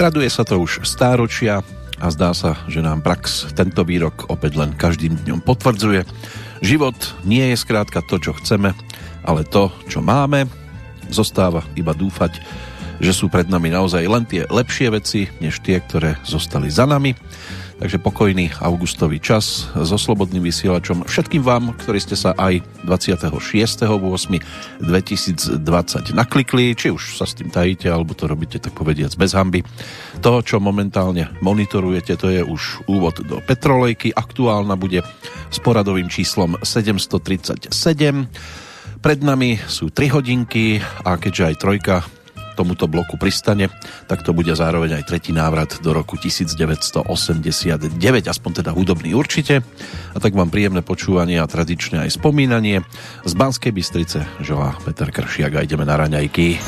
Traduje sa to už stáročia a zdá sa, že nám prax tento výrok opäť len každým dňom potvrdzuje. Život nie je skrátka to, čo chceme, ale to, čo máme. Zostáva iba dúfať, že sú pred nami naozaj len tie lepšie veci, než tie, ktoré zostali za nami Takže pokojný augustový čas so slobodným vysielačom. Všetkým vám, ktorí ste sa aj 26.8.2020 naklikli, či už sa s tým tajíte, alebo to robíte tak povediac bez hamby. To, čo momentálne monitorujete, to je už úvod do Petrolejky. Aktuálna bude s poradovým číslom 737. Pred nami sú 3 hodinky a keďže aj trojka tomuto bloku pristane, tak to bude zároveň aj tretí návrat do roku 1989, aspoň teda hudobný určite. A tak vám príjemné počúvanie a tradičné aj spomínanie. Z Banskej Bystrice želá Peter Kršiak a ideme na raňajky.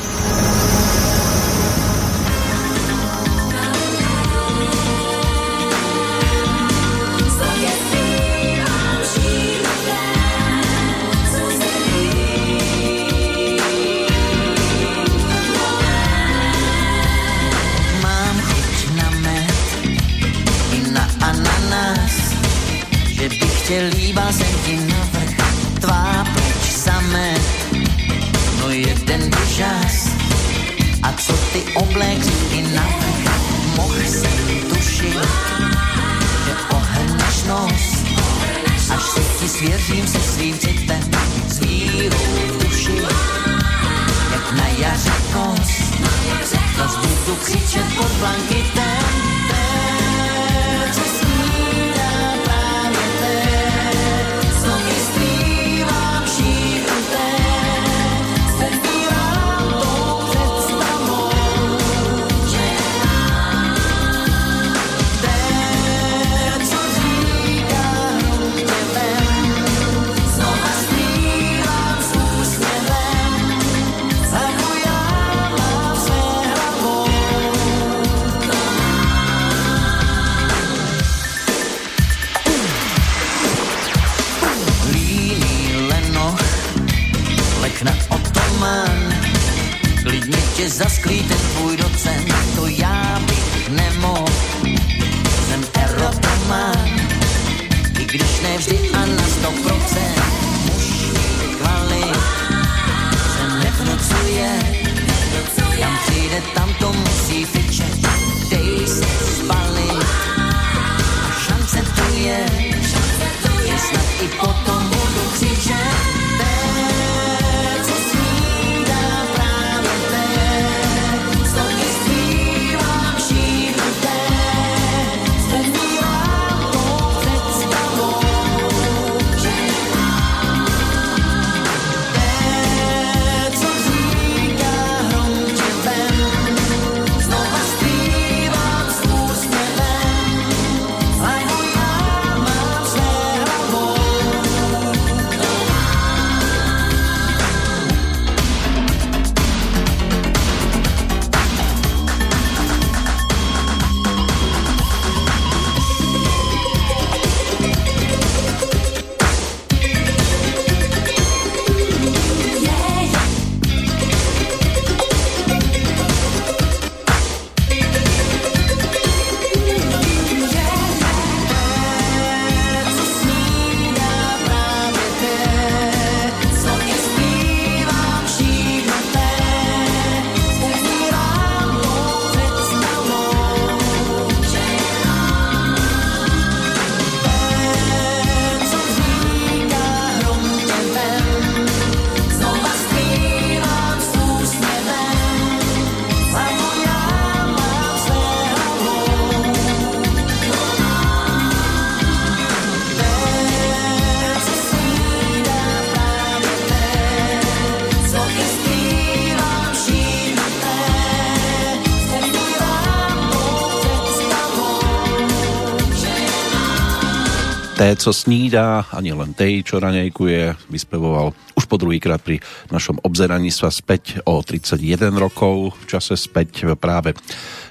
Té, co snídá, ani len tej, čo raňajkuje, vyspevoval už po druhýkrát pri našom obzeraní sa späť o 31 rokov, v čase späť práve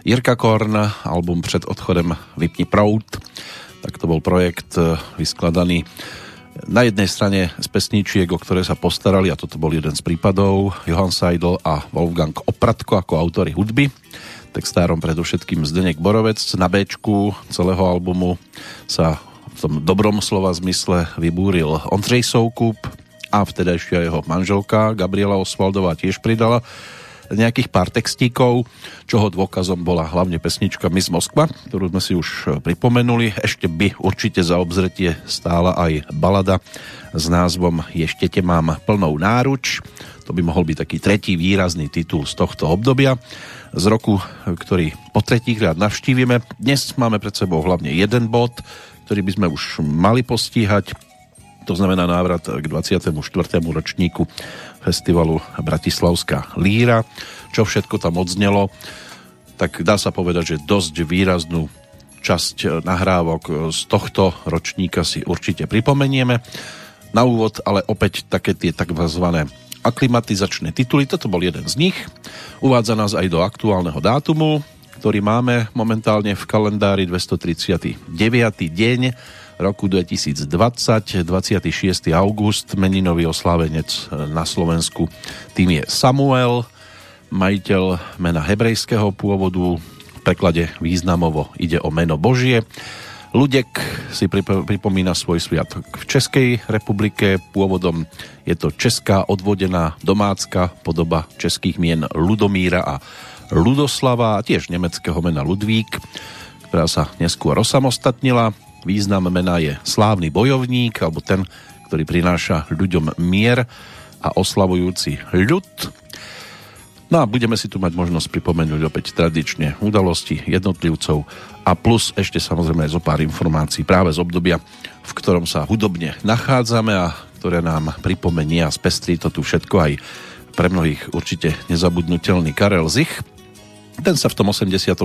Jirka Korn, album před odchodem Vypni prout, tak to bol projekt eh, vyskladaný na jednej strane z pesničiek, o ktoré sa postarali, a toto bol jeden z prípadov, Johan Seidel a Wolfgang Opratko ako autory hudby textárom predovšetkým Zdenek Borovec. Na B celého albumu sa tom dobrom slova zmysle vybúril Ondřej Soukup a vtedajšia jeho manželka Gabriela Osvaldová tiež pridala nejakých pár textíkov, čoho dôkazom bola hlavne pesnička Miss Moskva, ktorú sme si už pripomenuli. Ešte by určite za obzretie stála aj balada s názvom Ešte te mám plnou náruč. To by mohol byť taký tretí výrazný titul z tohto obdobia z roku, ktorý po tretíkrát navštívime. Dnes máme pred sebou hlavne jeden bod, ktorý by sme už mali postíhať. To znamená návrat k 24. ročníku festivalu Bratislavská líra. Čo všetko tam odznelo, tak dá sa povedať, že dosť výraznú časť nahrávok z tohto ročníka si určite pripomenieme. Na úvod ale opäť také tie takzvané aklimatizačné tituly. Toto bol jeden z nich. Uvádza nás aj do aktuálneho dátumu, ktorý máme momentálne v kalendári 239. deň roku 2020, 26. august, meninový oslávenec na Slovensku. Tým je Samuel, majiteľ mena hebrejského pôvodu, v preklade významovo ide o meno Božie. Ludek si pripomína svoj sviatok v Českej republike. Pôvodom je to česká odvodená domácka podoba českých mien Ludomíra a Ludoslava a tiež nemeckého mena Ludvík, ktorá sa neskôr osamostatnila. Význam mena je slávny bojovník alebo ten, ktorý prináša ľuďom mier a oslavujúci ľud. No a budeme si tu mať možnosť pripomenúť opäť tradične udalosti jednotlivcov a plus ešte samozrejme zo pár informácií práve z obdobia, v ktorom sa hudobne nachádzame a ktoré nám pripomenia a spestrí to tu všetko aj pre mnohých určite nezabudnutelný Karel Zich, ten sa v tom 89.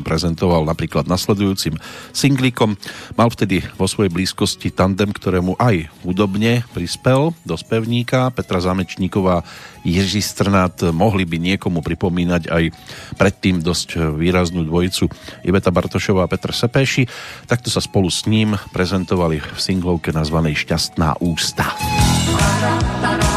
prezentoval napríklad nasledujúcim singlíkom. Mal vtedy vo svojej blízkosti tandem, ktorému aj hudobne prispel do spevníka. Petra Zamečníková, Jiří Strnát mohli by niekomu pripomínať aj predtým dosť výraznú dvojicu Iveta Bartošová a Petr Sepéši. Takto sa spolu s ním prezentovali v singlovke nazvanej Šťastná ústa. budeš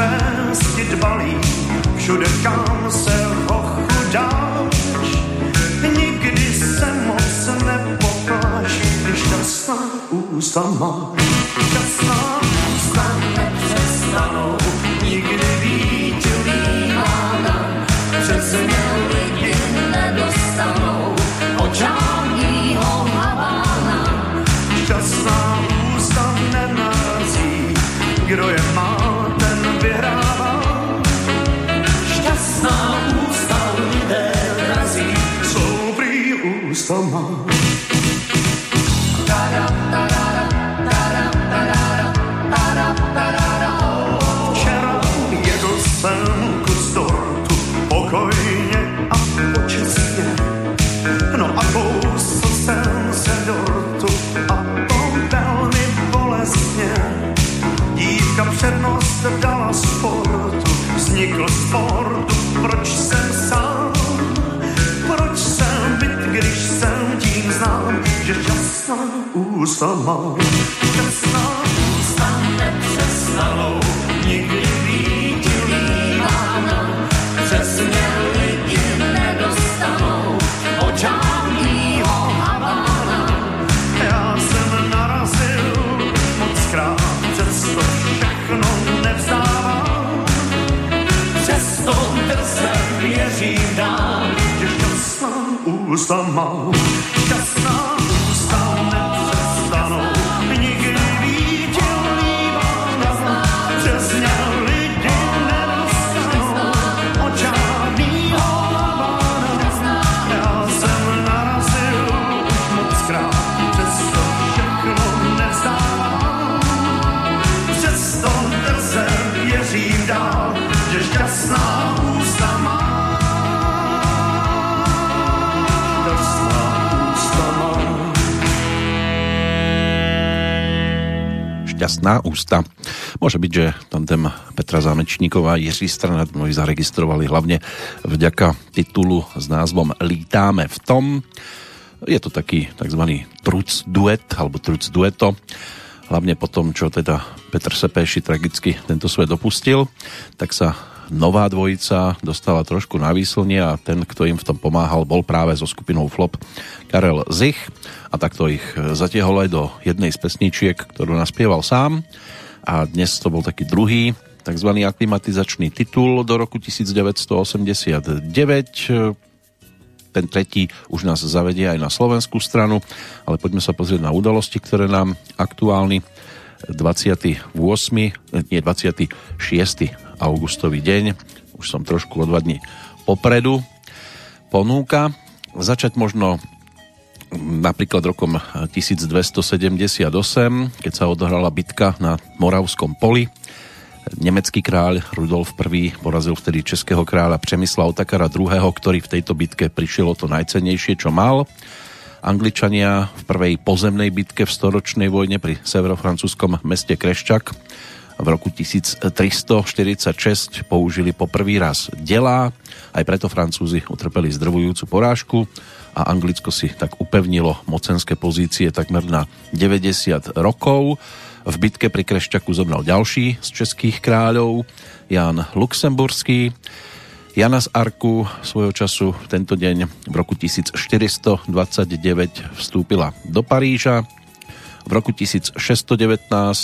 vést dbalý, všude kam se ochudáš. Nikdy se moc nepopláš, když šťastná ústa máš. Šťastná ústa nepřestanou, nikdy být límána, přes ně lidi nedostanou, očám jího Havána. Šťastná sama. Šťastná ústa mám. Šťastná ústa nepřestanou nikdy být lívána. Přesně lidi nedostanou očám mýho. Já jsem narazil moc krát, přesto všechno nevzdávám. Přesto drze věřím dál, že šťastná ústa mám. šťastná ústa. Môže byť, že tandem Petra Zámečníková a Jiří Stranat mnohí zaregistrovali hlavne vďaka titulu s názvom Lítáme v tom. Je to taký tzv. truc duet, alebo truc dueto, hlavne po tom, čo teda Petr Sepéši tragicky tento svet dopustil, tak sa nová dvojica dostala trošku na výslnie a ten, kto im v tom pomáhal, bol práve so skupinou Flop Karel Zich a takto ich zatiehol aj do jednej z pesničiek, ktorú naspieval sám a dnes to bol taký druhý tzv. aklimatizačný titul do roku 1989 ten tretí už nás zavedie aj na slovenskú stranu, ale poďme sa pozrieť na udalosti, ktoré nám aktuálny 28. nie 26. augustový deň, už som trošku o dva dní popredu, ponúka. Začať možno napríklad rokom 1278, keď sa odohrala bitka na Moravskom poli Nemecký kráľ Rudolf I porazil vtedy českého kráľa Přemysla Otakara II., ktorý v tejto bitke prišiel o to najcennejšie, čo mal. Angličania v prvej pozemnej bitke v storočnej vojne pri severofrancúzskom meste Kreščak v roku 1346 použili poprvý raz delá, aj preto Francúzi utrpeli zdrvujúcu porážku a Anglicko si tak upevnilo mocenské pozície takmer na 90 rokov. V bitke pri Krešťaku zomrel ďalší z českých kráľov, Jan Luxemburský. Jana z Arku svojho času v tento deň v roku 1429 vstúpila do Paríža. V roku 1619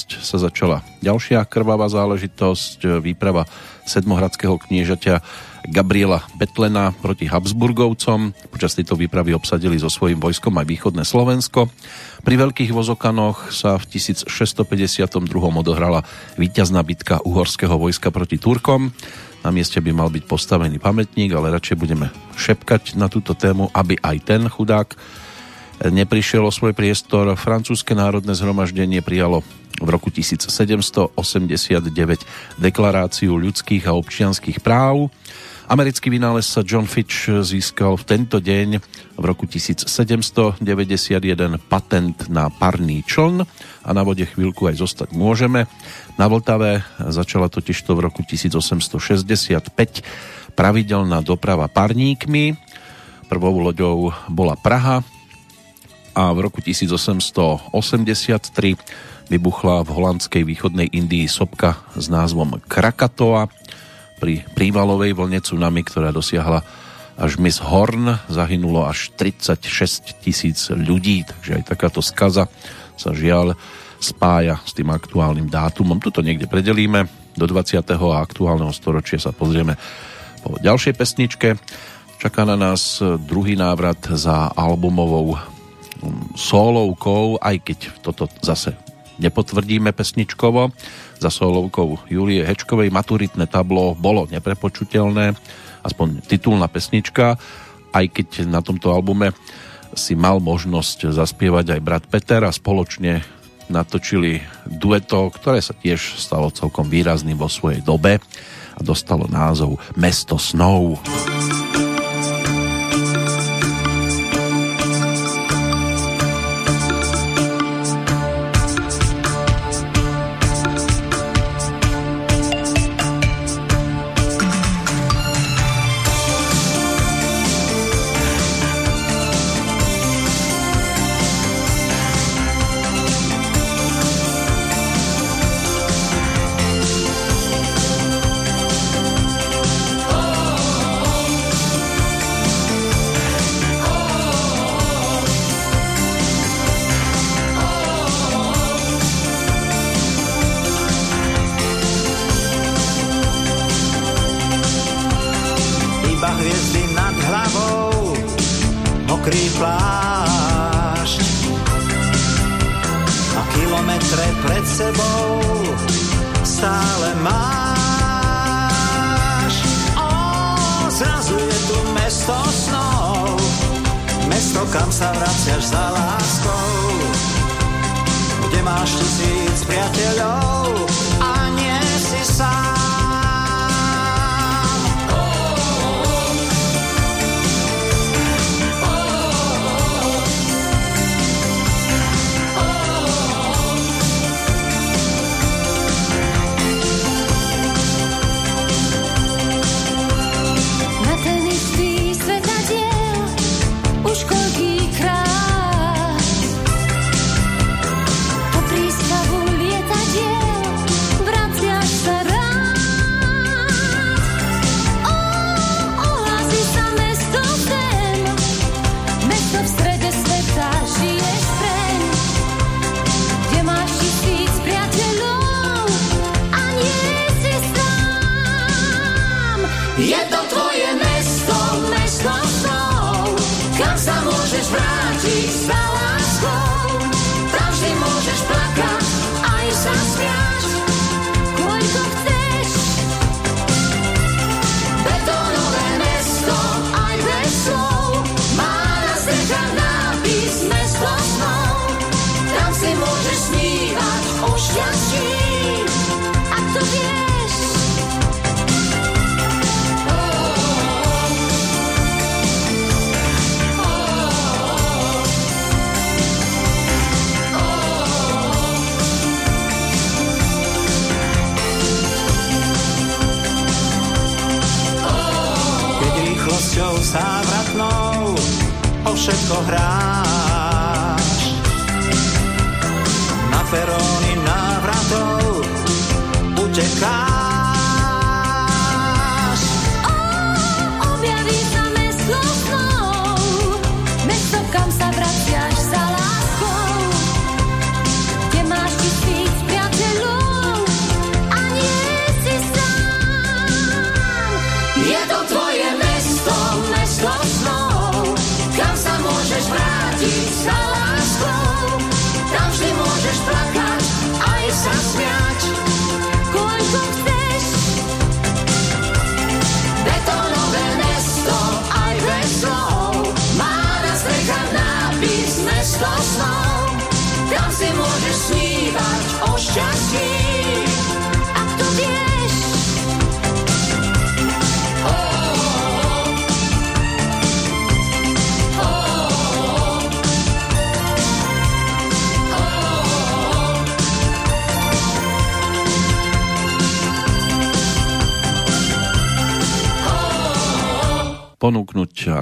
sa začala ďalšia krvavá záležitosť, výprava sedmohradského kniežaťa Gabriela Betlena proti Habsburgovcom. Počas tejto výpravy obsadili so svojím vojskom aj východné Slovensko. Pri veľkých vozokanoch sa v 1652 odohrala víťazná bitka uhorského vojska proti Turkom. Na mieste by mal byť postavený pamätník, ale radšej budeme šepkať na túto tému, aby aj ten chudák neprišiel o svoj priestor. Francúzske národné zhromaždenie prijalo v roku 1789 deklaráciu ľudských a občianských práv Americký vynálezca John Fitch získal v tento deň v roku 1791 patent na parný čln a na vode chvíľku aj zostať môžeme. Na Vltave začala totižto v roku 1865 pravidelná doprava parníkmi. Prvou loďou bola Praha a v roku 1883 vybuchla v holandskej východnej Indii sopka s názvom Krakatoa pri prívalovej vlne tsunami, ktorá dosiahla až mis Horn, zahynulo až 36 tisíc ľudí, takže aj takáto skaza sa žiaľ spája s tým aktuálnym dátumom. Tuto niekde predelíme do 20. a aktuálneho storočia sa pozrieme po ďalšej pesničke. Čaká na nás druhý návrat za albumovou solovkou, aj keď toto zase nepotvrdíme pesničkovo za solovkou Julie Hečkovej. Maturitné tablo bolo neprepočutelné, aspoň titulná pesnička, aj keď na tomto albume si mal možnosť zaspievať aj brat Peter a spoločne natočili dueto, ktoré sa tiež stalo celkom výrazným vo svojej dobe a dostalo názov Mesto snov. Mesto snov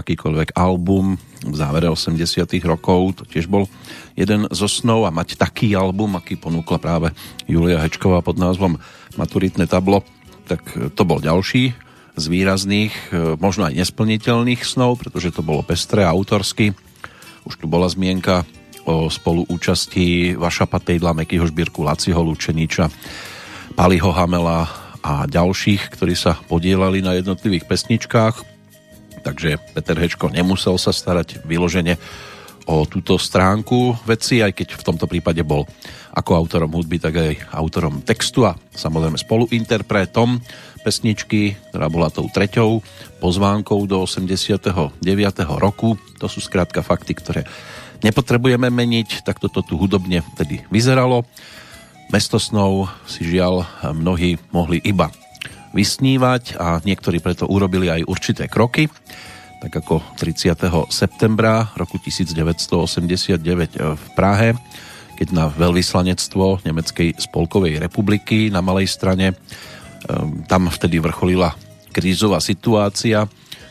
akýkoľvek album v závere 80 rokov. To tiež bol jeden zo snov a mať taký album, aký ponúkla práve Julia Hečková pod názvom Maturitné tablo, tak to bol ďalší z výrazných, e, možno aj nesplniteľných snov, pretože to bolo pestré a autorsky. Už tu bola zmienka o spoluúčasti Vaša Patejdla, Mekyho Žbírku, Laciho Lučeniča, Paliho Hamela a ďalších, ktorí sa podielali na jednotlivých pesničkách takže Peter Hečko nemusel sa starať vyložene o túto stránku veci, aj keď v tomto prípade bol ako autorom hudby, tak aj autorom textu a samozrejme spoluinterpretom pesničky, ktorá bola tou treťou pozvánkou do 89. roku. To sú skrátka fakty, ktoré nepotrebujeme meniť, tak toto tu hudobne tedy vyzeralo. Mesto snov si žial mnohí mohli iba vysnívať a niektorí preto urobili aj určité kroky tak ako 30. septembra roku 1989 v Prahe, keď na veľvyslanectvo Nemeckej spolkovej republiky na Malej strane ehm, tam vtedy vrcholila krízová situácia,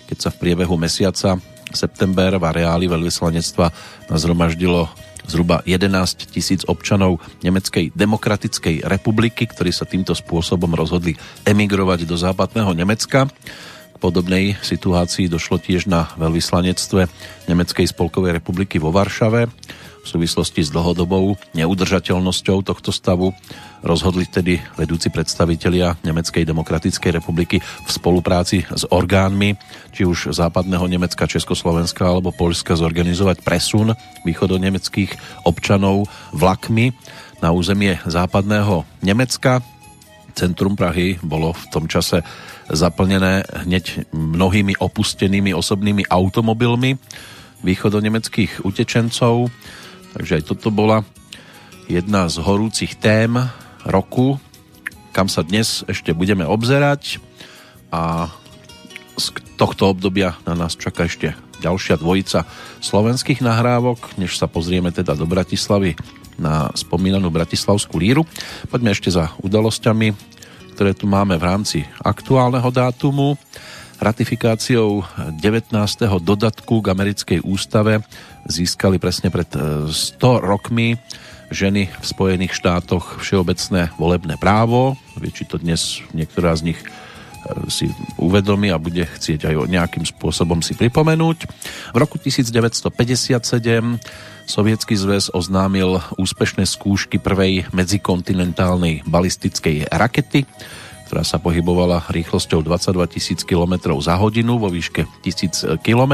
keď sa v priebehu mesiaca september v areáli veľvyslanectva nazromaždilo zhruba 11 tisíc občanov Nemeckej demokratickej republiky, ktorí sa týmto spôsobom rozhodli emigrovať do západného Nemecka podobnej situácii došlo tiež na veľvyslanectve Nemeckej spolkovej republiky vo Varšave. V súvislosti s dlhodobou neudržateľnosťou tohto stavu rozhodli tedy vedúci predstavitelia Nemeckej demokratickej republiky v spolupráci s orgánmi, či už západného Nemecka, Československa alebo Polska zorganizovať presun východonemeckých občanov vlakmi na územie západného Nemecka. Centrum Prahy bolo v tom čase zaplnené hneď mnohými opustenými osobnými automobilmi východonemeckých utečencov. Takže aj toto bola jedna z horúcich tém roku, kam sa dnes ešte budeme obzerať a z tohto obdobia na nás čaká ešte ďalšia dvojica slovenských nahrávok, než sa pozrieme teda do Bratislavy na spomínanú Bratislavskú líru. Poďme ešte za udalosťami ktoré tu máme v rámci aktuálneho dátumu. Ratifikáciou 19. dodatku k americkej ústave získali presne pred 100 e, rokmi ženy v Spojených štátoch všeobecné volebné právo. Či to dnes niektorá z nich e, si uvedomí a bude chcieť aj nejakým spôsobom si pripomenúť. V roku 1957 Sovietský zväz oznámil úspešné skúšky prvej medzikontinentálnej balistickej rakety, ktorá sa pohybovala rýchlosťou 22 tisíc km za hodinu vo výške 1000 km.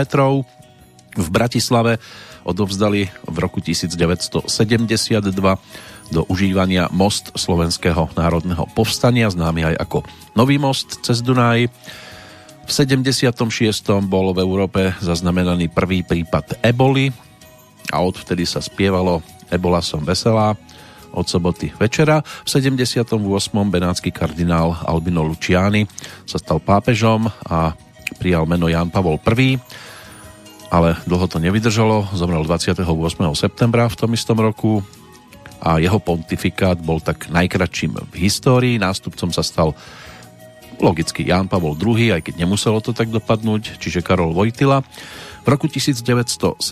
V Bratislave odovzdali v roku 1972 do užívania most Slovenského národného povstania, známy aj ako Nový most cez Dunaj. V 76. bol v Európe zaznamenaný prvý prípad eboli, a odvtedy sa spievalo Ebola som veselá, od soboty večera. V 78. benátsky kardinál Albino Luciani sa stal pápežom a prijal meno Jan Pavol I, ale dlho to nevydržalo, zomrel 28. septembra v tom istom roku a jeho pontifikát bol tak najkračším v histórii. Nástupcom sa stal logicky Jan Pavol II, aj keď nemuselo to tak dopadnúť, čiže Karol Vojtila. V roku 1978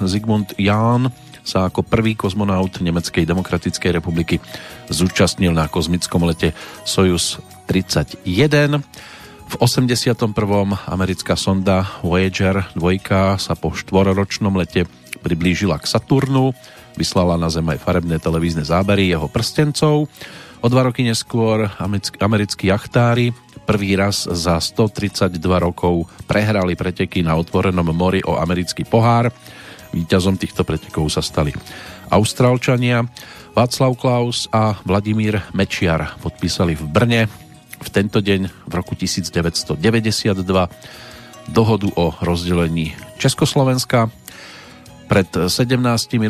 Zygmunt Jahn sa ako prvý kozmonaut Nemeckej demokratickej republiky zúčastnil na kozmickom lete Soyuz 31. V 81. americká sonda Voyager 2 sa po štvororočnom lete priblížila k Saturnu, vyslala na Zem aj farebné televízne zábery jeho prstencov O dva roky neskôr americkí jachtári prvý raz za 132 rokov prehrali preteky na otvorenom mori o americký pohár. Výťazom týchto pretekov sa stali Austrálčania. Václav Klaus a Vladimír Mečiar podpísali v Brne v tento deň v roku 1992 dohodu o rozdelení Československa. Pred 17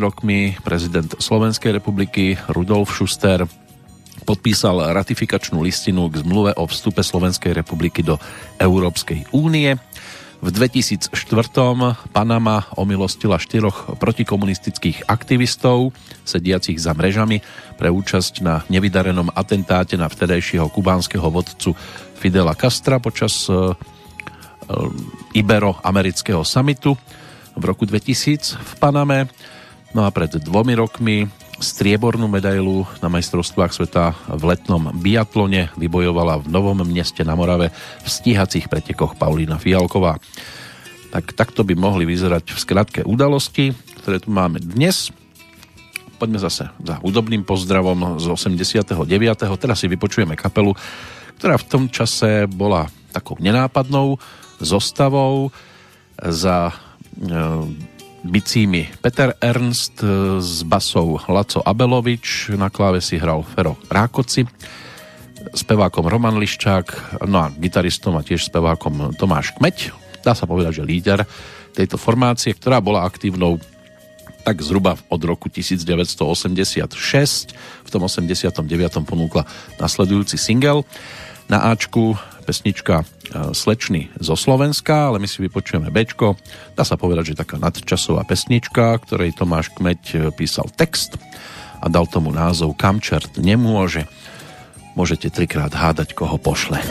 rokmi prezident Slovenskej republiky Rudolf Schuster podpísal ratifikačnú listinu k zmluve o vstupe Slovenskej republiky do Európskej únie. V 2004. Panama omilostila štyroch protikomunistických aktivistov sediacich za mrežami pre účasť na nevydarenom atentáte na vtedajšieho kubánskeho vodcu Fidela Castra počas e, e, Ibero-amerického samitu v roku 2000 v Paname. No a pred dvomi rokmi striebornú medailu na majstrovstvách sveta v letnom biatlone vybojovala v Novom meste na Morave v stíhacích pretekoch Paulína Fialková. Tak takto by mohli vyzerať v skratke udalosti, ktoré tu máme dnes. Poďme zase za hudobným pozdravom z 89. Teraz si vypočujeme kapelu, ktorá v tom čase bola takou nenápadnou zostavou za e, bicími Peter Ernst s basou Laco Abelovič, na si hral Fero Rákoci, spevákom Roman Liščák, no a gitaristom a tiež spevákom Tomáš Kmeď. Dá sa povedať, že líder tejto formácie, ktorá bola aktívnou tak zhruba od roku 1986. V tom 89. ponúkla nasledujúci single. Na Ačku pesnička e, Slečny zo Slovenska, ale my si vypočujeme Bčko. Dá sa povedať, že taká nadčasová pesnička, ktorej Tomáš Kmeď e, písal text a dal tomu názov Kam čert nemôže. Môžete trikrát hádať, koho pošle.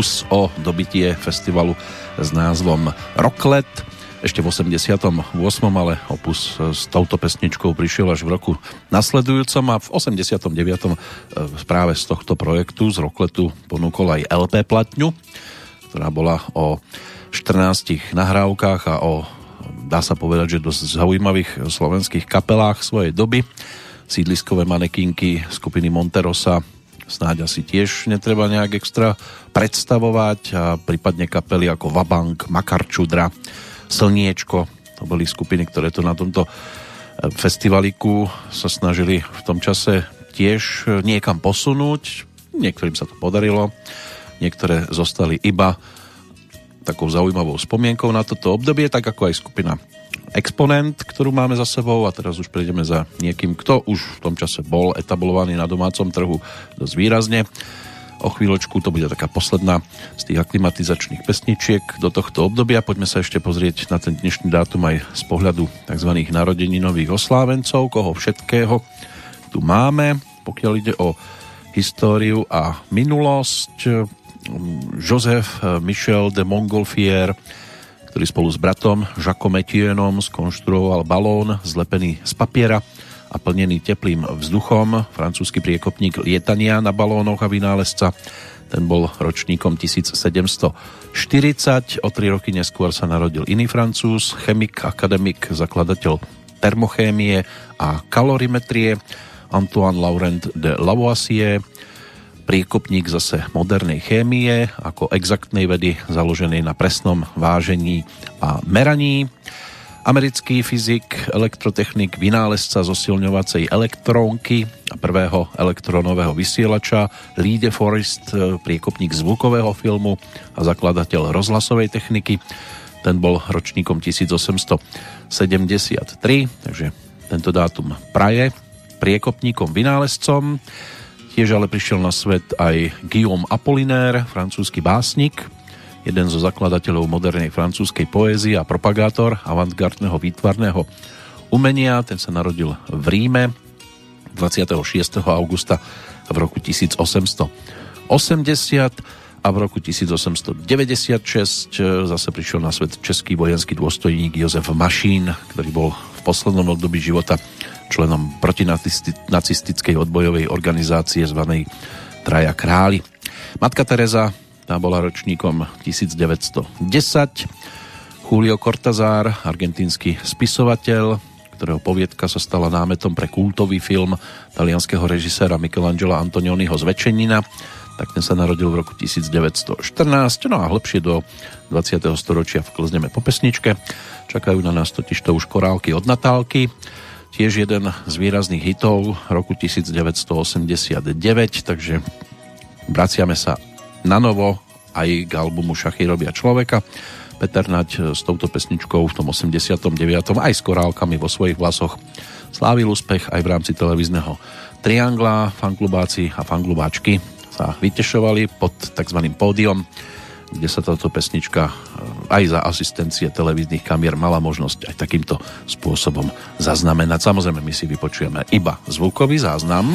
Pokus o dobitie festivalu s názvom Rocklet. Ešte v 88. ale opus s touto pesničkou prišiel až v roku nasledujúcom a v 89. E, práve z tohto projektu z Rockletu ponúkol aj LP platňu, ktorá bola o 14 nahrávkach a o dá sa povedať, že dosť zaujímavých slovenských kapelách svojej doby. Sídliskové manekinky skupiny Monterosa snáď asi tiež netreba nejak extra predstavovať a prípadne kapely ako Vabank, Makarčudra, Slniečko, to boli skupiny, ktoré to na tomto e, festivaliku sa snažili v tom čase tiež niekam posunúť. Niektorým sa to podarilo, niektoré zostali iba takou zaujímavou spomienkou na toto obdobie, tak ako aj skupina Exponent, ktorú máme za sebou a teraz už prejdeme za niekým, kto už v tom čase bol etablovaný na domácom trhu dosť výrazne. O chvíľočku to bude taká posledná z tých aklimatizačných pesničiek do tohto obdobia. Poďme sa ešte pozrieť na ten dnešný dátum aj z pohľadu tzv. nových oslávencov, koho všetkého tu máme. Pokiaľ ide o históriu a minulosť, Joseph Michel de Montgolfier, ktorý spolu s bratom Jacques Metienom skonštruoval balón zlepený z papiera a plnený teplým vzduchom. Francúzsky priekopník lietania na balónoch a vynálezca. Ten bol ročníkom 1740. O tri roky neskôr sa narodil iný francúz, chemik, akademik, zakladateľ termochémie a kalorimetrie Antoine Laurent de Lavoisier, priekopník zase modernej chémie ako exaktnej vedy založenej na presnom vážení a meraní. Americký fyzik, elektrotechnik, vynálezca zosilňovacej elektrónky a prvého elektronového vysielača, Lee Forest, priekopník zvukového filmu a zakladateľ rozhlasovej techniky. Ten bol ročníkom 1873, takže tento dátum praje priekopníkom, vynálezcom. Tiež ale prišiel na svet aj Guillaume Apollinaire, francúzsky básnik, jeden zo zakladateľov modernej francúzskej poézie a propagátor avantgardného výtvarného umenia. Ten sa narodil v Ríme 26. augusta v roku 1880 a v roku 1896 zase prišiel na svet český vojenský dôstojník Jozef Mašín, ktorý bol v poslednom období života členom protinacistickej odbojovej organizácie zvanej Traja králi. Matka Teresa, tá bola ročníkom 1910. Julio Cortázar, argentínsky spisovateľ, ktorého poviedka sa stala námetom pre kultový film talianského režiséra Michelangela Antonioniho Zvečenina, tak ten sa narodil v roku 1914. No a hlbšie do 20. storočia vklzneme po pesničke. Čakajú na nás totiž to už korálky od Natálky tiež jeden z výrazných hitov roku 1989, takže vraciame sa na novo aj k albumu Šachy robia človeka. Peter Nať s touto pesničkou v tom 89. aj s korálkami vo svojich vlasoch slávil úspech aj v rámci televízneho Triangla. Fanklubáci a fanklubáčky sa vytešovali pod tzv. pódium kde sa táto pesnička eh, aj za asistencie televíznych kamier mala možnosť aj takýmto spôsobom zaznamenať. Samozrejme, my si vypočujeme iba zvukový záznam.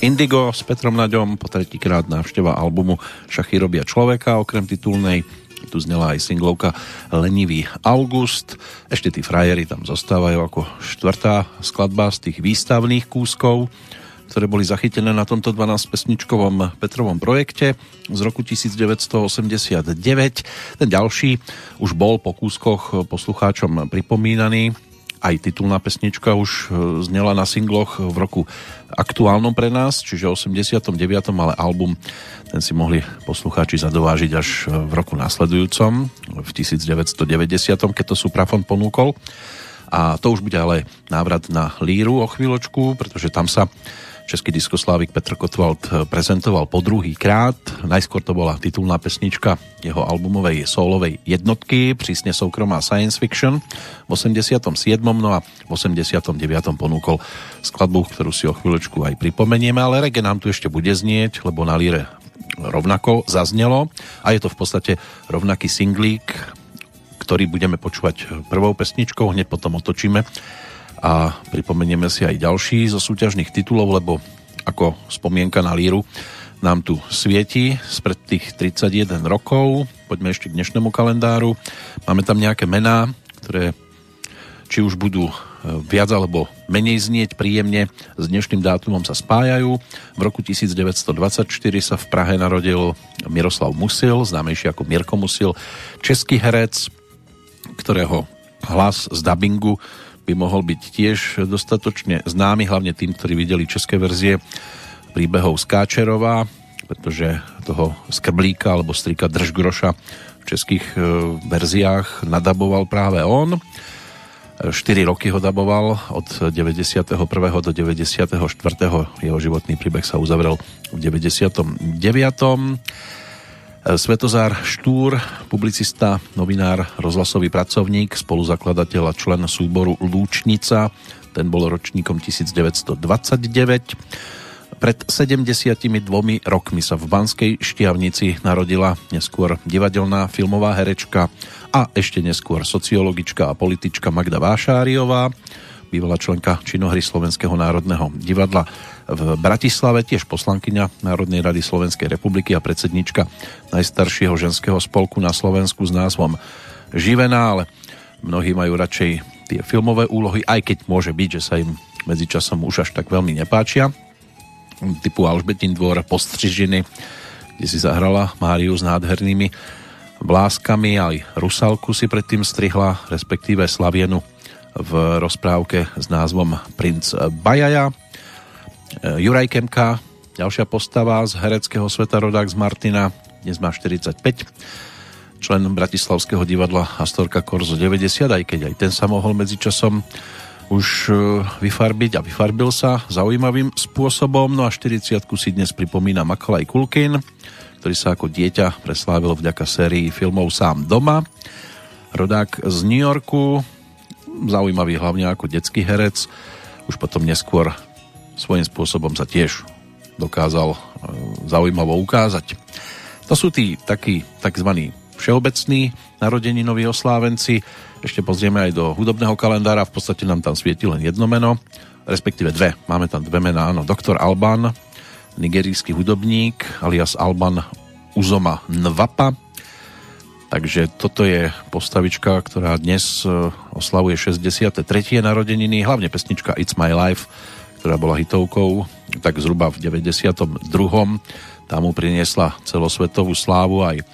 Indigo s Petrom Naďom, po tretíkrát návšteva albumu Šachy robia človeka, okrem titulnej tu znela aj singlovka Lenivý August. Ešte tí frajeri tam zostávajú ako štvrtá skladba z tých výstavných kúskov, ktoré boli zachytené na tomto 12-pesničkovom Petrovom projekte z roku 1989. Ten ďalší už bol po kúskoch poslucháčom pripomínaný aj titulná pesnička už e, znela na singloch v roku aktuálnom pre nás, čiže 89. ale album ten si mohli poslucháči zadovážiť až v roku následujúcom, v 1990, keď to Suprafon ponúkol. A to už bude ale návrat na líru o chvíľočku, pretože tam sa Český diskoslávik Petr Kotwald eh, prezentoval po druhý krát. Najskôr to bola titulná pesnička jeho albumovej solovej jednotky, prísne soukromá science fiction v 87. no a v 89. ponúkol skladbu, ktorú si o chvíľočku aj pripomenieme, ale reggae nám tu ešte bude znieť, lebo na líre rovnako zaznelo a je to v podstate rovnaký singlík, ktorý budeme počúvať prvou pesničkou, hneď potom otočíme a pripomenieme si aj ďalší zo súťažných titulov, lebo ako spomienka na líru nám tu svieti spred tých 31 rokov. Poďme ešte k dnešnému kalendáru. Máme tam nejaké mená, ktoré či už budú e, viac alebo menej znieť príjemne s dnešným dátumom sa spájajú. V roku 1924 sa v Prahe narodil Miroslav Musil, známejší ako Mirko Musil, český herec, ktorého hlas z dubbingu by mohol byť tiež dostatočne známy, hlavne tým, ktorí videli české verzie príbehov Skáčerová, pretože toho skrblíka alebo strika Držgroša v českých e, verziách nadaboval práve on. 4 roky ho daboval, od 91. do 94. jeho životný príbeh sa uzavrel v 99. Svetozár Štúr, publicista, novinár, rozhlasový pracovník, spoluzakladateľ a člen súboru Lúčnica, ten bol ročníkom 1929. Pred 72 rokmi sa v Banskej Štiavnici narodila neskôr divadelná filmová herečka a ešte neskôr sociologička a politička Magda Vášáriová, bývalá členka činohry Slovenského národného divadla. V Bratislave, tiež poslankyňa Národnej rady Slovenskej republiky a predsednička najstaršieho ženského spolku na Slovensku s názvom Živená, ale mnohí majú radšej tie filmové úlohy, aj keď môže byť, že sa im medzičasom už až tak veľmi nepáčia. Typu Alžbetin dvor, Postřižiny, kde si zahrala Máriu s nádhernými vláskami, aj Rusalku si predtým strihla, respektíve Slavienu v rozprávke s názvom Princ Bajaja. E, Juraj Kemka, ďalšia postava z hereckého sveta rodák z Martina, dnes má 45, člen Bratislavského divadla Astorka Korzo 90, aj keď aj ten sa mohol medzičasom už e, vyfarbiť a vyfarbil sa zaujímavým spôsobom. No a 40 si dnes pripomína Makalaj Kulkin, ktorý sa ako dieťa preslávil vďaka sérii filmov Sám doma. Rodák z New Yorku, zaujímavý hlavne ako detský herec, už potom neskôr svojím spôsobom sa tiež dokázal e, zaujímavo ukázať. To sú tí takí tzv. všeobecní narodeninoví oslávenci. Ešte pozrieme aj do hudobného kalendára, v podstate nám tam svieti len jedno meno, respektíve dve. Máme tam dve mená, áno. Doktor Alban, nigerijský hudobník, alias Alban Uzoma Nwapa. Takže toto je postavička, ktorá dnes e, oslavuje 63. narodeniny, hlavne pesnička It's My Life ktorá bola hitovkou, tak zhruba v 92. Tam mu priniesla celosvetovú slávu aj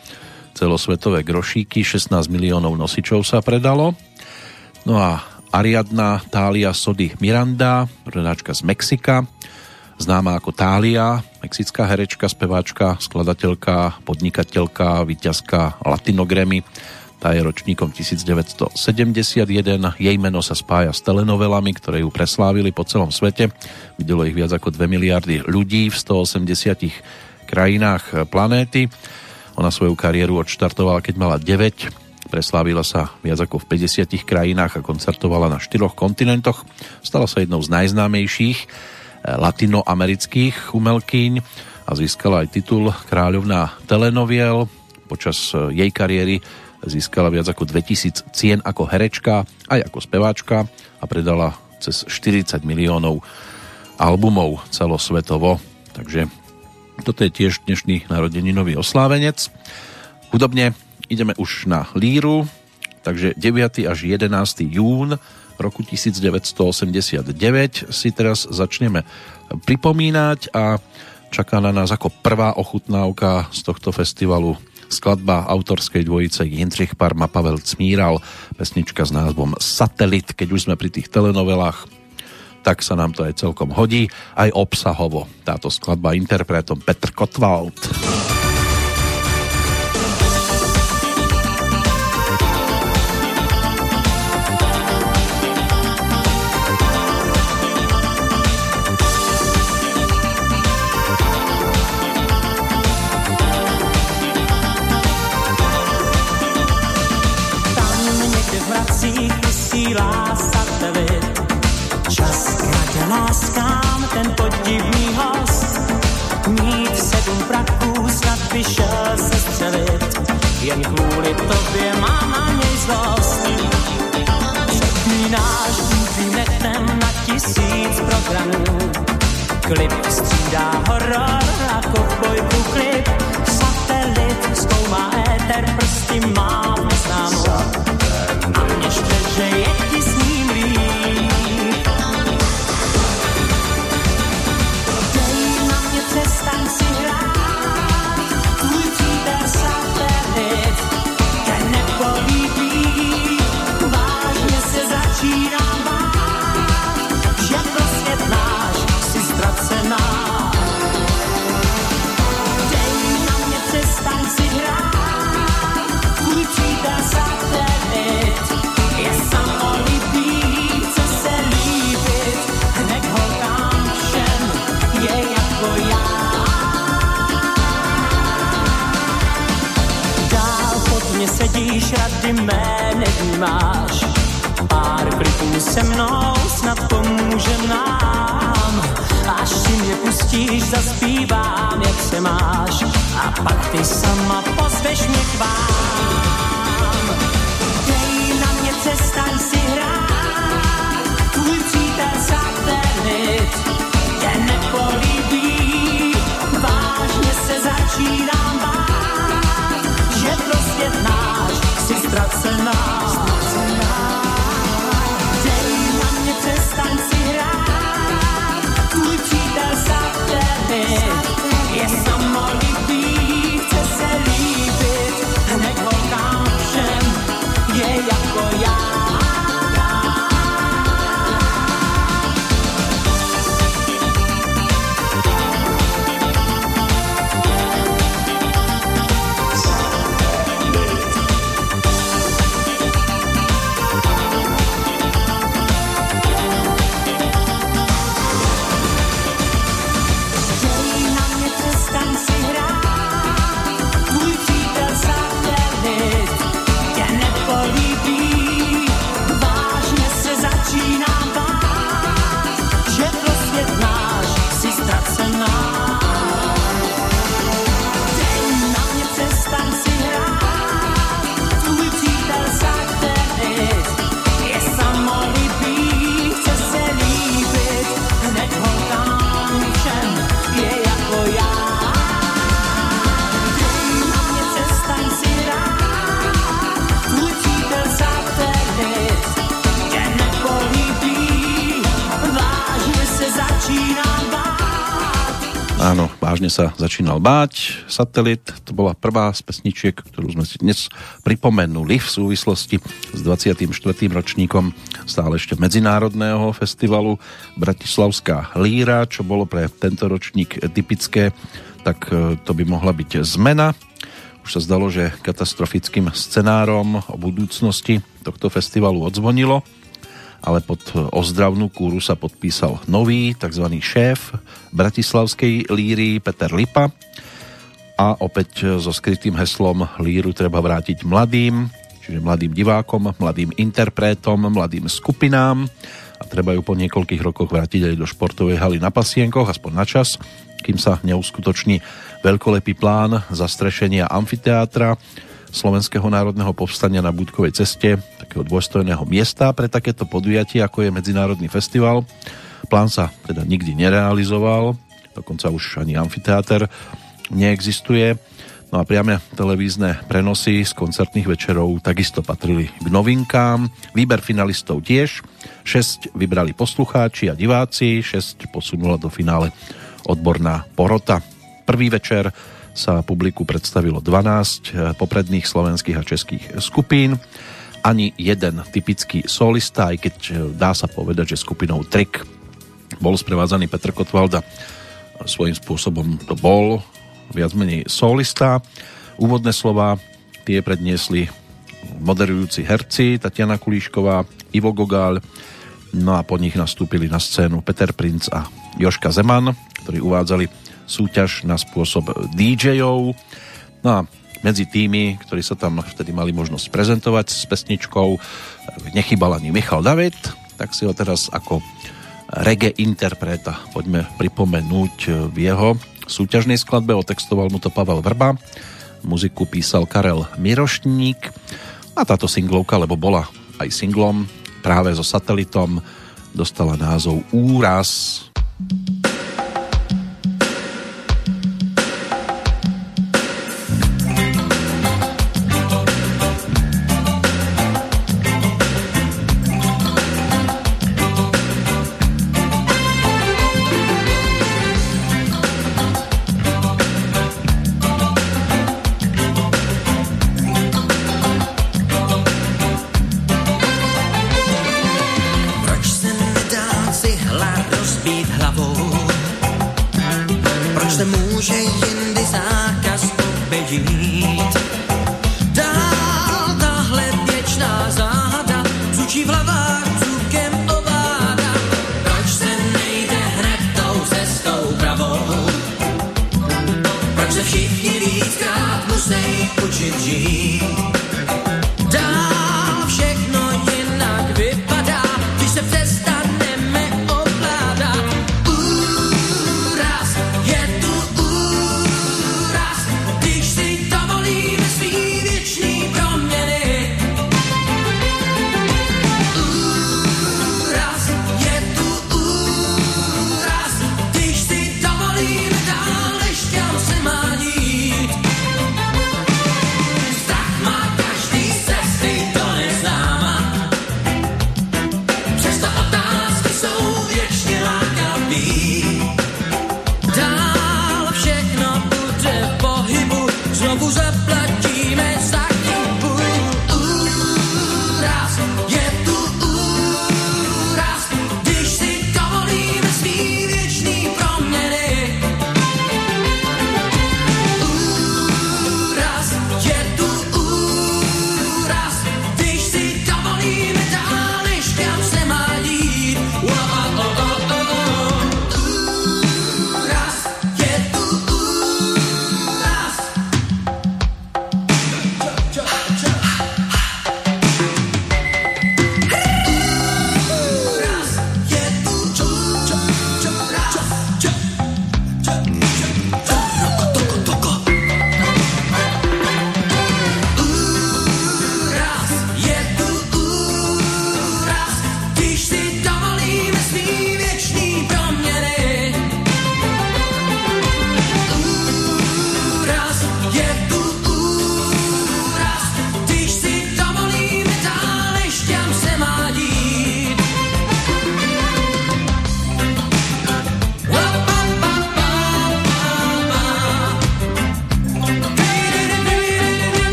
celosvetové grošíky, 16 miliónov nosičov sa predalo. No a Ariadna Tália Sody Miranda, rodáčka z Mexika, známa ako Tália, mexická herečka, speváčka, skladateľka, podnikateľka, víťazka Latinogrammy, tá je ročníkom 1971. Jej meno sa spája s telenovelami, ktoré ju preslávili po celom svete. Videlo ich viac ako 2 miliardy ľudí v 180 krajinách planéty. Ona svoju kariéru odštartovala, keď mala 9. Preslávila sa viac ako v 50 krajinách a koncertovala na štyroch kontinentoch. Stala sa jednou z najznámejších latinoamerických umelkyň a získala aj titul kráľovná telenoviel. Počas eh, jej kariéry Získala viac ako 2000 cien ako herečka, aj ako speváčka a predala cez 40 miliónov albumov celosvetovo. Takže toto je tiež dnešný narodeninový oslávenec. Hudobne ideme už na líru, takže 9. až 11. jún roku 1989 si teraz začneme pripomínať a čaká na nás ako prvá ochutnávka z tohto festivalu skladba autorskej dvojice Jindřich Parma Pavel Cmíral, pesnička s názvom Satelit, keď už sme pri tých telenovelách tak sa nám to aj celkom hodí, aj obsahovo. Táto skladba interpretom Petr Kotwald. Sedíš, rady mé nevnímáš. Pár kliků se mnou snad pomůže nám. Až si mě pustíš, zaspívám, jak se máš. A pak ty sama pozveš mě k vám. Dej na mě, přestaň si hrát, tvůj přítel satelit tě nepolíbí. Vážně se začínám si sa začínal báť. Satelit, to bola prvá z pesničiek, ktorú sme si dnes pripomenuli v súvislosti s 24. ročníkom stále ešte Medzinárodného festivalu Bratislavská líra, čo bolo pre tento ročník typické, tak e, to by mohla byť zmena. Už sa zdalo, že katastrofickým scenárom o budúcnosti tohto festivalu odzvonilo ale pod ozdravnú kúru sa podpísal nový tzv. šéf bratislavskej líry Peter Lipa a opäť so skrytým heslom líru treba vrátiť mladým, čiže mladým divákom, mladým interpretom, mladým skupinám a treba ju po niekoľkých rokoch vrátiť aj do športovej haly na pasienkoch, aspoň na čas, kým sa neuskutoční veľkolepý plán zastrešenia amfiteátra Slovenského národného povstania na Budkovej ceste, takého dôstojného miesta pre takéto podujatie, ako je Medzinárodný festival. Plán sa teda nikdy nerealizoval, dokonca už ani amfiteáter neexistuje. No a priame televízne prenosy z koncertných večerov takisto patrili k novinkám. Výber finalistov tiež. 6 vybrali poslucháči a diváci, 6 posunula do finále odborná porota. Prvý večer sa publiku predstavilo 12 popredných slovenských a českých skupín. Ani jeden typický solista, aj keď dá sa povedať, že skupinou Trik bol sprevádzaný Petr Kotvalda svojím spôsobom to bol viac menej solista. Úvodné slova tie predniesli moderujúci herci Tatiana Kulíšková, Ivo Gogál, no a po nich nastúpili na scénu Peter Princ a Joška Zeman, ktorí uvádzali súťaž na spôsob DJov. No a medzi tými, ktorí sa tam vtedy mali možnosť prezentovať s pesničkou, nechybal ani Michal David, tak si ho teraz ako reggae interpreta poďme pripomenúť v jeho súťažnej skladbe, otextoval mu to Pavel Vrba, muziku písal Karel Mirošník a táto singlovka, lebo bola aj singlom práve so satelitom, dostala názov Úraz. Úraz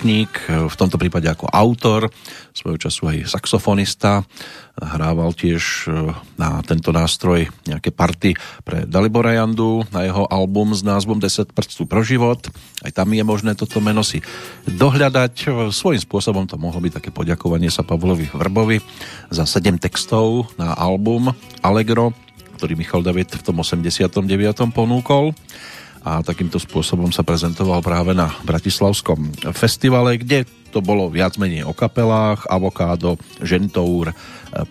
Milošník, v tomto prípade ako autor, svojho času aj saxofonista, hrával tiež e, na tento nástroj nejaké party pre Dalibora Jandu na jeho album s názvom 10 prstů pro život. Aj tam je možné toto meno si dohľadať. Svojím spôsobom to mohlo byť také poďakovanie sa Pavlovi Vrbovi za 7 textov na album Allegro, ktorý Michal David v tom 89. ponúkol a takýmto spôsobom sa prezentoval práve na Bratislavskom festivale, kde to bolo viac menej o kapelách, Avokádo, Žentour,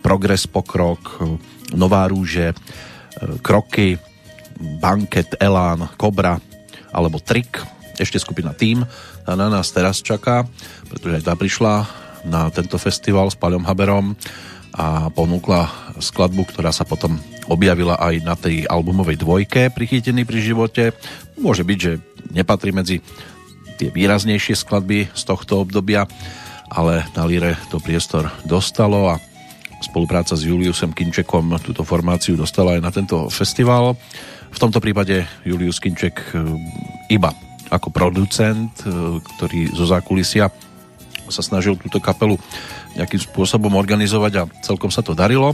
Progres Pokrok, Nová rúže, Kroky, Banket, Elán, Kobra alebo Trik, ešte skupina a na nás teraz čaká, pretože aj tá prišla na tento festival s Paľom Haberom a ponúkla skladbu, ktorá sa potom objavila aj na tej albumovej dvojke Prichytený pri živote. Môže byť, že nepatrí medzi tie výraznejšie skladby z tohto obdobia, ale na Lire to priestor dostalo a spolupráca s Juliusem Kinčekom túto formáciu dostala aj na tento festival. V tomto prípade Julius Kinček e, iba ako producent, e, ktorý zo zákulisia sa snažil túto kapelu nejakým spôsobom organizovať a celkom sa to darilo.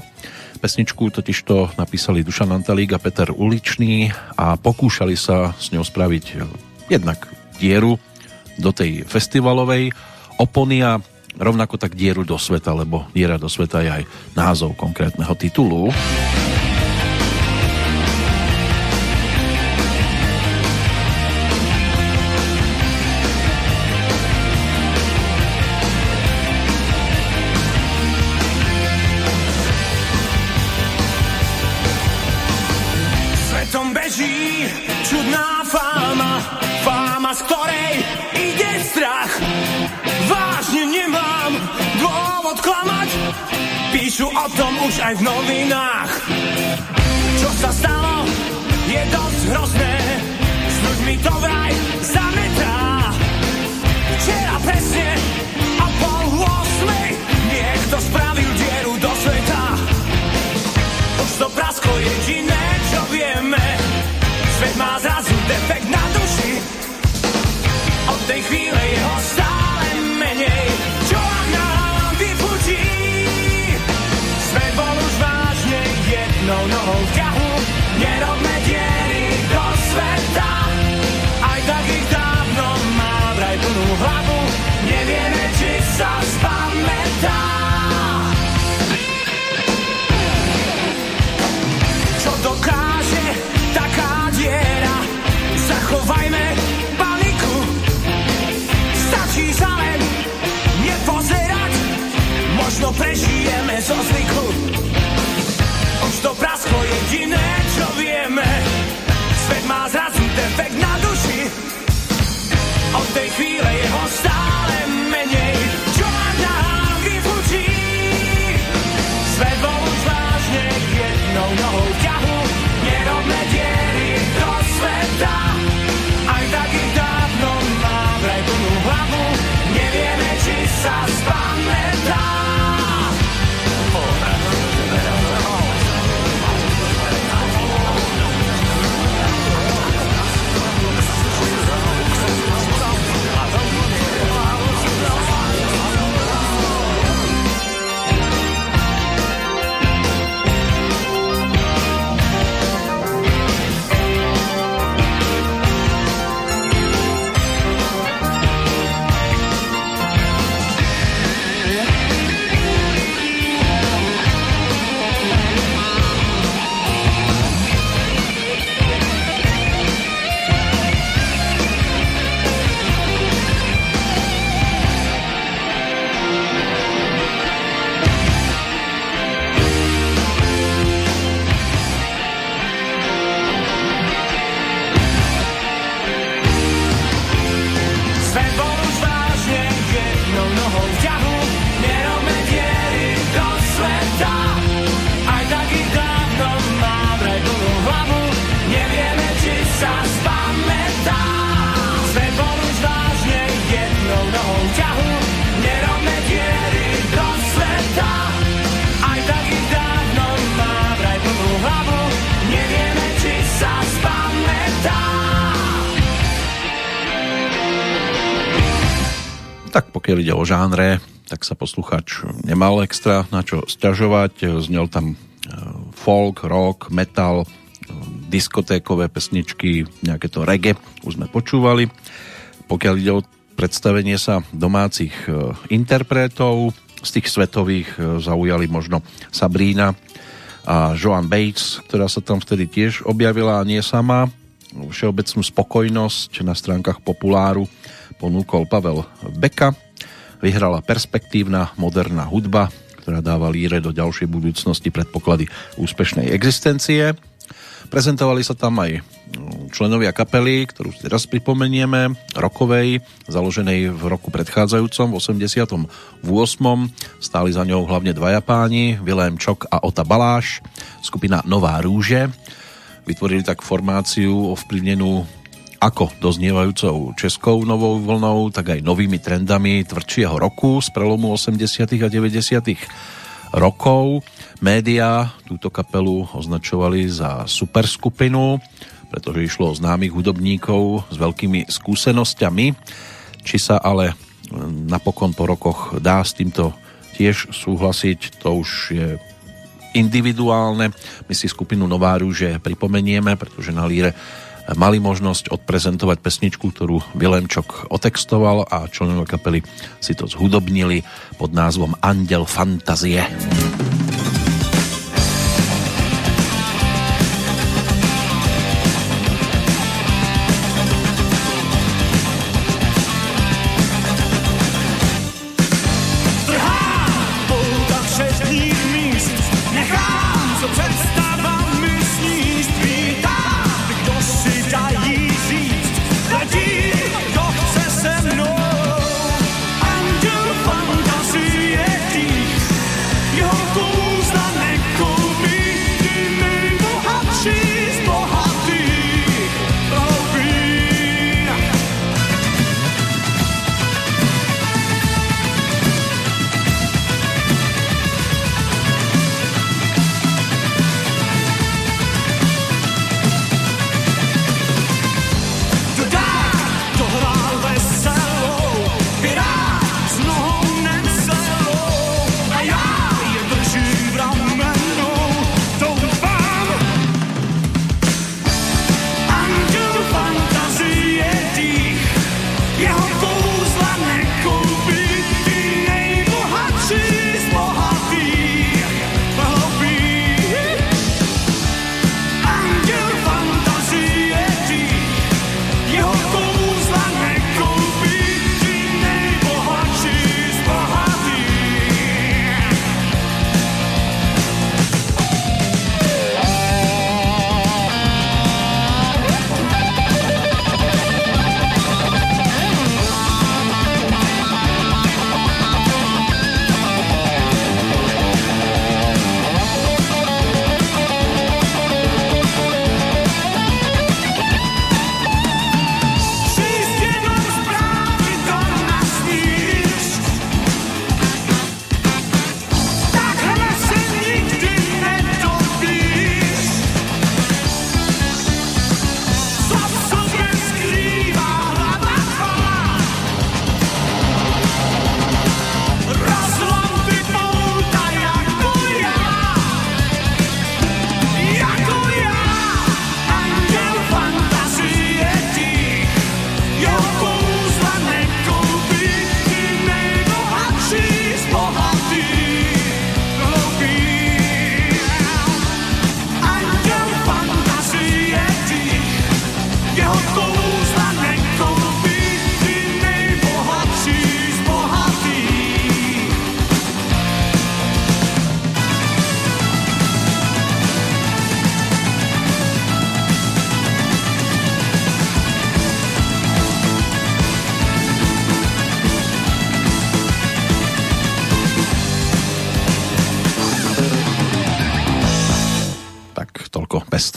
Pesničku totižto napísali Dušan Antalík a Peter Uličný a pokúšali sa s ňou spraviť eh, jednak dieru do tej festivalovej opony a rovnako tak dieru do sveta, lebo diera do sveta je aj názov konkrétneho titulu. O tom už aj v novinách. Čo sa stalo, je dosť hrozné. S ľuďmi to vraj zametá. Včera presne a pol osmej niekto spravil dieru do sveta. Už to prasko jediné, čo vieme. Svet má zrazu no, no, oh, Yahoo, get up, man. Jediné, čo vieme. Svet má zrazu defekt na duši. Od tej chvíle je ho ide o žánre, tak sa posluchač nemal extra na čo sťažovať. Znel tam folk, rock, metal, diskotékové pesničky, nejaké to reggae, už sme počúvali. Pokiaľ ide o predstavenie sa domácich interpretov, z tých svetových zaujali možno Sabrina a Joan Bates, ktorá sa tam vtedy tiež objavila a nie sama. Všeobecnú spokojnosť na stránkach Populáru ponúkol Pavel Beka. Vyhrala perspektívna moderná hudba, ktorá dáva líre do ďalšej budúcnosti predpoklady úspešnej existencie. Prezentovali sa tam aj mm, členovia kapely, ktorú si teraz pripomenieme, rokovej, založenej v roku predchádzajúcom, v 88. Stáli za ňou hlavne dvaja páni, Vilém Čok a Ota Baláš, skupina Nová rúže. Vytvorili tak formáciu ovplyvnenú ako doznievajúcou českou novou vlnou, tak aj novými trendami tvrdšieho roku z prelomu 80. a 90. rokov. Média túto kapelu označovali za superskupinu, pretože išlo o známych hudobníkov s veľkými skúsenosťami. Či sa ale napokon po rokoch dá s týmto tiež súhlasiť, to už je individuálne. My si skupinu Nová rúže pripomenieme, pretože na líre mali možnosť odprezentovať pesničku, ktorú Vilemčok otextoval a členovia kapely si to zhudobnili pod názvom Andel fantazie.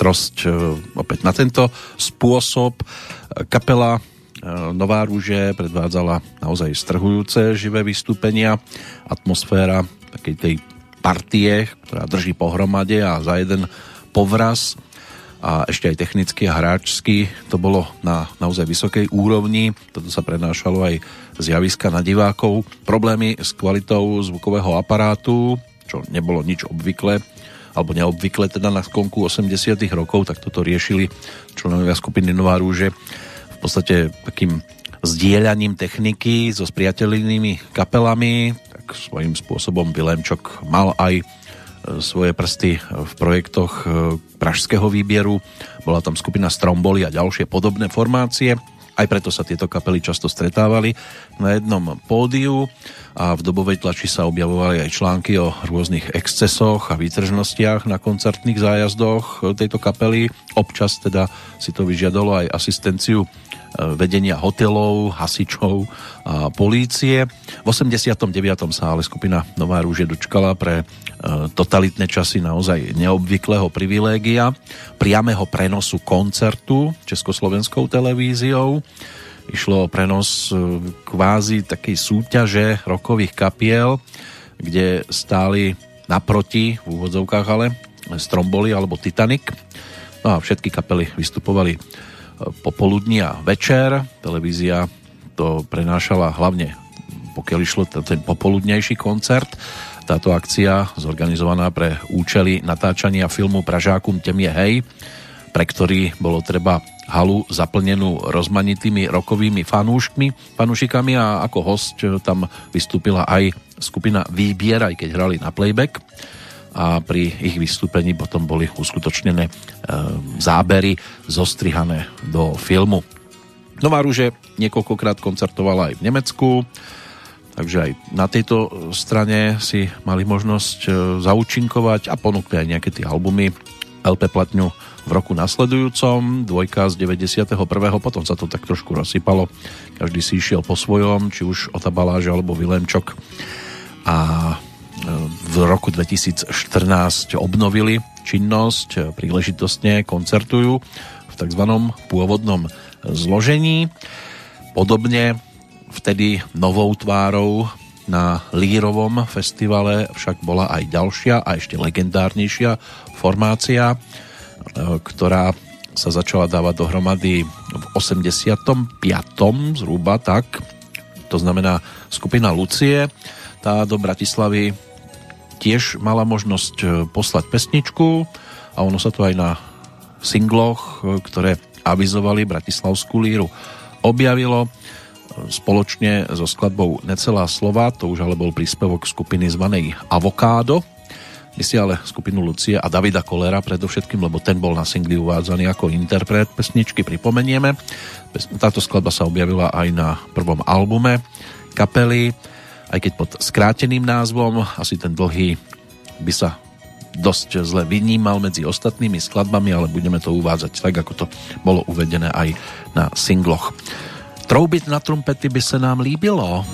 Pestrosť e, opäť na tento spôsob. Kapela e, Nová rúže predvádzala naozaj strhujúce živé vystúpenia, atmosféra takej tej partie, ktorá drží pohromade a za jeden povraz a ešte aj technicky a hráčsky to bolo na naozaj vysokej úrovni. Toto sa prenášalo aj z javiska na divákov. Problémy s kvalitou zvukového aparátu, čo nebolo nič obvyklé, alebo neobvykle teda na skonku 80 rokov, tak toto riešili členovia skupiny Nová rúže v podstate takým zdieľaním techniky so spriateľnými kapelami, tak svojím spôsobom Vilemčok mal aj e, svoje prsty v projektoch e, pražského výbieru. Bola tam skupina Stromboli a ďalšie podobné formácie. Aj preto sa tieto kapely často stretávali na jednom pódiu a v dobovej tlači sa objavovali aj články o rôznych excesoch a výtržnostiach na koncertných zájazdoch tejto kapely. Občas teda si to vyžiadalo aj asistenciu vedenia hotelov, hasičov a polície. V 89. sa ale skupina Nová rúže dočkala pre e, totalitné časy naozaj neobvyklého privilégia, priamého prenosu koncertu Československou televíziou. Išlo o prenos e, kvázi takej súťaže rokových kapiel, kde stáli naproti, v úvodzovkách ale, Stromboli alebo Titanic. No a všetky kapely vystupovali popoludní a večer. Televízia to prenášala hlavne pokiaľ išlo ten popoludnejší koncert. Táto akcia zorganizovaná pre účely natáčania filmu Pražákum tem je hej, pre ktorý bolo treba halu zaplnenú rozmanitými rokovými fanúškmi, fanúšikami a ako host tam vystúpila aj skupina Výbier, aj keď hrali na playback a pri ich vystúpení potom boli uskutočnené e, zábery zostrihané do filmu. Nová rúže niekoľkokrát koncertovala aj v Nemecku, takže aj na tejto strane si mali možnosť e, zaučinkovať a ponúkli aj nejaké tie albumy LP platňu v roku nasledujúcom, dvojka z 91. potom sa to tak trošku rozsypalo, každý si išiel po svojom, či už Otabaláž alebo Vilemčok a v roku 2014 obnovili činnosť, príležitostne koncertujú v tzv. pôvodnom zložení. Podobne vtedy novou tvárou na Lírovom festivale však bola aj ďalšia a ešte legendárnejšia formácia, ktorá sa začala dávať dohromady v 85. zhruba tak. To znamená skupina Lucie. Tá do Bratislavy tiež mala možnosť e, poslať pesničku a ono sa to aj na singloch, e, ktoré avizovali Bratislavskú líru, objavilo spoločne so skladbou Necelá slova, to už ale bol príspevok skupiny zvanej Avokádo, my si ale skupinu Lucie a Davida Kolera predovšetkým, lebo ten bol na singli uvádzaný ako interpret pesničky, pripomenieme. Táto skladba sa objavila aj na prvom albume kapely aj keď pod skráteným názvom, asi ten dlhý by sa dosť zle vynímal medzi ostatnými skladbami, ale budeme to uvádzať tak, ako to bolo uvedené aj na singloch. Troubit na trumpety by sa nám líbilo.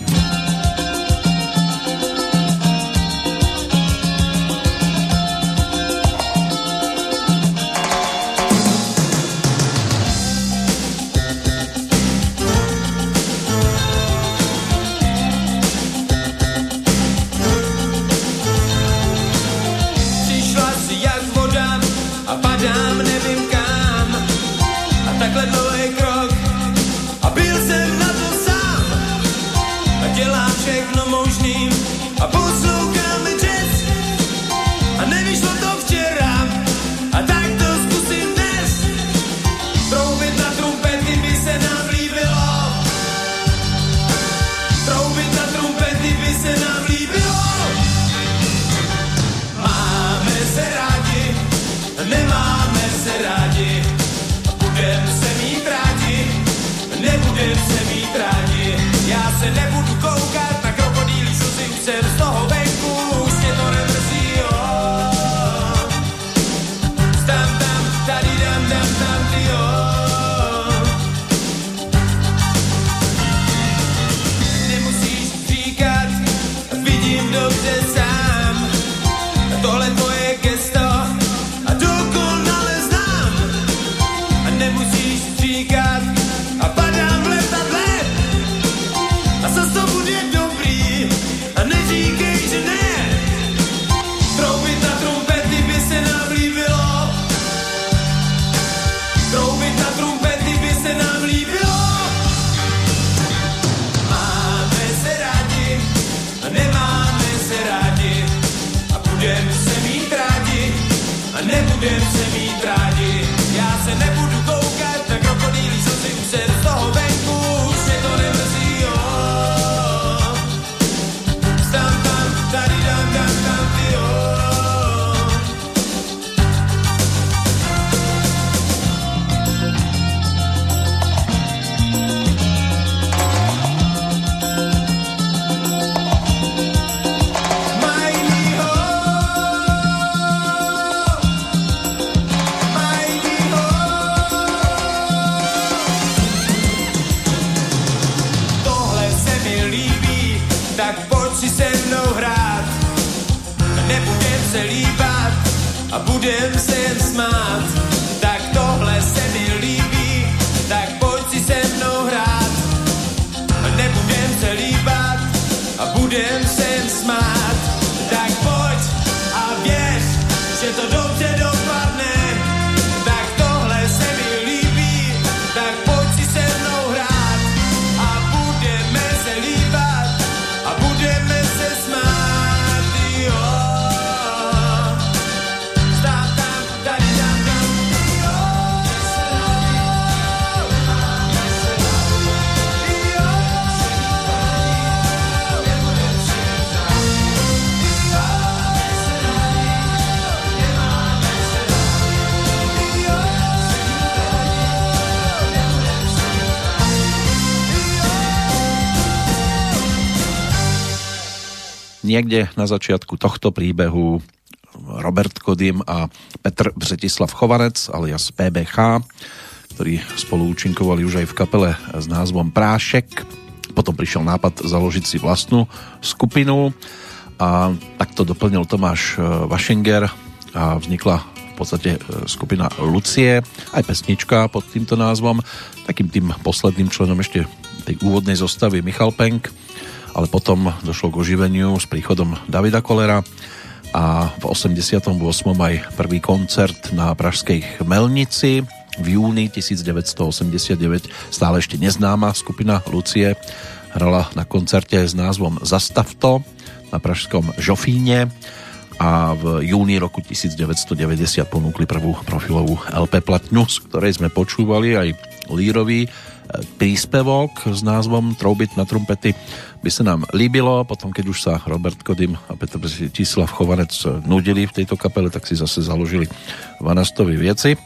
Niekde na začiatku tohto príbehu Robert Kodym a Petr Břetislav Chovanec alias PBH, ktorí spolu účinkovali už aj v kapele s názvom Prášek. Potom prišiel nápad založiť si vlastnú skupinu a takto doplnil Tomáš Vašenger a vznikla v podstate e, skupina Lucie, aj pesnička pod týmto názvom. Takým tým posledným členom ešte tej úvodnej zostavy Michal Penk, ale potom došlo k oživeniu s príchodom Davida Kolera a v 88. aj prvý koncert na Pražskej Chmelnici v júni 1989 stále ešte neznáma skupina Lucie hrala na koncerte s názvom Zastav to na pražskom Žofíne a v júni roku 1990 ponúkli prvú profilovú LP platňu, z ktorej sme počúvali aj lírový príspevok s názvom Troubit na trumpety by sa nám líbilo, potom keď už sa Robert Kodym a Petr Tislav Chovanec nudili v tejto kapele, tak si zase založili Vanastovi vieci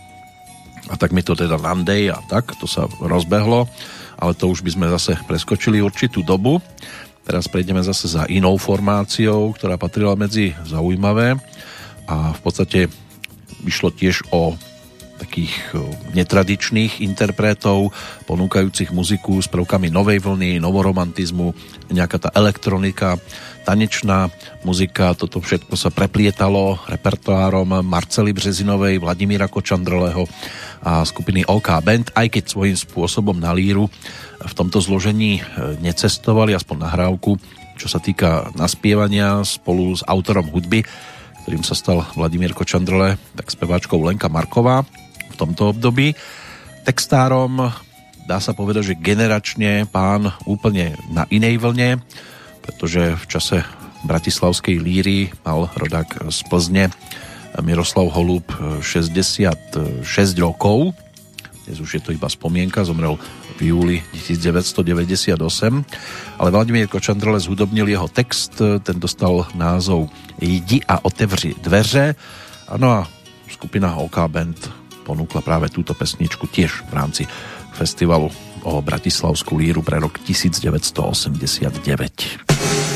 a tak mi to teda Nandej a tak, to sa rozbehlo, ale to už by sme zase preskočili určitú dobu. Teraz prejdeme zase za inou formáciou, ktorá patrila medzi zaujímavé. A v podstate vyšlo tiež o takých netradičných interpretov, ponúkajúcich muziku s prvkami novej vlny, novoromantizmu, nejaká tá elektronika, tanečná muzika, toto všetko sa preplietalo repertoárom Marcely Březinovej, Vladimíra Kočandrleho a skupiny OK Band, aj keď svojím spôsobom na líru v tomto zložení necestovali, aspoň nahrávku, čo sa týka naspievania spolu s autorom hudby, ktorým sa stal Vladimír Kočandrle, tak speváčkou Lenka Marková tomto období. Textárom dá sa povedať, že generačne pán úplne na inej vlne, pretože v čase bratislavskej líry mal rodák z Plzne Miroslav Holub 66 rokov. Dnes už je to iba spomienka, zomrel v júli 1998. Ale Vladimír Kočandrle zhudobnil jeho text, ten dostal názov Jdi a otevři dveře. No a skupina OK Band ponúkla práve túto pesničku tiež v rámci festivalu o Bratislavskú líru pre rok 1989.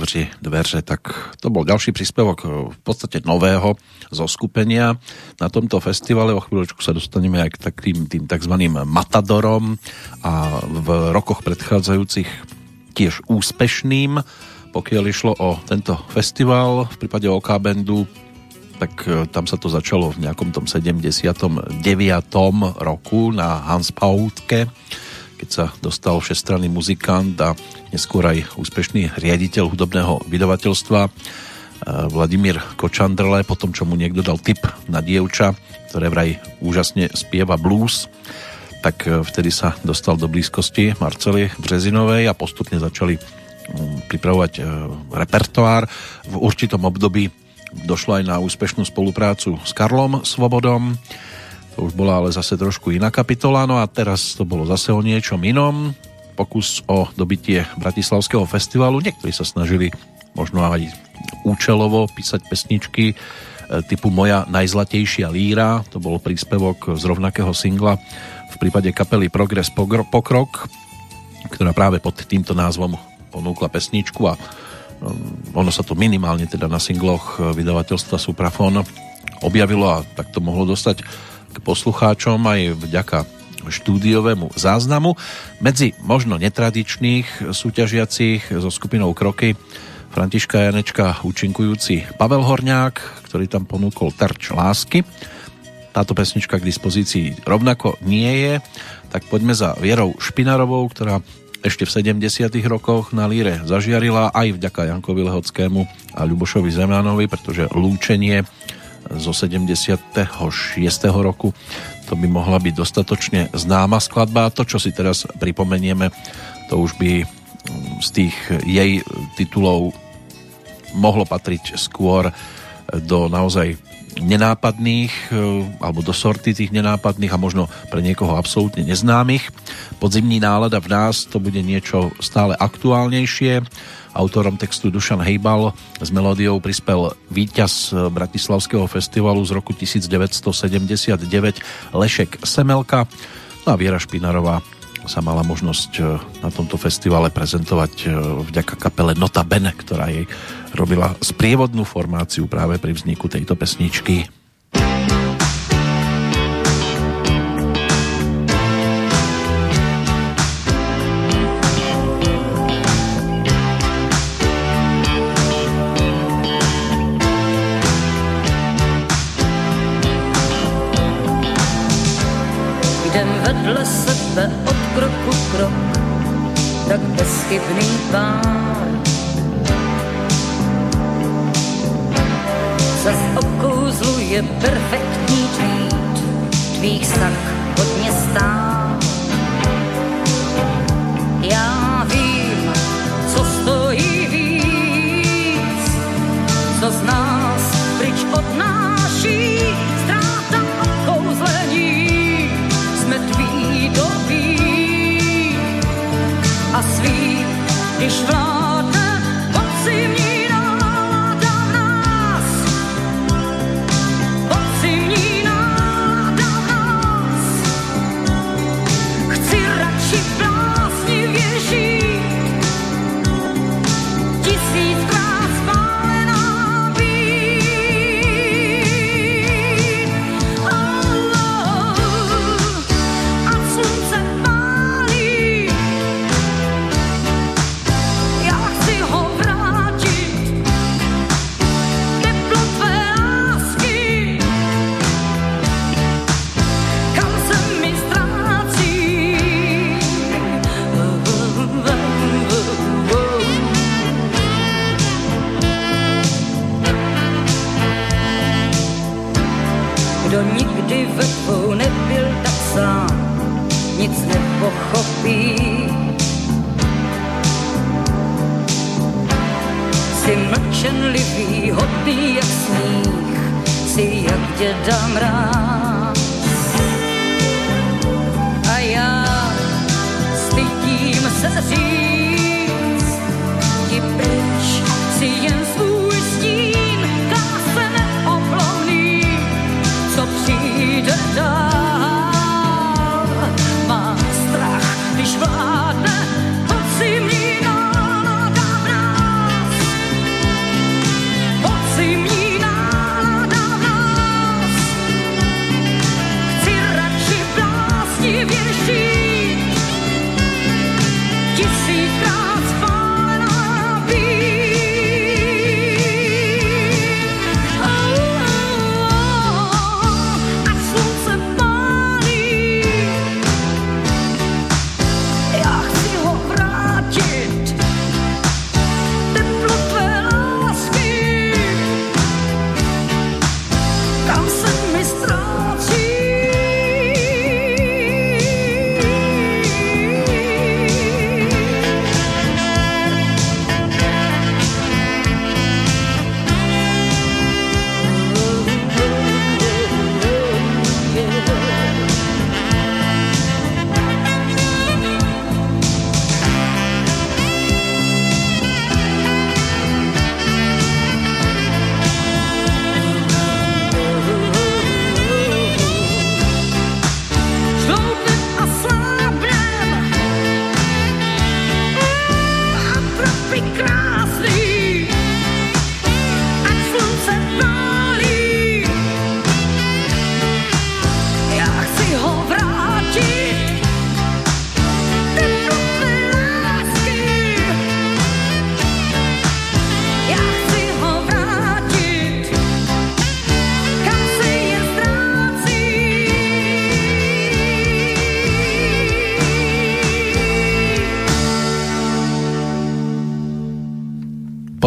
otevři dveře. Tak to bol ďalší príspevok v podstate nového zo skupenia. Na tomto festivale o chvíľočku sa dostaneme aj k takým tým tzv. matadorom a v rokoch predchádzajúcich tiež úspešným. Pokiaľ išlo o tento festival, v prípade OK Bandu, tak e, tam sa to začalo v nejakom tom 79. roku na Hans Pautke keď sa dostal všestranný muzikant a neskôr aj úspešný riaditeľ hudobného vydavateľstva eh, Vladimír Kočandrle, potom čo mu niekto dal tip na dievča, ktoré vraj úžasne spieva blues, tak eh, vtedy sa dostal do blízkosti Marcely Březinovej a postupne začali mm, pripravovať eh, repertoár. V určitom období došlo aj na úspešnú spoluprácu s Karlom Svobodom, to už bola ale zase trošku iná kapitola, no a teraz to bolo zase o niečom inom. Pokus o dobitie Bratislavského festivalu. Niektorí sa snažili možno aj účelovo písať pesničky e, typu Moja najzlatejšia líra. To bol príspevok z rovnakého singla v prípade kapely Progress Pokrok, ktorá práve pod týmto názvom ponúkla pesničku a um, ono sa to minimálne teda na singloch vydavateľstva Suprafon objavilo a tak to mohlo dostať k poslucháčom aj vďaka štúdiovému záznamu. Medzi možno netradičných súťažiacich so skupinou Kroky Františka Janečka účinkujúci Pavel Horňák, ktorý tam ponúkol Terč lásky. Táto pesnička k dispozícii rovnako nie je, tak poďme za Vierou Špinarovou, ktorá ešte v 70 rokoch na líre zažiarila aj vďaka Jankovi Lehockému a Ľubošovi Zemanovi, pretože lúčenie zo 76. roku. To by mohla byť dostatočne známa skladba. To, čo si teraz pripomenieme, to už by mm, z tých jej titulov mohlo patriť skôr do naozaj nenápadných e, alebo do sorty tých nenápadných a možno pre niekoho absolútne neznámych. Podzimní nálada v nás to bude niečo stále aktuálnejšie Autorom textu Dušan Hejbal s melódiou prispel víťaz Bratislavského festivalu z roku 1979 Lešek Semelka. No a Viera Špinarová sa mala možnosť e, na tomto festivale prezentovať e, vďaka kapele Nota Bene, ktorá jej robila sprievodnú formáciu práve pri vzniku tejto pesničky.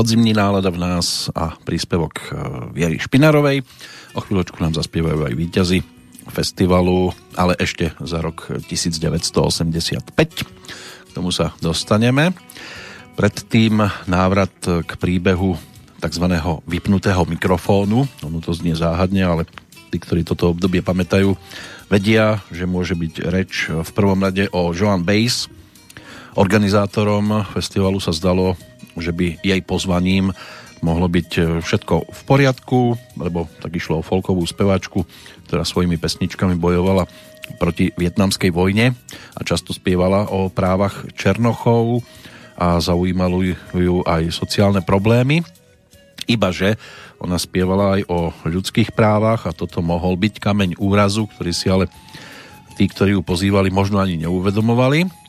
Podzimní nálada v nás a príspevok Viery Špinarovej. O chvíľočku nám zaspievajú aj výťazy festivalu, ale ešte za rok 1985. K tomu sa dostaneme. Predtým návrat k príbehu tzv. vypnutého mikrofónu. Ono to znie záhadne, ale tí, ktorí toto obdobie pamätajú, vedia, že môže byť reč v prvom rade o Joan Bass. Organizátorom festivalu sa zdalo, že by jej pozvaním mohlo byť všetko v poriadku, lebo tak išlo o folkovú speváčku, ktorá svojimi pesničkami bojovala proti vietnamskej vojne a často spievala o právach Černochov a zaujímalo ju aj sociálne problémy. Ibaže ona spievala aj o ľudských právach a toto mohol byť kameň úrazu, ktorý si ale tí, ktorí ju pozývali, možno ani neuvedomovali.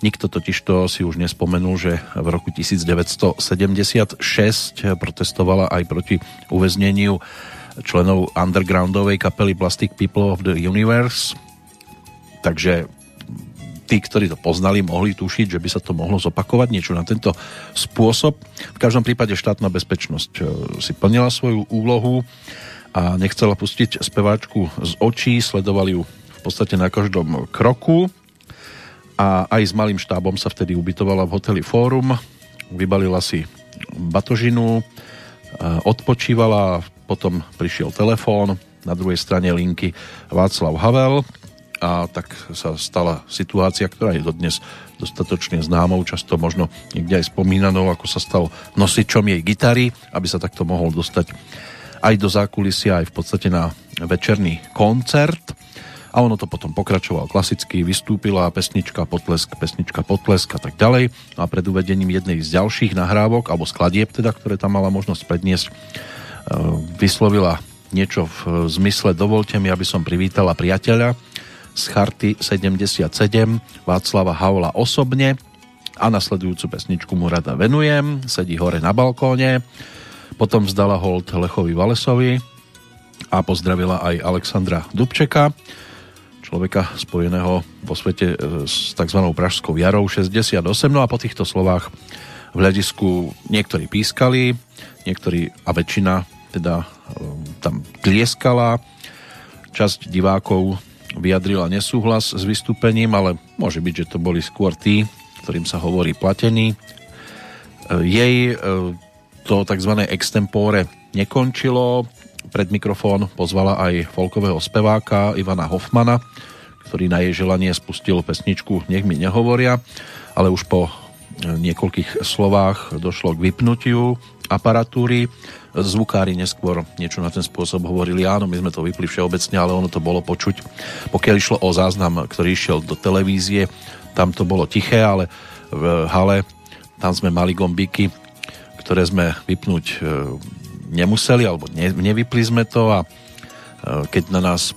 Nikto totižto si už nespomenul, že v roku 1976 protestovala aj proti uväzneniu členov undergroundovej kapely Plastic People of the Universe. Takže tí, ktorí to poznali, mohli tušiť, že by sa to mohlo zopakovať niečo na tento spôsob. V každom prípade štátna bezpečnosť e, si plnila svoju úlohu a nechcela pustiť speváčku z očí, sledovali ju v podstate na každom kroku a aj s malým štábom sa vtedy ubytovala v hoteli Fórum, vybalila si batožinu, e, odpočívala, potom prišiel telefón, na druhej strane linky Václav Havel, a tak sa stala situácia, ktorá je dodnes dostatočne známou, často možno niekde aj spomínanou, ako sa stal nosičom jej gitary, aby sa takto mohol dostať aj do zákulisia, aj v podstate na večerný koncert. A ono to potom pokračoval klasicky, vystúpila pesnička, potlesk, pesnička, potlesk a tak ďalej. A pred uvedením jednej z ďalších nahrávok, alebo skladieb teda, ktoré tam mala možnosť predniesť, e, vyslovila niečo v zmysle dovolte mi, aby som privítala priateľa, z Charty 77 Václava Haula osobne. A nasledujúcu pesničku mu rada venujem, sedí hore na balkóne, potom vzdala hold Lechovi Valesovi a pozdravila aj Alexandra Dubčeka, človeka spojeného vo svete e, s tzv. Pražskou jarou 68. No a po týchto slovách v hľadisku niektorí pískali, niektorí a väčšina teda e, tam tlieskala, časť divákov vyjadrila nesúhlas s vystúpením, ale môže byť, že to boli skôr tí, ktorým sa hovorí platení. E, jej to tzv. extempore nekončilo. Pred mikrofón pozvala aj folkového speváka Ivana Hoffmana, ktorý na jej želanie spustil pesničku Nech mi nehovoria, ale už po e, niekoľkých slovách došlo k vypnutiu aparatúry zvukári neskôr niečo na ten spôsob hovorili, áno, my sme to vypli všeobecne, ale ono to bolo počuť. Pokiaľ išlo o záznam, ktorý išiel do televízie, tam to bolo tiché, ale v hale tam sme mali gombíky, ktoré sme vypnúť e, nemuseli, alebo ne, nevypli sme to a e, keď na nás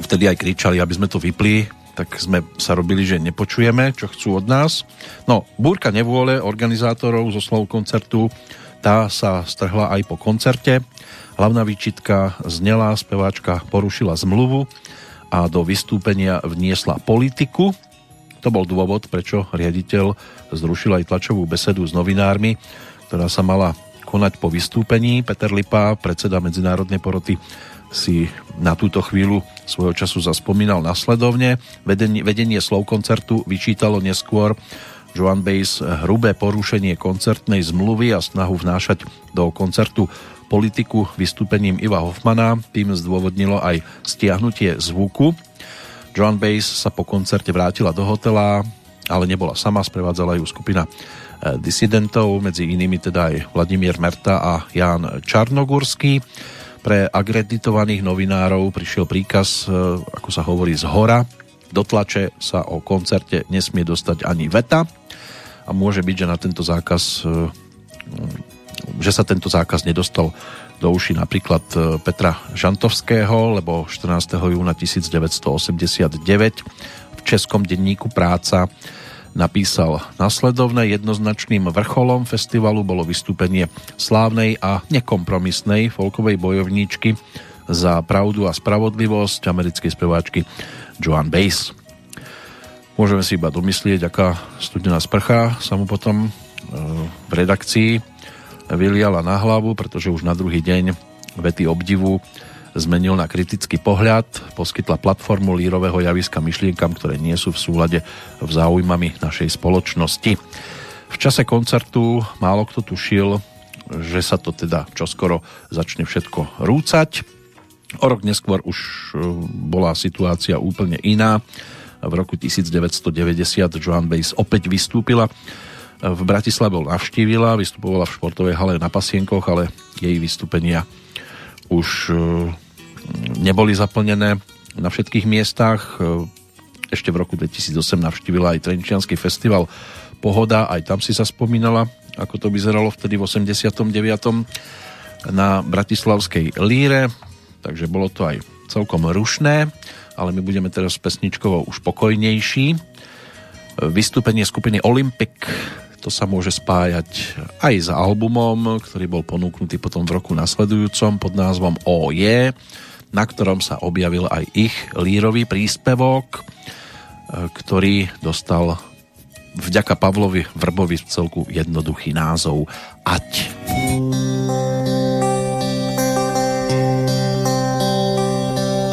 vtedy aj kričali, aby sme to vypli, tak sme sa robili, že nepočujeme, čo chcú od nás. No, búrka nevôle organizátorov zo slov koncertu tá sa strhla aj po koncerte. Hlavná výčitka znela, speváčka porušila zmluvu a do vystúpenia vniesla politiku. To bol dôvod, prečo riaditeľ zrušil aj tlačovú besedu s novinármi, ktorá sa mala konať po vystúpení. Peter Lipa, predseda medzinárodnej poroty, si na túto chvíľu svojho času zaspomínal nasledovne. Vedenie, vedenie slov koncertu vyčítalo neskôr Joan Bass hrubé porušenie koncertnej zmluvy a snahu vnášať do koncertu politiku vystúpením Iva Hoffmana. Tým zdôvodnilo aj stiahnutie zvuku. Joan Bass sa po koncerte vrátila do hotela, ale nebola sama, sprevádzala ju skupina disidentov, medzi inými teda aj Vladimír Merta a Ján Čarnogurský. Pre akreditovaných novinárov prišiel príkaz, eh, ako sa hovorí, z hora. Do tlače sa o koncerte nesmie dostať ani veta a môže byť, že na tento zákaz e, že sa tento zákaz nedostal do uši napríklad Petra Žantovského, lebo 14. júna 1989 v českom denníku Práca napísal nasledovné jednoznačným vrcholom festivalu bolo vystúpenie slávnej a nekompromisnej folkovej bojovníčky za pravdu a spravodlivosť americkej speváčky Joan Bass. Môžeme si iba domyslieť, aká studená sprcha sa mu potom e, v redakcii vyliala na hlavu, pretože už na druhý deň vety obdivu zmenil na kritický pohľad, poskytla platformu lírového javiska myšlienkam, ktoré nie sú v súlade v záujmami našej spoločnosti. V čase koncertu málo kto tušil, že sa to teda čoskoro začne všetko rúcať. O rok neskôr už e, bola situácia úplne iná. V roku 1990 Joan Bass opäť vystúpila v Bratislave navštívila, vystupovala v športovej hale na Pasienkoch, ale jej vystúpenia už e, neboli zaplnené na všetkých miestach. E, ešte v roku 2008 navštívila aj Trenčianský festival Pohoda, aj tam si sa spomínala, ako to vyzeralo vtedy v 89. na Bratislavskej líre, takže bolo to aj celkom rušné, ale my budeme teraz pesničkovo už pokojnejší. Vystúpenie skupiny Olympic to sa môže spájať aj s albumom, ktorý bol ponúknutý potom v roku nasledujúcom pod názvom OJ, na ktorom sa objavil aj ich lírový príspevok, e, ktorý dostal vďaka Pavlovi Vrbovi v celku jednoduchý názov Ať.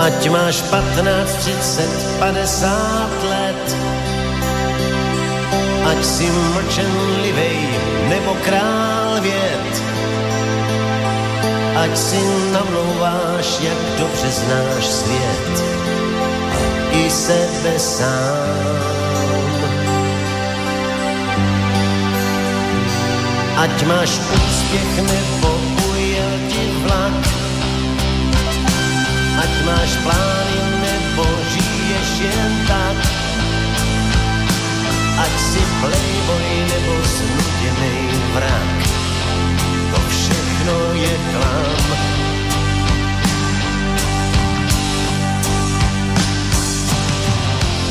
Ať máš 15, 30, 50 let, ať si mlčenlivej nebo král věd. Ať si namlouváš, jak dobře znáš svět i sebe sám. Ať máš úspěch nebo ujel ti vlak, ať máš plány nebo žiješ jen tak, ať si playboy nebo znuděnej vrak. Všechno je klam.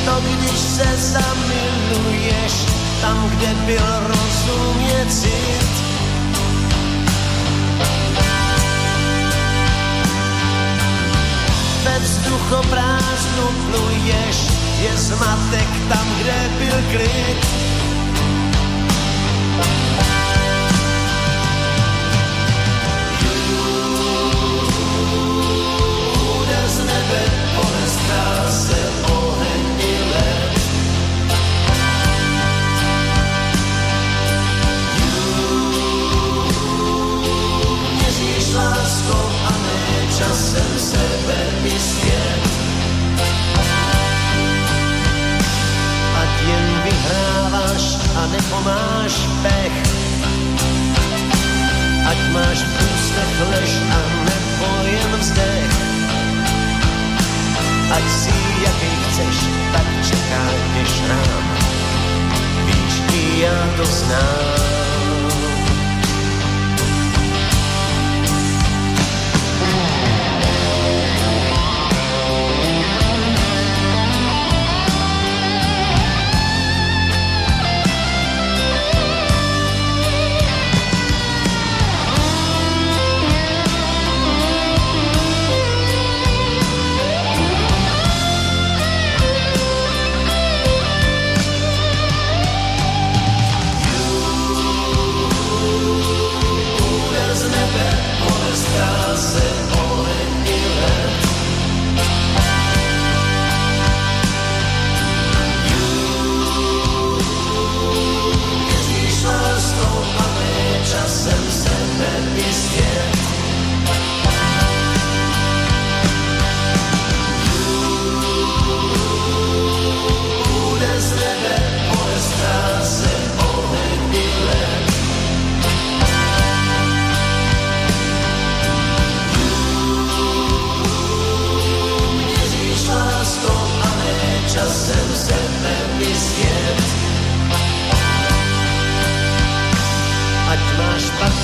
To když se zamiluješ tam, kde byl rozum je cit, ve vzduchoprázdnu pluješ je zmatek tam, kde byl klid. Časem sebe i svět. jen vyhráváš a nepomáš pech. Ať máš v ústech lež a nebo jen vzdech. Ať si jaký chceš, tak čeká tě šrám. Víš, i já to znám.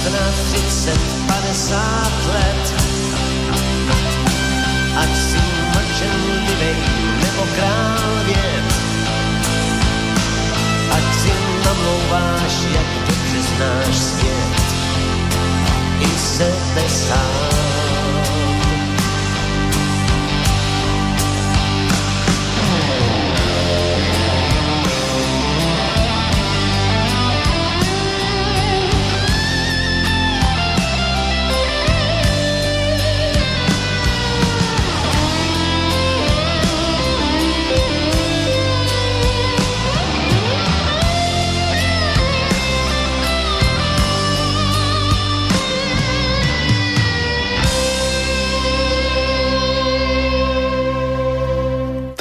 Na 30, 50 let. Ať si mlčenlivej nebo král věd. Ať si namlouváš, jak dobře znáš svět. I sebe sám.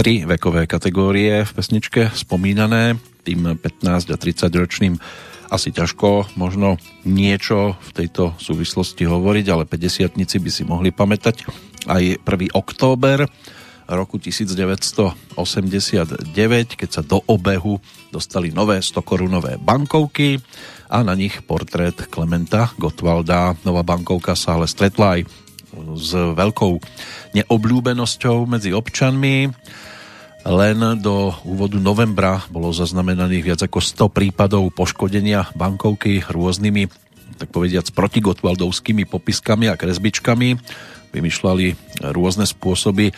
Tri vekové kategórie v pesničke spomínané, tým 15 a 30 ročným asi ťažko možno niečo v tejto súvislosti hovoriť, ale 50 by si mohli pamätať aj 1. október roku 1989, keď sa do obehu dostali nové 100 korunové bankovky a na nich portrét Klementa Gottwalda. Nová bankovka sa ale stretla aj s veľkou neobľúbenosťou medzi občanmi len do úvodu novembra bolo zaznamenaných viac ako 100 prípadov poškodenia bankovky rôznymi, tak povediac, protigotwaldovskými popiskami a kresbičkami. Vymýšľali rôzne spôsoby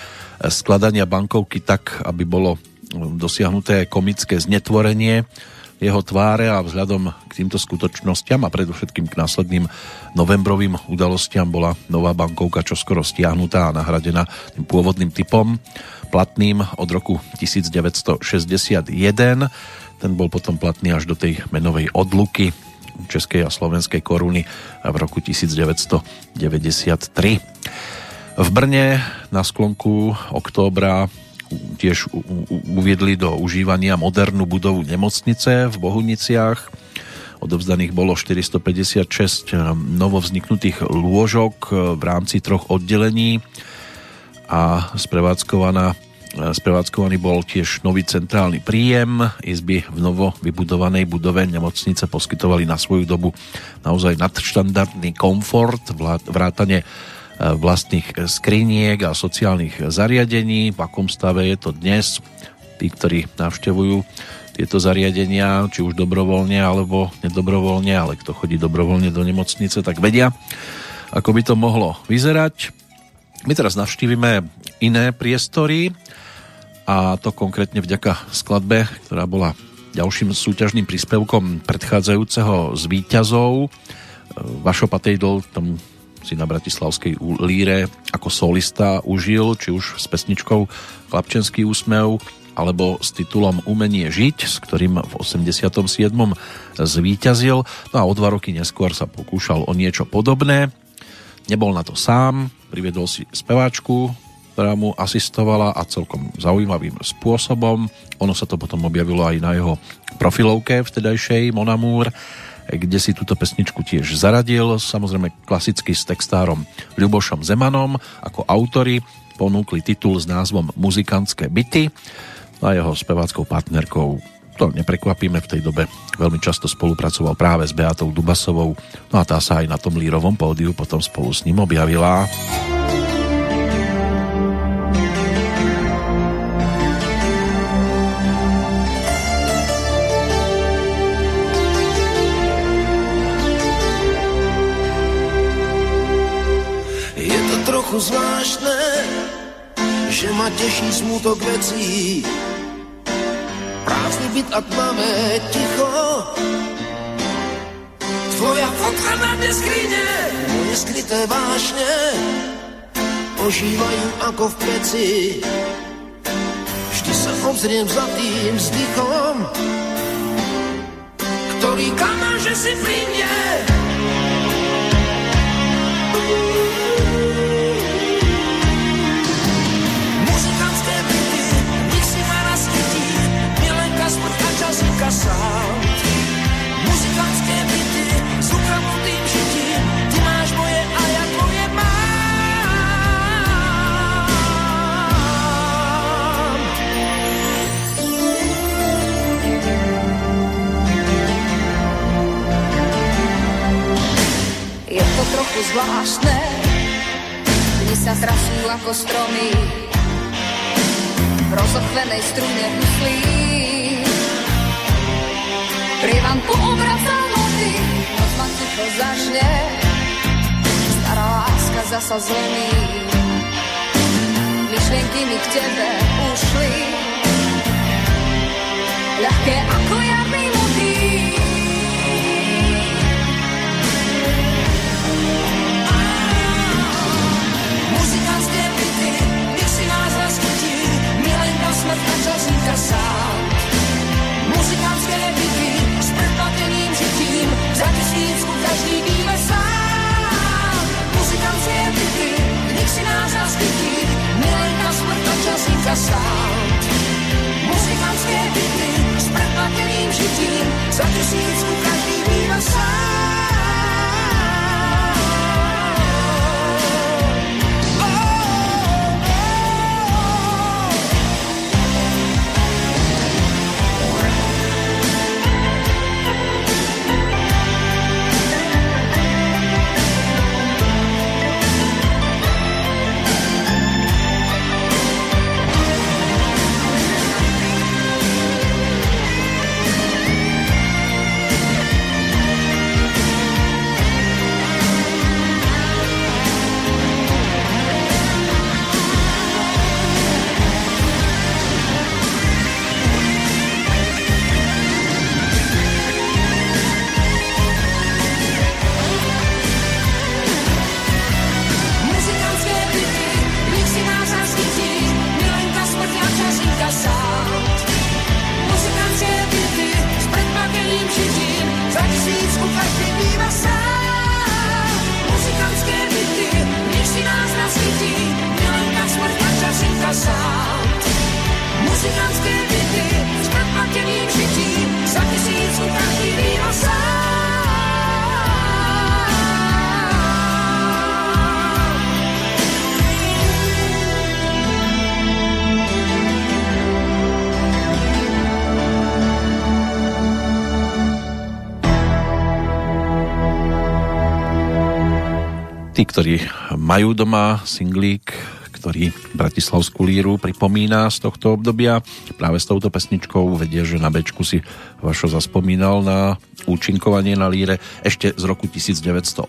skladania bankovky tak, aby bolo dosiahnuté komické znetvorenie jeho tváre a vzhľadom k týmto skutočnostiam a predovšetkým k následným novembrovým udalostiam bola nová bankovka čoskoro stiahnutá a nahradená tým pôvodným typom platným od roku 1961. Ten bol potom platný až do tej menovej odluky Českej a Slovenskej koruny v roku 1993. V Brne na sklonku októbra tiež uviedli do užívania modernú budovu nemocnice v Bohuniciach. Odovzdaných bolo 456 novovzniknutých lôžok v rámci troch oddelení a sprevádzkovaná Sprevádzkovaný bol tiež nový centrálny príjem. Izby v novo vybudovanej budove nemocnice poskytovali na svoju dobu naozaj nadštandardný komfort, vrátane e, vlastných skriniek a sociálnych zariadení. V akom stave je to dnes? Tí, ktorí navštevujú tieto zariadenia, či už dobrovoľne alebo nedobrovoľne, ale kto chodí dobrovoľne do nemocnice, tak vedia, ako by to mohlo vyzerať. My teraz navštívime iné priestory a to konkrétne vďaka skladbe, ktorá bola ďalším súťažným príspevkom predchádzajúceho z výťazov. Vašo Patejdl tam si na Bratislavskej líre ako solista užil, či už s pesničkou Chlapčenský úsmev, alebo s titulom Umenie žiť, s ktorým v 87. zvíťazil. No a o dva roky neskôr sa pokúšal o niečo podobné. Nebol na to sám, priviedol si speváčku, ktorá mu asistovala a celkom zaujímavým spôsobom. Ono sa to potom objavilo aj na jeho profilovke vtedajšej Monamúr, kde si túto pesničku tiež zaradil, samozrejme klasicky s textárom Ľubošom Zemanom. Ako autory ponúkli titul s názvom Muzikantské byty a jeho speváckou partnerkou to neprekvapíme, v tej dobe veľmi často spolupracoval práve s Beatou Dubasovou, no a tá sa aj na tom lírovom pódiu potom spolu s ním objavila. Je to trochu zvláštne, že ma teší smutok vecí, prázdny byt a tmavé ticho. Tvoja fotka na dne skrine, moje skryté vášne, ožívajú ako v peci. Vždy sa obzriem za tým vzdychom, ktorý kamá, že si pri mne. Jazyka sám. Muzikantské byty s ukradnutým žitím, ty máš moje a ja tvoje mám. Je to trochu zvláštne, dni sa trasú ako stromy, v rozochvenej strune huslí Prievan poobracal noty, noc ma ticho zažne, stará láska zasa zlomí. Myšlienky mi k tebe ušli, ľahké ako jarný si nás a skutí, milenka smrt a čas jít zastál. Muzikantské byty s prekvapeným žitím, za tisícku každý býva sám. Ktorí majú doma singlík, ktorý Bratislavskú líru pripomína z tohto obdobia. Práve s touto pesničkou vedia, že na Bečku si Vašo zaspomínal na účinkovanie na líre ešte z roku 1980,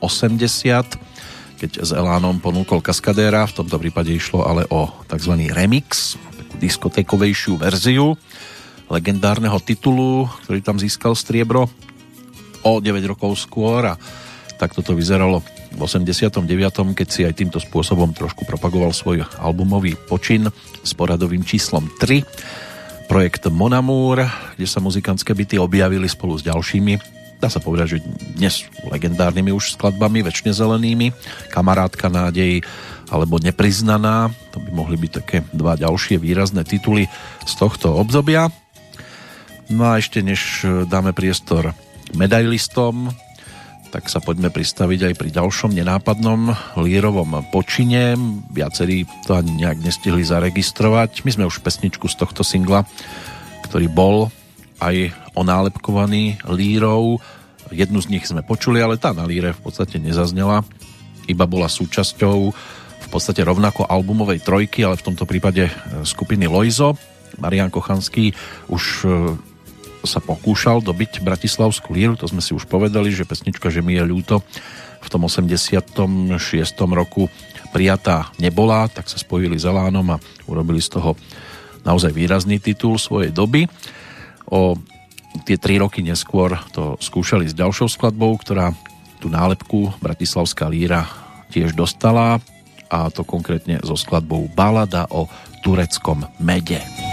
keď s Elánom ponúkol Kaskadéra, v tomto prípade išlo ale o tzv. remix, takú diskotékovejšiu verziu legendárneho titulu, ktorý tam získal striebro o 9 rokov skôr a tak toto vyzeralo v 89., keď si aj týmto spôsobom trošku propagoval svoj albumový počin s poradovým číslom 3. Projekt Monamur, kde sa muzikantské byty objavili spolu s ďalšími, dá sa povedať, že dnes legendárnymi už skladbami, väčšine zelenými, Kamarátka nádej alebo Nepriznaná, to by mohli byť také dva ďalšie výrazné tituly z tohto obdobia. No a ešte než dáme priestor medailistom, tak sa poďme pristaviť aj pri ďalšom nenápadnom lírovom počine. Viacerí to ani nejak nestihli zaregistrovať. My sme už pesničku z tohto singla, ktorý bol aj onálepkovaný lírou. Jednu z nich sme počuli, ale tá na líre v podstate nezaznela. Iba bola súčasťou v podstate rovnako albumovej trojky, ale v tomto prípade skupiny Loizo. Marian Kochanský už sa pokúšal dobiť Bratislavskú líru, to sme si už povedali, že pesnička, že mi je ľúto, v tom 86. roku prijatá nebola, tak sa spojili s Elánom a urobili z toho naozaj výrazný titul svojej doby. O tie tri roky neskôr to skúšali s ďalšou skladbou, ktorá tú nálepku Bratislavská líra tiež dostala a to konkrétne so skladbou Balada o tureckom mede.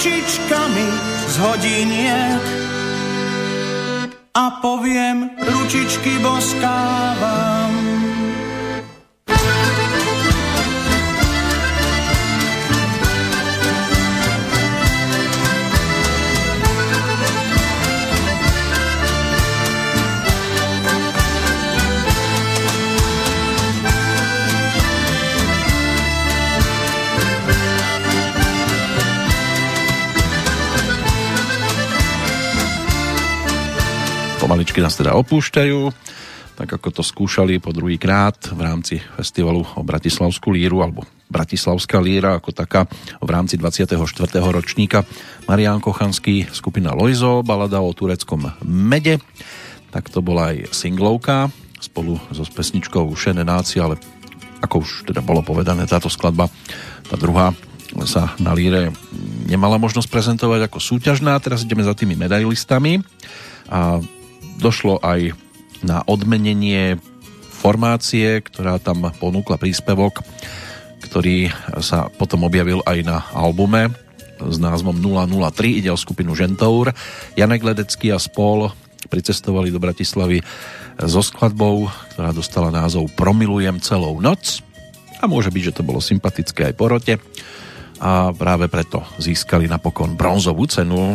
Ručičkami z hodiniek a poviem, ručičky boskávam. Pomaličky nás teda opúšťajú, tak ako to skúšali po druhý krát v rámci festivalu o Bratislavskú líru alebo Bratislavská líra ako taká v rámci 24. ročníka Marián Kochanský, skupina Lojzo, balada o tureckom mede. Tak to bola aj singlovka spolu so pesničkou Šene nácia, ale ako už teda bolo povedané, táto skladba, tá druhá sa na líre nemala možnosť prezentovať ako súťažná. Teraz ideme za tými medailistami a došlo aj na odmenenie formácie, ktorá tam ponúkla príspevok, ktorý sa potom objavil aj na albume s názvom 003, ide o skupinu Žentour. Janek Ledecký a spol pricestovali do Bratislavy so skladbou, ktorá dostala názov Promilujem celou noc a môže byť, že to bolo sympatické aj porote a práve preto získali napokon bronzovú cenu.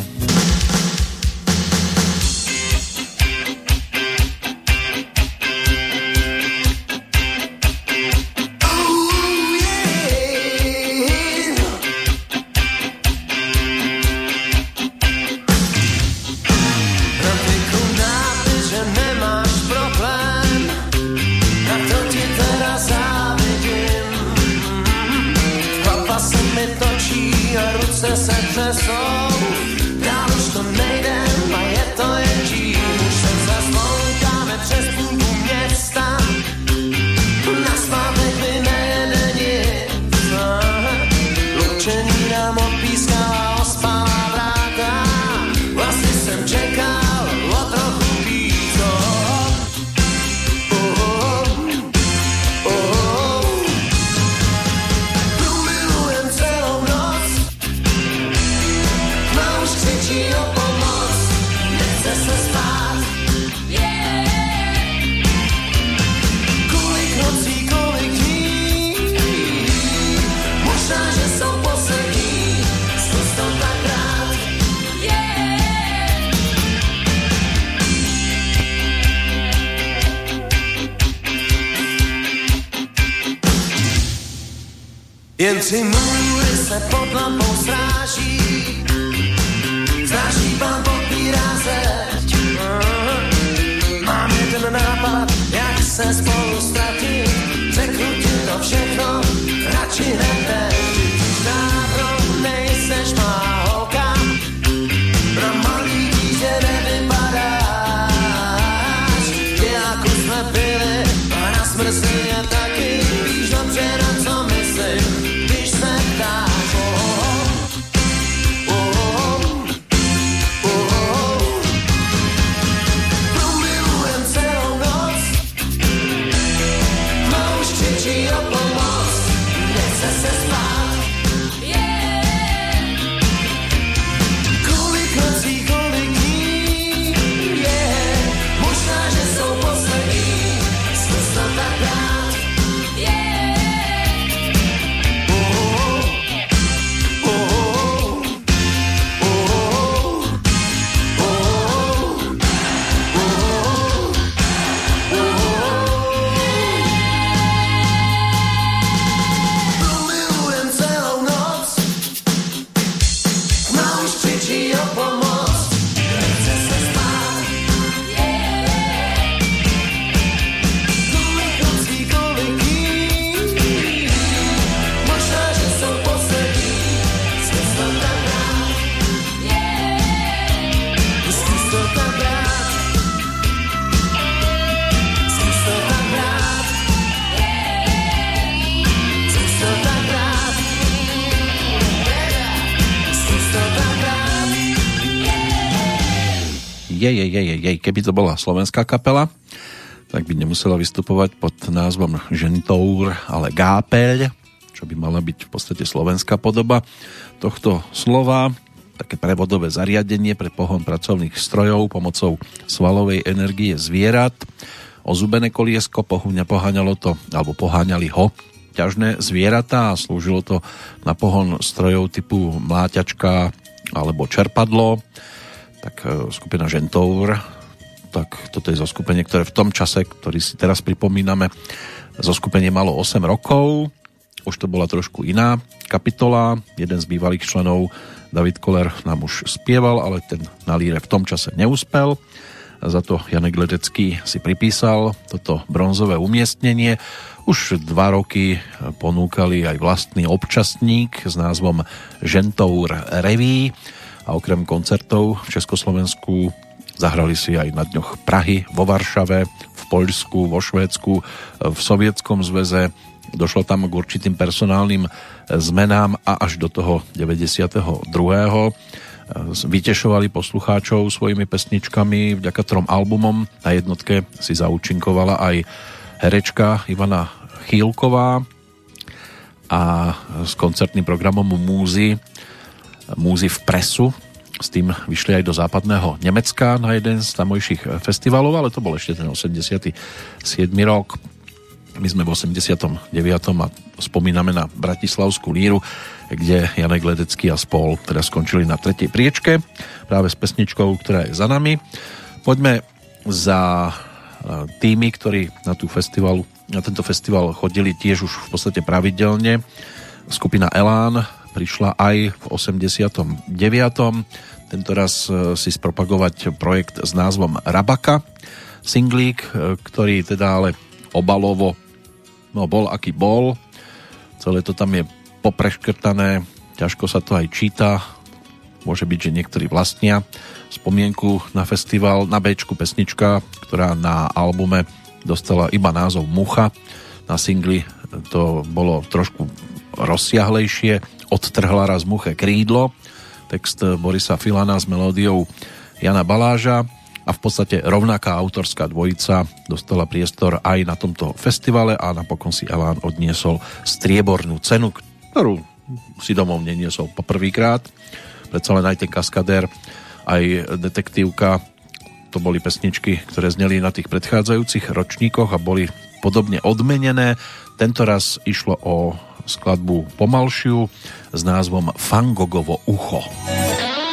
Keby to bola slovenská kapela, tak by nemusela vystupovať pod názvom Žentour, ale Gápeľ, čo by mala byť v podstate slovenská podoba tohto slova. Také prevodové zariadenie pre pohon pracovných strojov pomocou svalovej energie zvierat. Ozubené koliesko poháňalo to, alebo poháňali ho ťažné zvieratá a slúžilo to na pohon strojov typu mláťačka alebo čerpadlo. Tak e, skupina Žentour toto je zoskupenie, ktoré v tom čase, ktorý si teraz pripomíname, zoskupenie malo 8 rokov, už to bola trošku iná kapitola, jeden z bývalých členov David Koller nám už spieval, ale ten na líre v tom čase neúspel. Za to Janek Ledecký si pripísal toto bronzové umiestnenie. Už dva roky ponúkali aj vlastný občasník s názvom Žentour Reví a okrem koncertov v Československu Zahrali si aj na dňoch Prahy, vo Varšave, v Poľsku, vo Švédsku, v Sovietskom zväze. Došlo tam k určitým personálnym zmenám a až do toho 92. Vytešovali poslucháčov svojimi pesničkami vďaka trom albumom. Na jednotke si zaučinkovala aj herečka Ivana Chýlková a s koncertným programom Múzy Múzy v presu s tým vyšli aj do západného Nemecka na jeden z tamojších eh, festivalov, ale to bol ešte ten 87. rok. My sme v 89. a spomíname na Bratislavskú líru, kde Janek Ledecký a spol teda skončili na tretej priečke práve s pesničkou, ktorá je za nami. Poďme za eh, tými, ktorí na, tú festivalu, na tento festival chodili tiež už v podstate pravidelne. Skupina Elán prišla aj v 89. Tento raz e, si spropagovať projekt s názvom Rabaka. Singlík, e, ktorý teda ale obalovo no bol aký bol. Celé to tam je popreškrtané, ťažko sa to aj číta. Môže byť, že niektorí vlastnia spomienku na festival, na Bčku pesnička, ktorá na albume dostala iba názov Mucha. Na singli to bolo trošku rozsiahlejšie, odtrhla raz muche krídlo, text Borisa Filana s melódiou Jana Baláža a v podstate rovnaká autorská dvojica dostala priestor aj na tomto festivale a napokon si Elán odniesol striebornú cenu, ktorú si domov neniesol poprvýkrát. Predsa len aj ten kaskadér, aj detektívka, to boli pesničky, ktoré zneli na tých predchádzajúcich ročníkoch a boli podobne odmenené. Tento raz išlo o skladbu pomalšiu s názvom Fangogovo ucho. To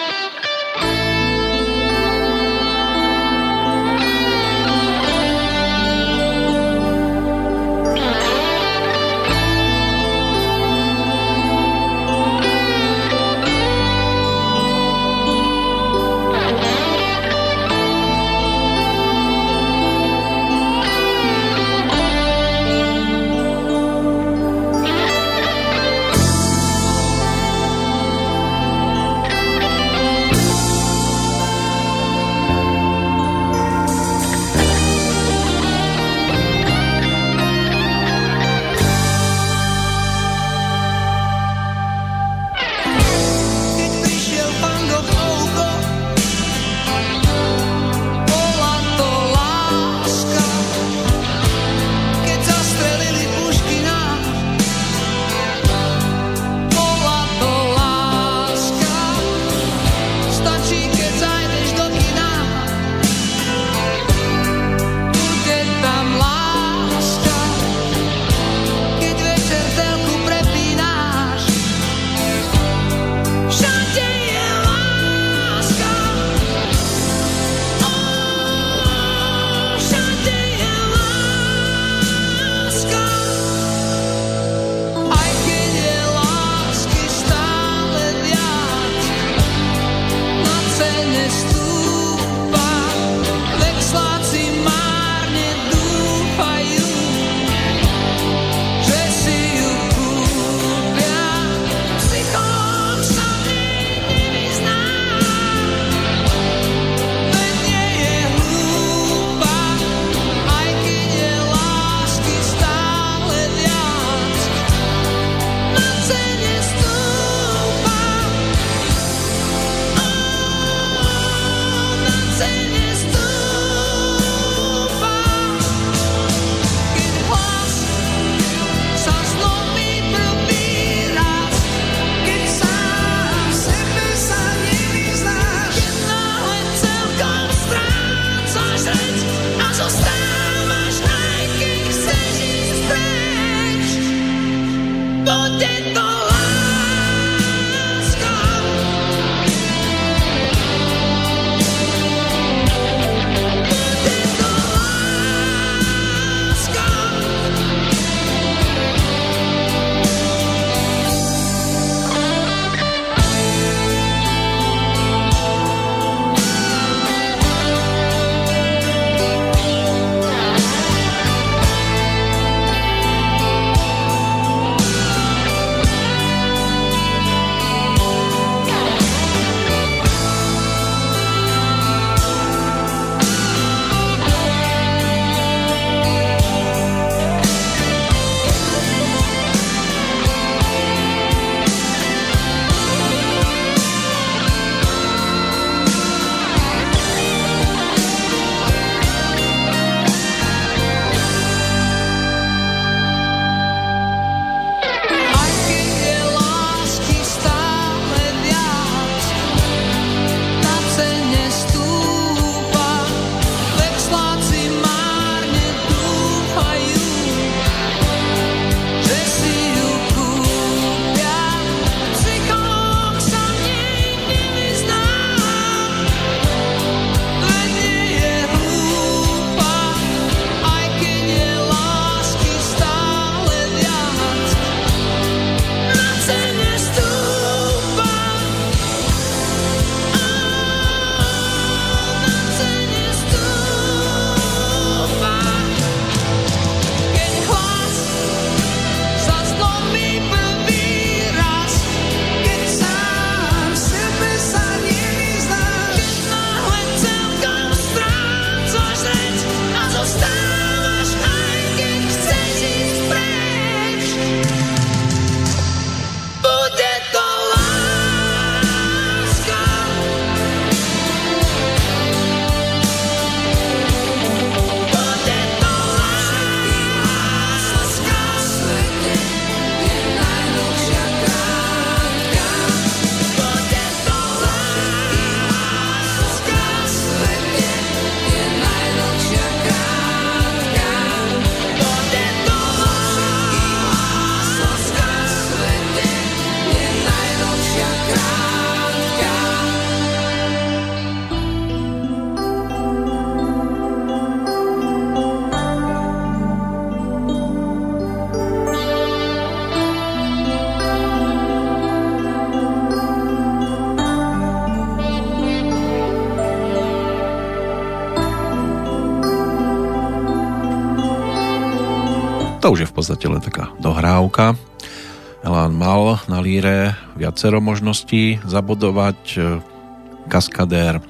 už je v podstate len taká dohrávka. Elán mal na líre viacero možností zabodovať, e, kaskadér,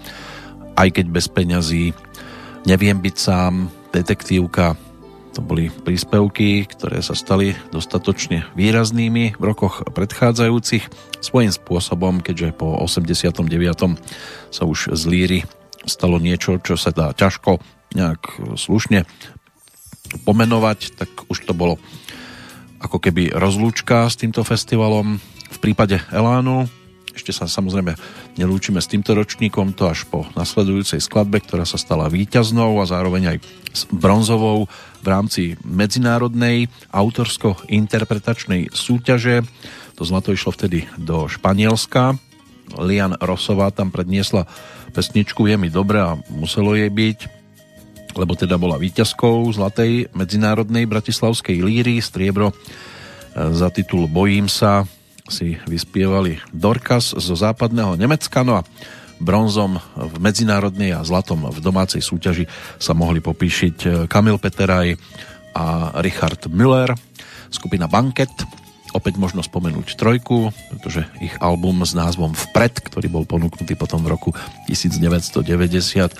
aj keď bez peňazí, neviem byť sám, detektívka, to boli príspevky, ktoré sa stali dostatočne výraznými v rokoch predchádzajúcich svojím spôsobom, keďže po 89. sa už z líry stalo niečo, čo sa dá ťažko nejak slušne pomenovať, tak už to bolo ako keby rozlúčka s týmto festivalom. V prípade Elánu ešte sa samozrejme nelúčime s týmto ročníkom, to až po nasledujúcej skladbe, ktorá sa stala víťaznou a zároveň aj bronzovou v rámci medzinárodnej autorsko-interpretačnej súťaže. To zlato išlo vtedy do Španielska. Lian Rosová tam predniesla pesničku Je mi dobré a muselo jej byť lebo teda bola víťazkou Zlatej medzinárodnej bratislavskej líry, striebro e, za titul Bojím sa si vyspievali Dorkas zo západného Nemecka, no a bronzom v medzinárodnej a zlatom v domácej súťaži sa mohli popíšiť e, Kamil Peteraj a Richard Müller, skupina Banket, opäť možno spomenúť trojku, pretože ich album s názvom Vpred, ktorý bol ponúknutý potom v roku 1990,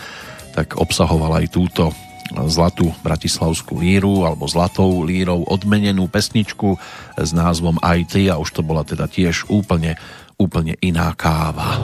tak obsahoval aj túto zlatú bratislavskú líru alebo zlatou lírou odmenenú pesničku s názvom Aj a už to bola teda tiež úplne, úplne iná káva.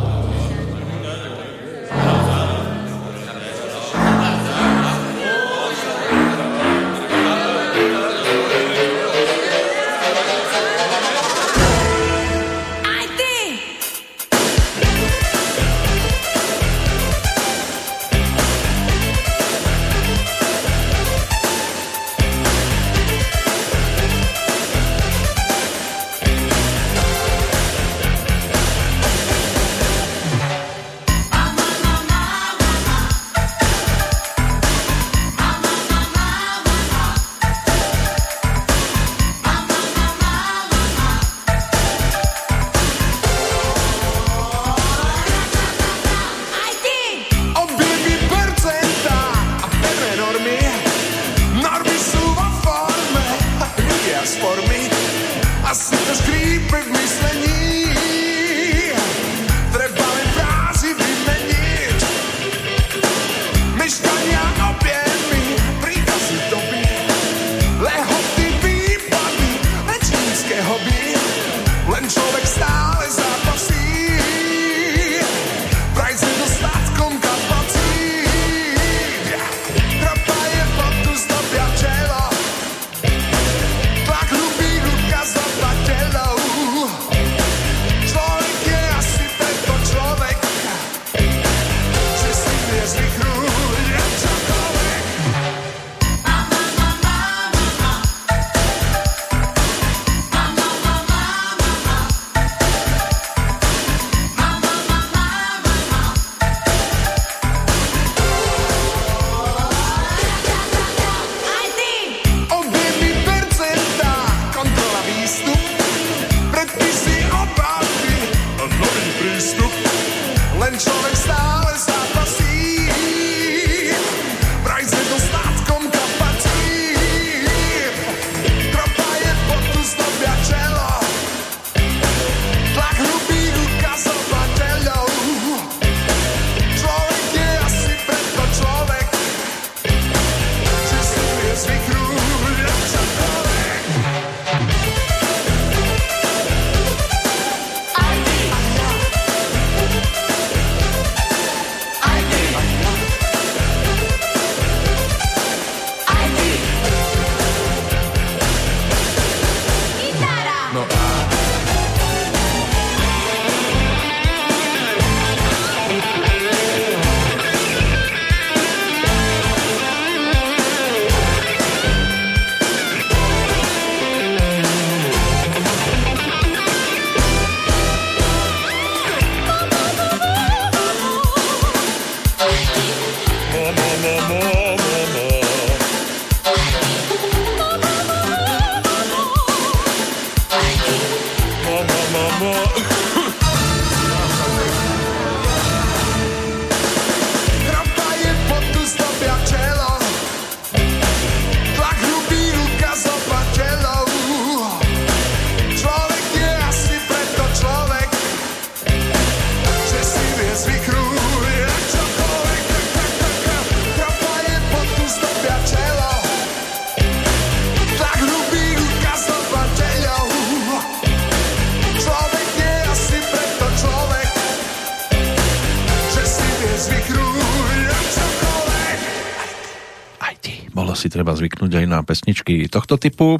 Zvyknúť aj na pesničky tohto typu.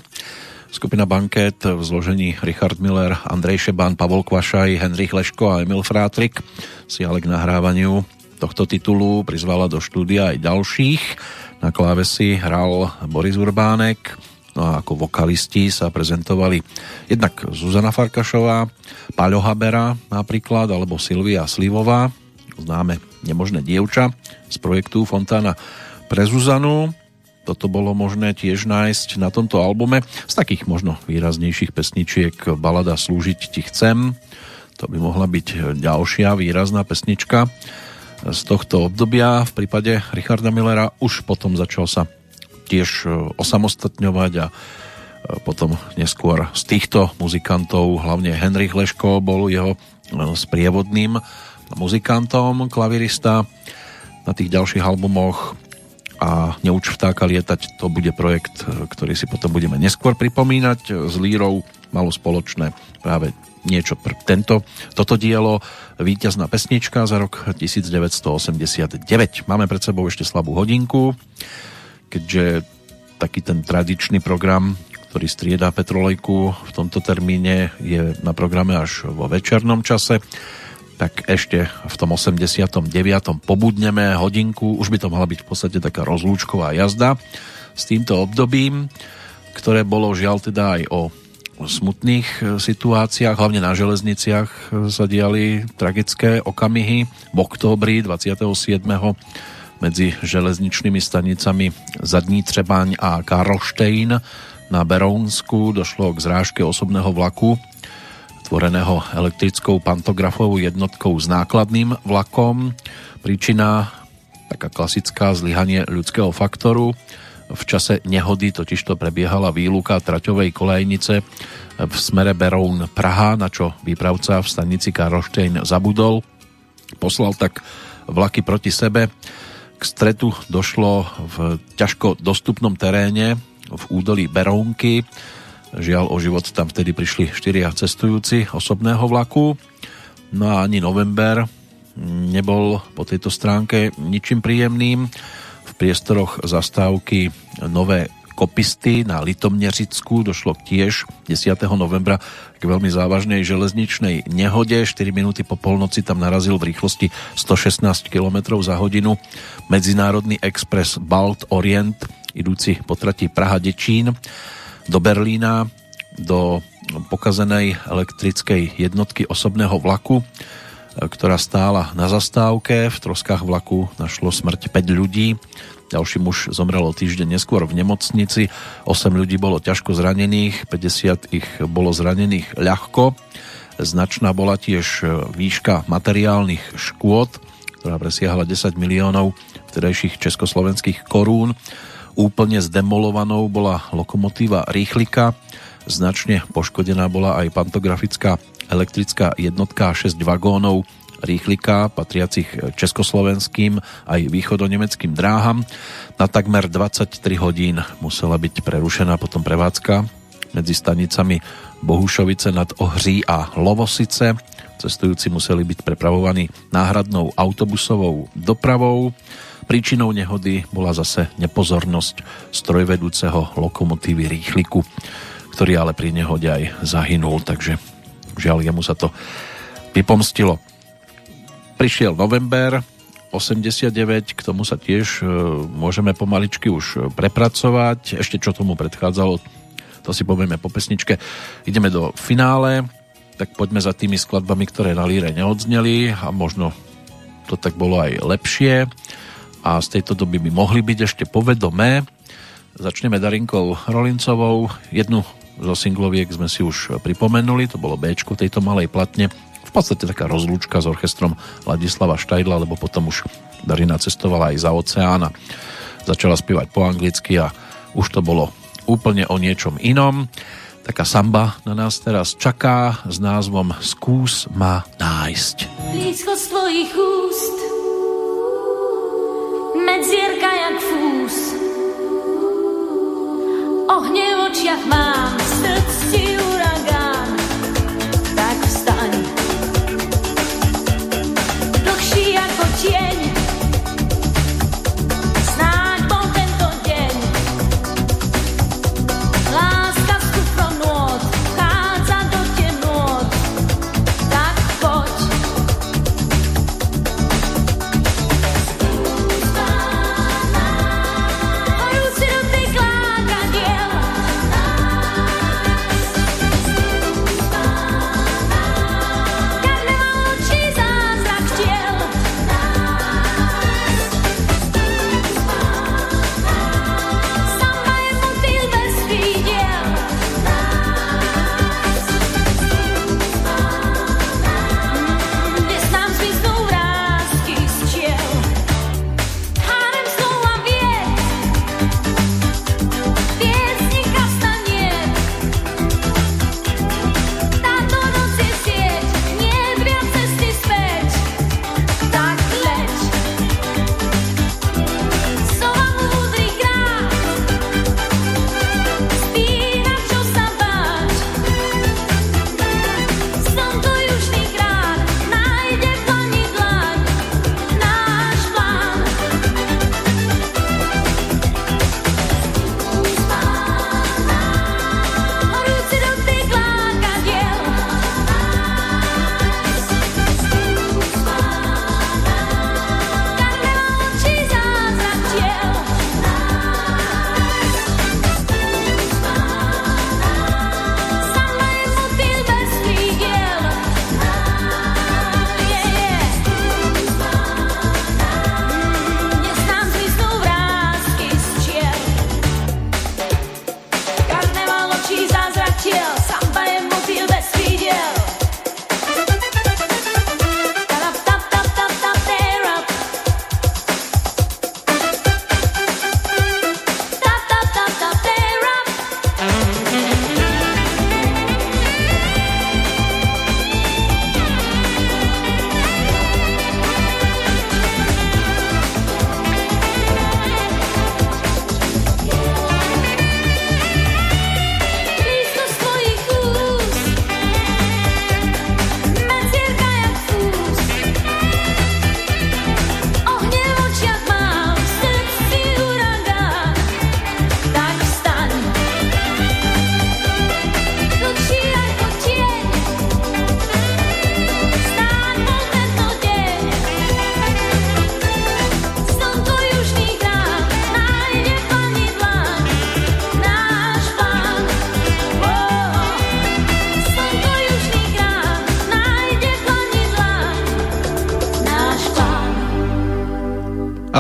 Skupina Banket v zložení Richard Miller, Andrej Šeban, Pavol Kvašaj, Henrich Leško a Emil Frátrik si ale k nahrávaniu tohto titulu prizvala do štúdia aj ďalších. Na klávesi hral Boris Urbánek, no a ako vokalisti sa prezentovali jednak Zuzana Farkašová, Paľo Habera napríklad, alebo Silvia Slivová, známe Nemožné dievča z projektu Fontána pre Zuzanu. Toto bolo možné tiež nájsť na tomto albume. Z takých možno výraznejších pesničiek balada Slúžiť ti chcem. To by mohla byť ďalšia výrazná pesnička z tohto obdobia. V prípade Richarda Millera už potom začal sa tiež osamostatňovať a potom neskôr z týchto muzikantov, hlavne Henrich Leško bol jeho sprievodným muzikantom, klavirista na tých ďalších albumoch a Neuč vtáka lietať, to bude projekt, ktorý si potom budeme neskôr pripomínať. S Lírou malo spoločné práve niečo pr- tento, toto dielo víťazná pesnička za rok 1989. Máme pred sebou ešte slabú hodinku, keďže taký ten tradičný program, ktorý striedá Petrolejku v tomto termíne je na programe až vo večernom čase tak ešte v tom 89. pobudneme hodinku, už by to mala byť v podstate taká rozlúčková jazda s týmto obdobím, ktoré bolo žiaľ teda aj o smutných situáciách, hlavne na železniciach sa diali tragické okamihy. V októbri 27. medzi železničnými stanicami Zadní Třebaň a Karlštejn na Berounsku došlo k zrážke osobného vlaku tvoreného elektrickou pantografovou jednotkou s nákladným vlakom. Príčina taká klasická zlyhanie ľudského faktoru. V čase nehody totižto prebiehala výluka traťovej kolejnice v smere Beroun Praha, na čo výpravca v stanici Karlštejn zabudol. Poslal tak vlaky proti sebe. K stretu došlo v ťažko dostupnom teréne v údolí Berounky Žiaľ o život tam vtedy prišli štyria cestujúci osobného vlaku. No a ani november nebol po tejto stránke ničím príjemným. V priestoroch zastávky Nové Kopisty na Litomneřicku došlo tiež 10. novembra k veľmi závažnej železničnej nehode. 4 minúty po polnoci tam narazil v rýchlosti 116 km za hodinu medzinárodný expres Balt Orient idúci po trati Praha-Dečín do Berlína, do pokazenej elektrickej jednotky osobného vlaku, ktorá stála na zastávke. V troskách vlaku našlo smrť 5 ľudí. Ďalší muž zomrel o týždeň neskôr v nemocnici. 8 ľudí bolo ťažko zranených, 50 ich bolo zranených ľahko. Značná bola tiež výška materiálnych škôd, ktorá presiahla 10 miliónov vtedajších československých korún Úplne zdemolovanou bola lokomotíva Rýchlika, značne poškodená bola aj pantografická elektrická jednotka 6 vagónov rýchlika patriacich československým aj východonemeckým dráham. Na takmer 23 hodín musela byť prerušená potom prevádzka medzi stanicami Bohušovice nad Ohří a Lovosice. Cestujúci museli byť prepravovaní náhradnou autobusovou dopravou. Príčinou nehody bola zase nepozornosť strojvedúceho lokomotívy rýchliku, ktorý ale pri nehode aj zahynul, takže žiaľ, jemu sa to vypomstilo. Prišiel november 89, k tomu sa tiež e, môžeme pomaličky už prepracovať. Ešte čo tomu predchádzalo, to si povieme po pesničke. Ideme do finále, tak poďme za tými skladbami, ktoré na líre neodzneli a možno to tak bolo aj lepšie a z tejto doby by mohli byť ešte povedomé. Začneme Darinkou Rolincovou. Jednu zo singloviek sme si už pripomenuli, to bolo B tejto malej platne. V podstate taká rozlúčka s orchestrom Ladislava Štajdla, lebo potom už Darina cestovala aj za oceána. Začala spievať po anglicky a už to bolo úplne o niečom inom. Taká samba na nás teraz čaká s názvom Skús ma nájsť. Blízko z tvojich úst medzierka jak fús. Ohne v očiach mám, v srdci uragán, tak vstaň. Dlhší ako tieň,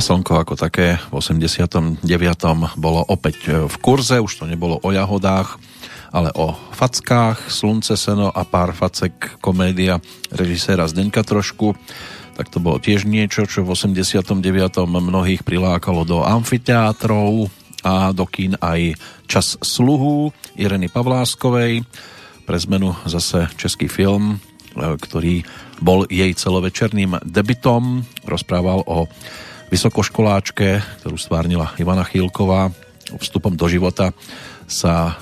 Slnko ako také v 89. bolo opäť v kurze, už to nebolo o jahodách, ale o fackách, Slunce, Seno a pár facek komédia režiséra Zdenka trošku. Tak to bolo tiež niečo, čo v 89. mnohých prilákalo do amfiteátrov a do kín aj Čas sluhu Ireny Pavláskovej. Pre zmenu zase český film, e, ktorý bol jej celovečerným debitom. Rozprával o vysokoškoláčke, ktorú stvárnila Ivana Chýlková. Vstupom do života sa e,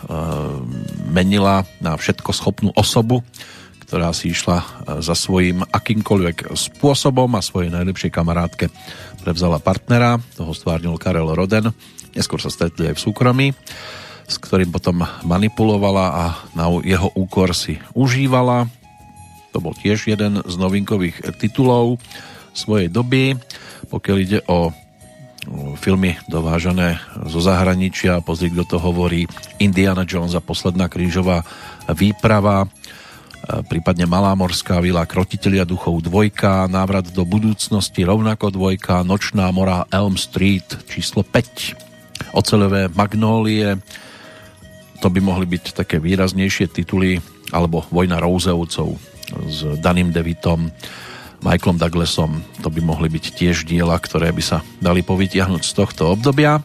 menila na všetko schopnú osobu, ktorá si išla e, za svojím akýmkoľvek spôsobom a svojej najlepšej kamarátke prevzala partnera, toho stvárnil Karel Roden. Neskôr sa stretli aj v súkromí, s ktorým potom manipulovala a na jeho úkor si užívala. To bol tiež jeden z novinkových titulov svojej doby. Pokiaľ ide o filmy dovážané zo zahraničia, pozri, kto to hovorí, Indiana Jones a posledná krížová výprava, prípadne Malá morská vila, Krotitelia duchov dvojka, Návrat do budúcnosti rovnako dvojka, Nočná mora Elm Street číslo 5, Ocelové magnólie, to by mohli byť také výraznejšie tituly, alebo Vojna Rouzevcov s Danim Devitom, Michaelom Douglasom. To by mohli byť tiež diela, ktoré by sa dali povytiahnuť z tohto obdobia.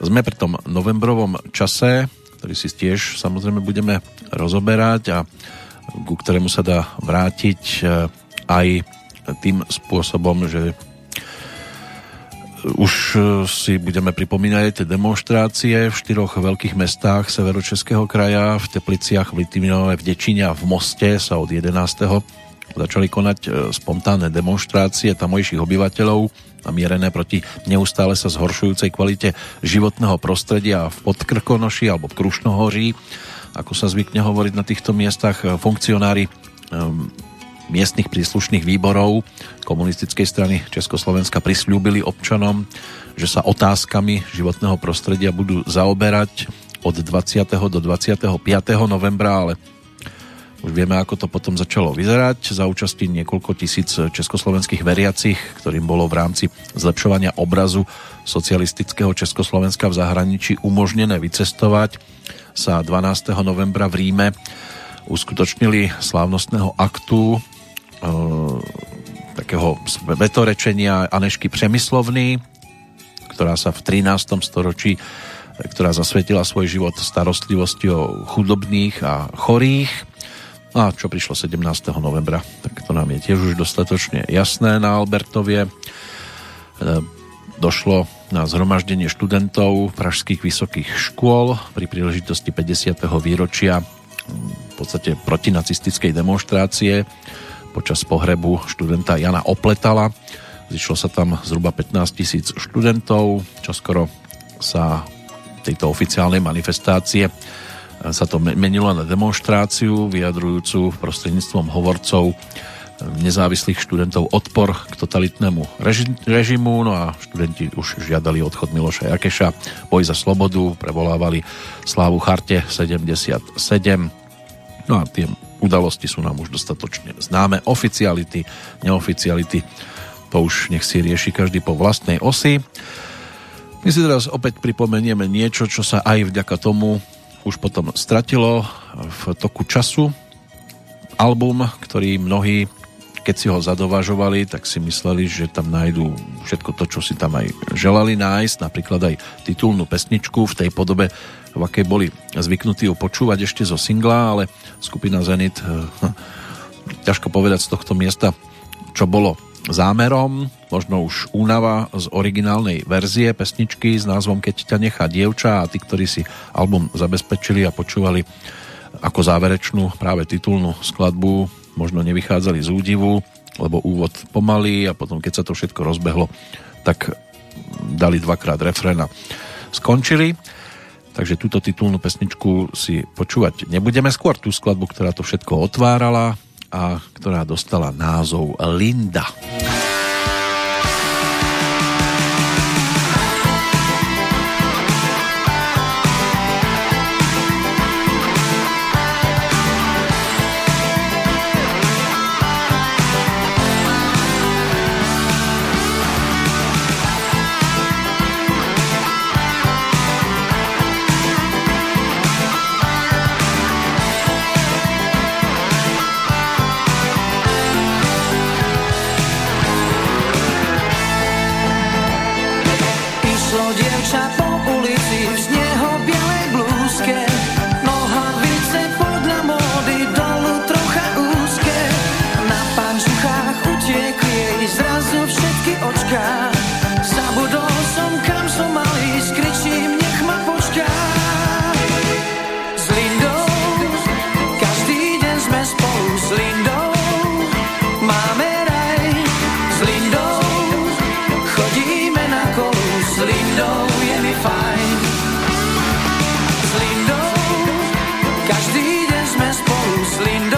Sme pri tom novembrovom čase, ktorý si tiež samozrejme budeme rozoberať a ku ktorému sa dá vrátiť e, aj tým spôsobom, že už si budeme pripomínať tie demonstrácie v štyroch veľkých mestách severočeského kraja, v Tepliciach, v Litvinove, v Dečine a v Moste sa od 11 začali konať e, spontánne demonstrácie tamojších obyvateľov namierené proti neustále sa zhoršujúcej kvalite životného prostredia v Podkrkonoši alebo v Krušnohoří. Ako sa zvykne hovoriť na týchto miestach, e, funkcionári um, miestnych príslušných výborov komunistickej strany Československa prislúbili občanom, že sa otázkami životného prostredia budú zaoberať od 20. do 25. novembra, ale už vieme, ako to potom začalo vyzerať. Za účasti niekoľko tisíc československých veriacich, ktorým bolo v rámci zlepšovania obrazu socialistického Československa v zahraničí umožnené vycestovať, sa 12. novembra v Ríme uskutočnili slávnostného aktu e, takého vetorečenia Anešky Přemyslovny, ktorá sa v 13. storočí ktorá zasvetila svoj život starostlivosti o chudobných a chorých a čo prišlo 17. novembra, tak to nám je tiež už dostatočne jasné na Albertovie. E, došlo na zhromaždenie študentov pražských vysokých škôl pri príležitosti 50. výročia v podstate protinacistickej demonstrácie počas pohrebu študenta Jana Opletala. Zišlo sa tam zhruba 15 tisíc študentov, čo skoro sa tejto oficiálnej manifestácie sa to menilo na demonstráciu vyjadrujúcu prostredníctvom hovorcov nezávislých študentov odpor k totalitnému reži- režimu, no a študenti už žiadali odchod Miloša Jakeša, boj za slobodu, prevolávali slávu Charte 77. No a tie udalosti sú nám už dostatočne známe. Oficiality, neoficiality, to už nech si rieši každý po vlastnej osi. My si teraz opäť pripomenieme niečo, čo sa aj vďaka tomu už potom stratilo v toku času. Album, ktorý mnohí, keď si ho zadovažovali, tak si mysleli, že tam nájdú všetko to, čo si tam aj želali nájsť, napríklad aj titulnú pesničku v tej podobe, v akej boli zvyknutí ju počúvať ešte zo singla, ale skupina Zenit, hm, ťažko povedať z tohto miesta, čo bolo zámerom, možno už únava z originálnej verzie pesničky s názvom Keď ťa nechá dievča a tí, ktorí si album zabezpečili a počúvali ako záverečnú práve titulnú skladbu, možno nevychádzali z údivu, lebo úvod pomalý a potom keď sa to všetko rozbehlo, tak dali dvakrát refrén a skončili. Takže túto titulnú pesničku si počúvať nebudeme skôr tú skladbu, ktorá to všetko otvárala a ktorá dostala názov Linda. Spolu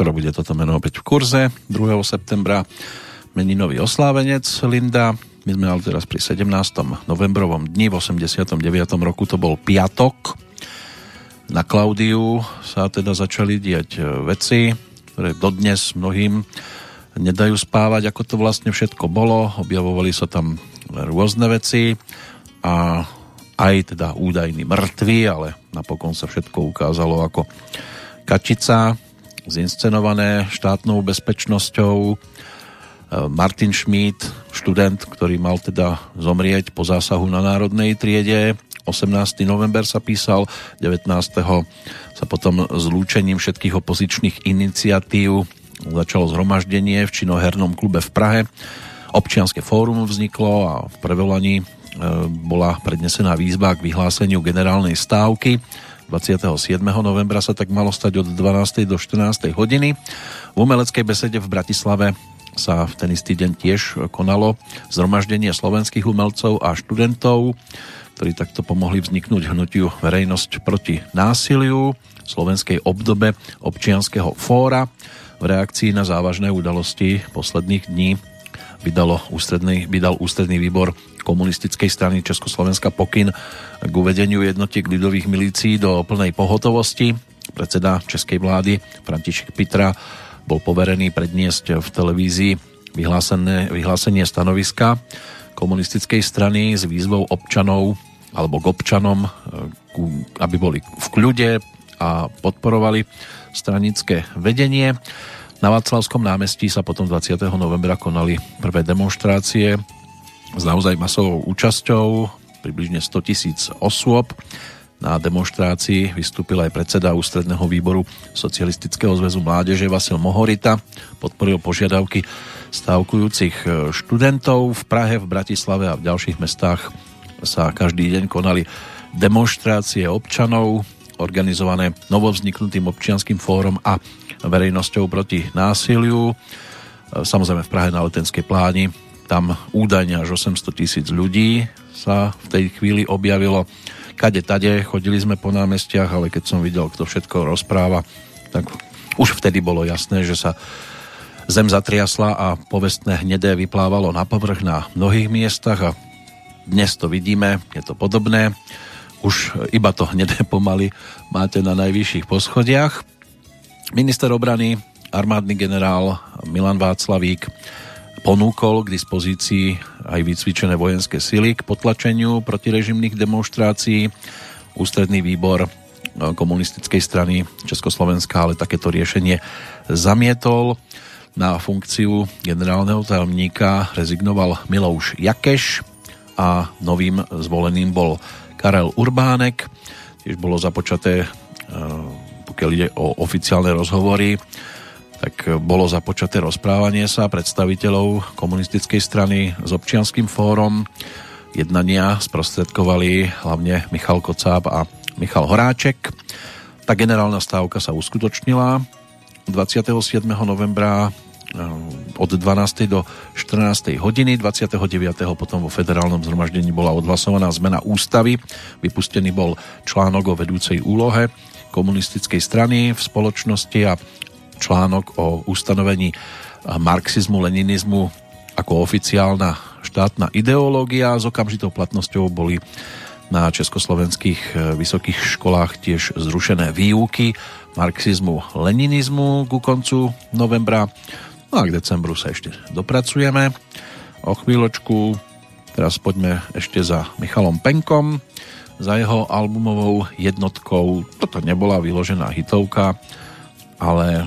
čoskoro bude toto meno opäť v kurze. 2. septembra meninový oslávenec Linda. My sme ale teraz pri 17. novembrovom dni v 89. roku to bol piatok. Na Klaudiu sa teda začali diať e, veci, ktoré dodnes mnohým nedajú spávať, ako to vlastne všetko bolo. Objavovali sa tam rôzne veci a aj teda údajní mŕtvi, ale napokon sa všetko ukázalo ako kačica, zinscenované štátnou bezpečnosťou. E, Martin Schmidt, študent, ktorý mal teda zomrieť po zásahu na národnej triede. 18. november sa písal, 19. sa potom zlúčením všetkých opozičných iniciatív začalo zhromaždenie v činohernom klube v Prahe. Občianske fórum vzniklo a v Prevolaní e, bola prednesená výzva k vyhláseniu generálnej stávky. 27. novembra sa tak malo stať od 12. do 14. hodiny. V umeleckej besede v Bratislave sa v ten istý deň tiež konalo zhromaždenie slovenských umelcov a študentov, ktorí takto pomohli vzniknúť hnutiu verejnosť proti násiliu slovenskej obdobe občianského fóra. V reakcii na závažné udalosti posledných dní vydalo ústredný, vydal ústredný výbor komunistickej strany Československa pokyn k uvedeniu jednotiek ľudových milícií do plnej pohotovosti. Predseda českej vlády František Pitra bol poverený predniesť v televízii vyhlásenie stanoviska komunistickej strany s výzvou občanov alebo k občanom, aby boli v kľude a podporovali stranické vedenie. Na Václavskom námestí sa potom 20. novembra konali prvé demonstrácie s naozaj masovou účasťou, približne 100 tisíc osôb. Na demonstrácii vystúpil aj predseda ústredného výboru Socialistického zväzu mládeže Vasil Mohorita. Podporil požiadavky stavkujúcich študentov v Prahe, v Bratislave a v ďalších mestách sa každý deň konali demonstrácie občanov organizované novovzniknutým občianským fórom a verejnosťou proti násiliu. Samozrejme v Prahe na Letenskej pláni tam údajne až 800 tisíc ľudí sa v tej chvíli objavilo. kade tade, chodili sme po námestiach, ale keď som videl, kto všetko rozpráva, tak už vtedy bolo jasné, že sa zem zatriasla a povestné hnedé vyplávalo na povrch na mnohých miestach a dnes to vidíme, je to podobné. Už iba to hnedé pomaly máte na najvyšších poschodiach. Minister obrany, armádny generál Milan Václavík ponúkol k dispozícii aj vycvičené vojenské sily k potlačeniu protirežimných demonstrácií. Ústredný výbor komunistickej strany Československa ale takéto riešenie zamietol. Na funkciu generálneho tajomníka rezignoval Milouš Jakeš a novým zvoleným bol Karel Urbánek. Tiež bolo započaté, e, pokiaľ ide o oficiálne rozhovory, tak bolo započaté rozprávanie sa predstaviteľov komunistickej strany s občianským fórom. Jednania sprostredkovali hlavne Michal Kocáb a Michal Horáček. Tá generálna stávka sa uskutočnila 27. novembra eh, od 12. do 14. hodiny. 29. potom vo federálnom zhromaždení bola odhlasovaná zmena ústavy. Vypustený bol článok o vedúcej úlohe komunistickej strany v spoločnosti a článok o ustanovení marxizmu, leninizmu ako oficiálna štátna ideológia. S okamžitou platnosťou boli na československých eh, vysokých školách tiež zrušené výuky marxizmu, leninizmu ku koncu novembra. No a k decembru sa ešte dopracujeme. O chvíľočku teraz poďme ešte za Michalom Penkom, za jeho albumovou jednotkou. Toto nebola vyložená hitovka, ale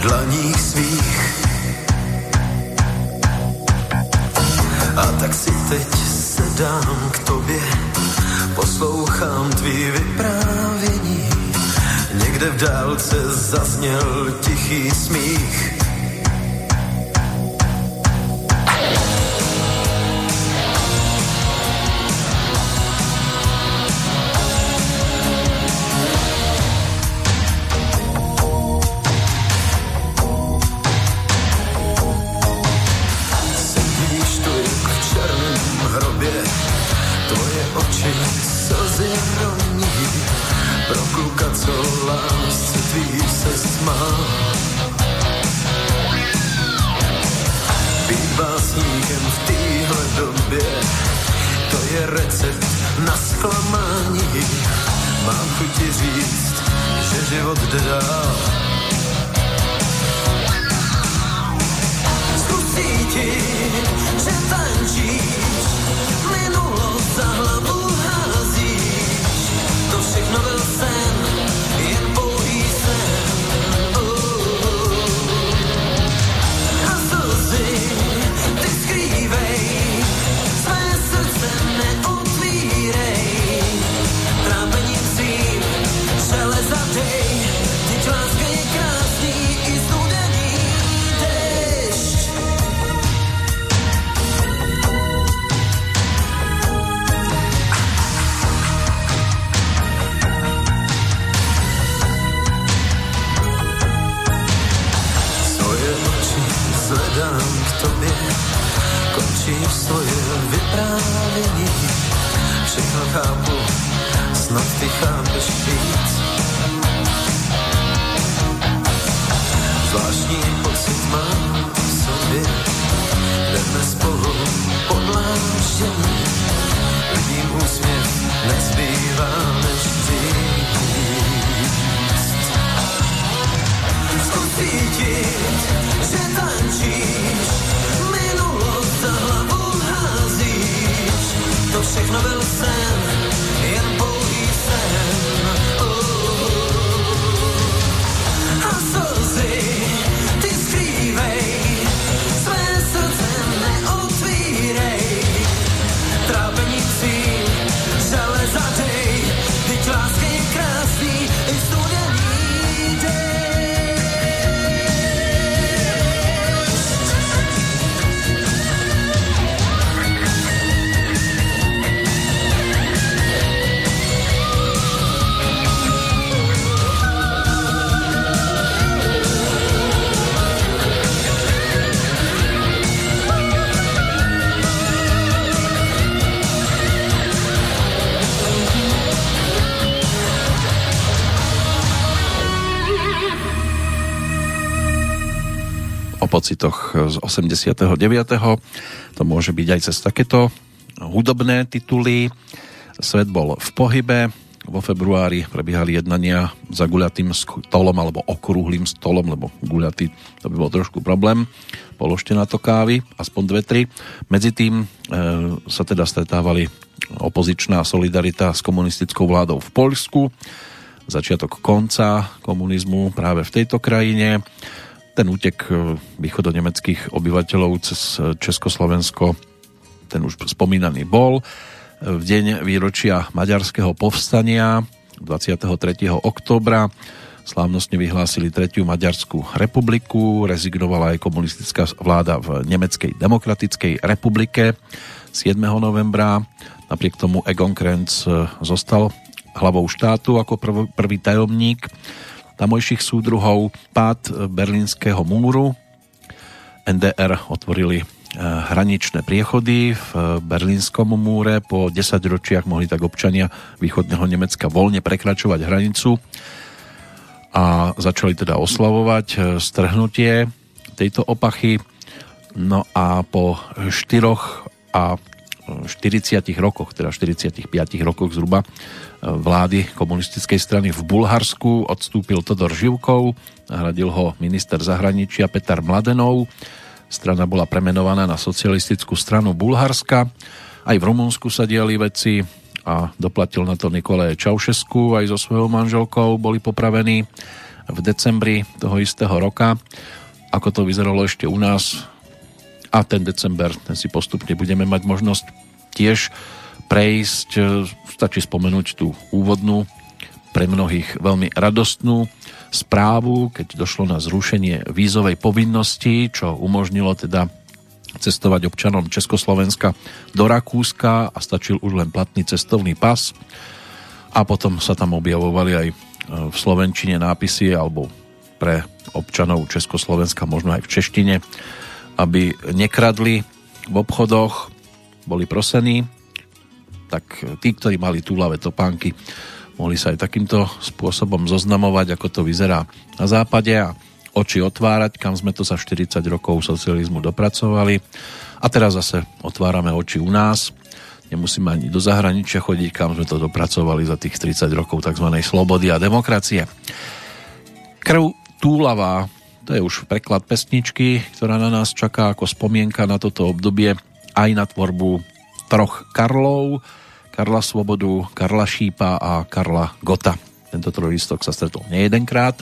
dlaních svých. A tak si teď sedám k tobě, poslouchám tvý vyprávění. Někde v dálce zazněl tichý smích oči slzy roní pro kluka, co lásce tvý se smá. Být básníkem v téhle době, to je recept na zklamání. Mám chuť ti říct, že život jde dál. Zkusí ti, že tančíš, another thing. tobě končí svoje vyprávění. Všechno chápu, snad ty chápeš víc. Zvláštní pocit mám v sobě, jdeme spolu podláždění. Vidím úsměv, nezbývá než říct. Zkus cítit, že tančíš pocitoch z 89. To môže byť aj cez takéto hudobné tituly. Svet bol v pohybe, vo februári prebiehali jednania za guľatým stolom alebo okrúhlým stolom, lebo guľatý to by bol trošku problém. Položte na to kávy, aspoň dve, tri. Medzi tým e, sa teda stretávali opozičná solidarita s komunistickou vládou v Poľsku, začiatok konca komunizmu práve v tejto krajine. Ten útek e, východonemeckých obyvateľov cez Československo, ten už spomínaný bol v deň výročia maďarského povstania 23. oktobra slávnostne vyhlásili tretiu Maďarskú republiku, rezignovala aj komunistická vláda v Nemeckej demokratickej republike 7. novembra. Napriek tomu Egon Krenz e, zostal hlavou štátu ako prv, prvý tajomník tamojších súdruhov. Pád berlínskeho múru NDR otvorili Eh, hraničné priechody v eh, Berlínskom múre. Po 10 ročiach mohli tak občania východného Nemecka voľne prekračovať hranicu a začali teda oslavovať eh, strhnutie tejto opachy. No a po 4 a 40 rokoch, teda 45 rokoch zhruba vlády komunistickej strany v Bulharsku odstúpil Todor Živkov, nahradil ho minister zahraničia Petar Mladenov Strana bola premenovaná na socialistickú stranu Bulharska. Aj v Rumunsku sa diali veci a doplatil na to Nikolaje Čaušesku aj so svojou manželkou boli popravení v decembri toho istého roka. Ako to vyzeralo ešte u nás a ten december, ten si postupne budeme mať možnosť tiež prejsť. Stačí spomenúť tú úvodnú, pre mnohých veľmi radostnú správu, keď došlo na zrušenie vízovej povinnosti, čo umožnilo teda cestovať občanom Československa do Rakúska a stačil už len platný cestovný pas. A potom sa tam objavovali aj e, v slovenčine nápisy alebo pre občanov Československa, možno aj v češtine, aby nekradli v obchodoch, boli prosení, tak tí, ktorí mali túlavé topánky, mohli sa aj takýmto spôsobom zoznamovať, ako to vyzerá na západe a oči otvárať, kam sme to za 40 rokov socializmu dopracovali. A teraz zase otvárame oči u nás. Nemusíme ani do zahraničia chodiť, kam sme to dopracovali za tých 30 rokov tzv. slobody a demokracie. Krv túlavá, to je už preklad pesničky, ktorá na nás čaká ako spomienka na toto obdobie aj na tvorbu troch Karlov, Karla Svobodu, Karla Šípa a Karla Gota. Tento trojlistok sa stretol nejedenkrát.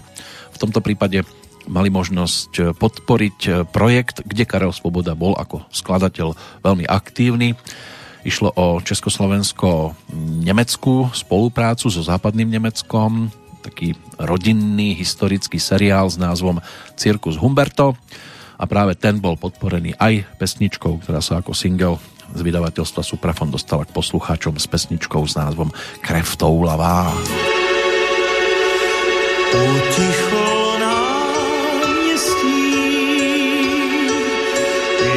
V tomto prípade mali možnosť podporiť projekt, kde Karel Svoboda bol ako skladateľ veľmi aktívny. Išlo o československo-nemeckú spoluprácu so západným Nemeckom, taký rodinný historický seriál s názvom Cirkus Humberto a práve ten bol podporený aj pesničkou, ktorá sa ako single z vydavateľstva Suprafon dostala k poslucháčom s pesničkou s názvom Krev toulavá. Uticho náměstí,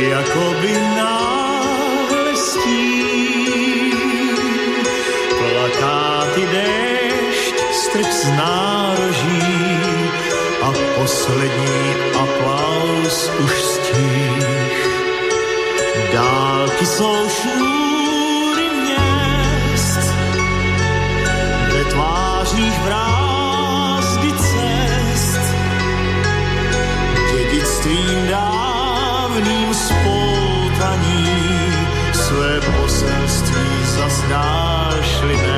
jakoby náhlestí, plakáty déšť, strč z nároží a poslední aplaus už jsou šňůry měst, ve tvářích vrázdy cest, dědictvím dávným spoltaní své poselství zaznášli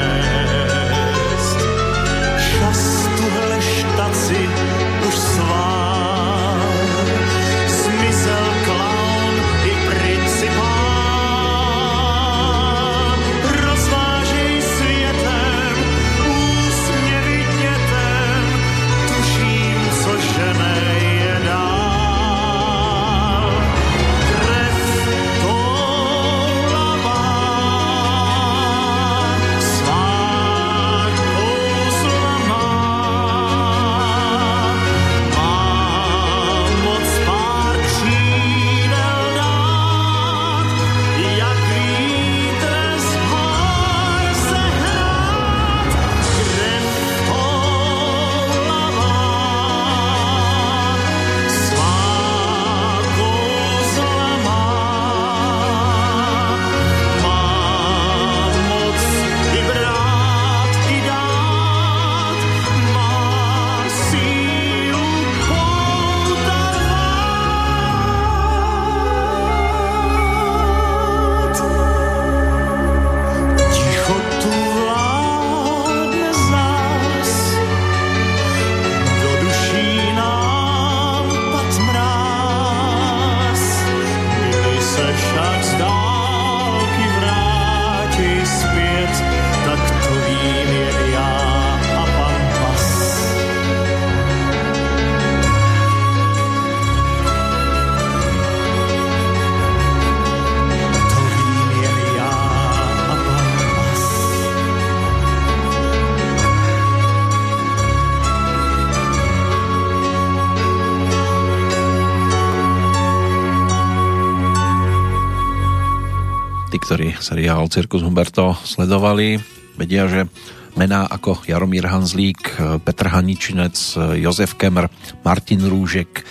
Cirkus Humberto sledovali, vedia, že mená ako Jaromír Hanzlík, Petr Haničinec, Jozef Kemr, Martin Rúžek,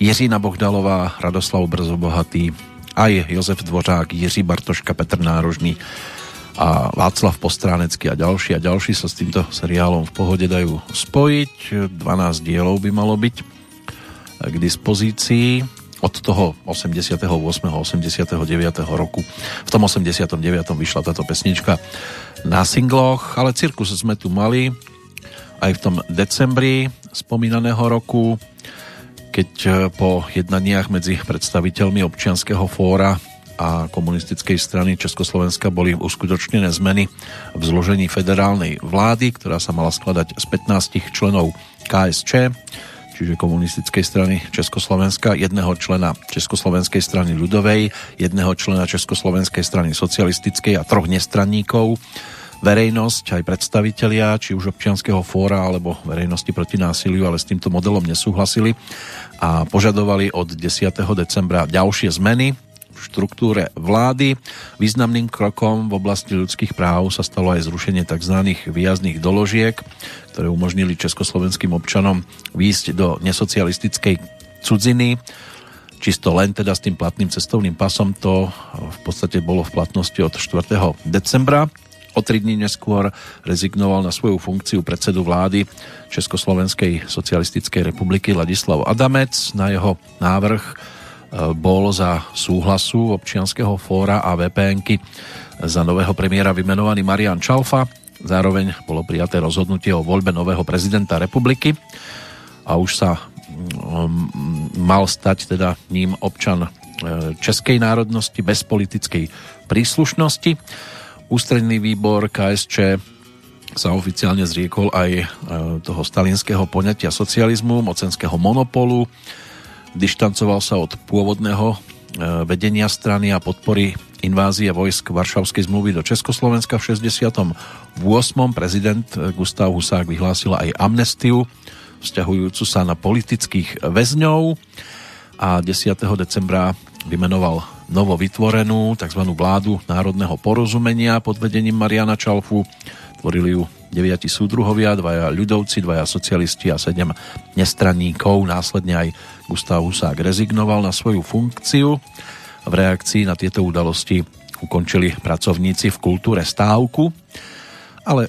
Jiřina Bohdalová, Radoslav Brzobohatý, aj Jozef Dvořák, Jiří Bartoška, Petr Nárožný a Václav Postránecký a ďalší a ďalší sa s týmto seriálom v pohode dajú spojiť. 12 dielov by malo byť k dispozícii od toho 88. 89. roku. V tom 89. vyšla táto pesnička na singloch, ale cirkus sme tu mali aj v tom decembri spomínaného roku, keď eh, po jednaniach medzi predstaviteľmi občianského fóra a komunistickej strany Československa boli uskutočnené zmeny v zložení federálnej vlády, ktorá sa mala skladať z 15 členov KSČ, čiže komunistickej strany Československa, jedného člena Československej strany ľudovej, jedného člena Československej strany socialistickej a troch nestranníkov. Verejnosť, aj predstavitelia, či už občianského fóra alebo verejnosti proti násiliu, ale s týmto modelom nesúhlasili a požadovali od 10. decembra ďalšie zmeny štruktúre vlády. Významným krokom v oblasti ľudských práv sa stalo aj zrušenie tzv. výjazdných doložiek, ktoré umožnili československým občanom výjsť do nesocialistickej cudziny, čisto len teda s tým platným cestovným pasom. To v podstate bolo v platnosti od 4. decembra. O tri dní neskôr rezignoval na svoju funkciu predsedu vlády Československej socialistickej republiky Ladislav Adamec. Na jeho návrh bol za súhlasu občianského fóra a vpn za nového premiéra vymenovaný Marian Čalfa. Zároveň bolo prijaté rozhodnutie o voľbe nového prezidenta republiky a už sa mm, mal stať teda ním občan e, českej národnosti bez politickej príslušnosti. Ústredný výbor KSČ sa oficiálne zriekol aj e, toho stalinského poňatia socializmu, mocenského monopolu, dištancoval sa od pôvodného e, vedenia strany a podpory invázie vojsk Varšavskej zmluvy do Československa v 68. prezident Gustav Husák vyhlásil aj amnestiu vzťahujúcu sa na politických väzňov a 10. decembra vymenoval novo vytvorenú tzv. vládu národného porozumenia pod vedením Mariana Čalfu. Tvorili ju deviati súdruhovia, dvaja ľudovci, dvaja socialisti a sedem nestranníkov. Následne aj Gustav Husák rezignoval na svoju funkciu. V reakcii na tieto udalosti ukončili pracovníci v kultúre stávku, ale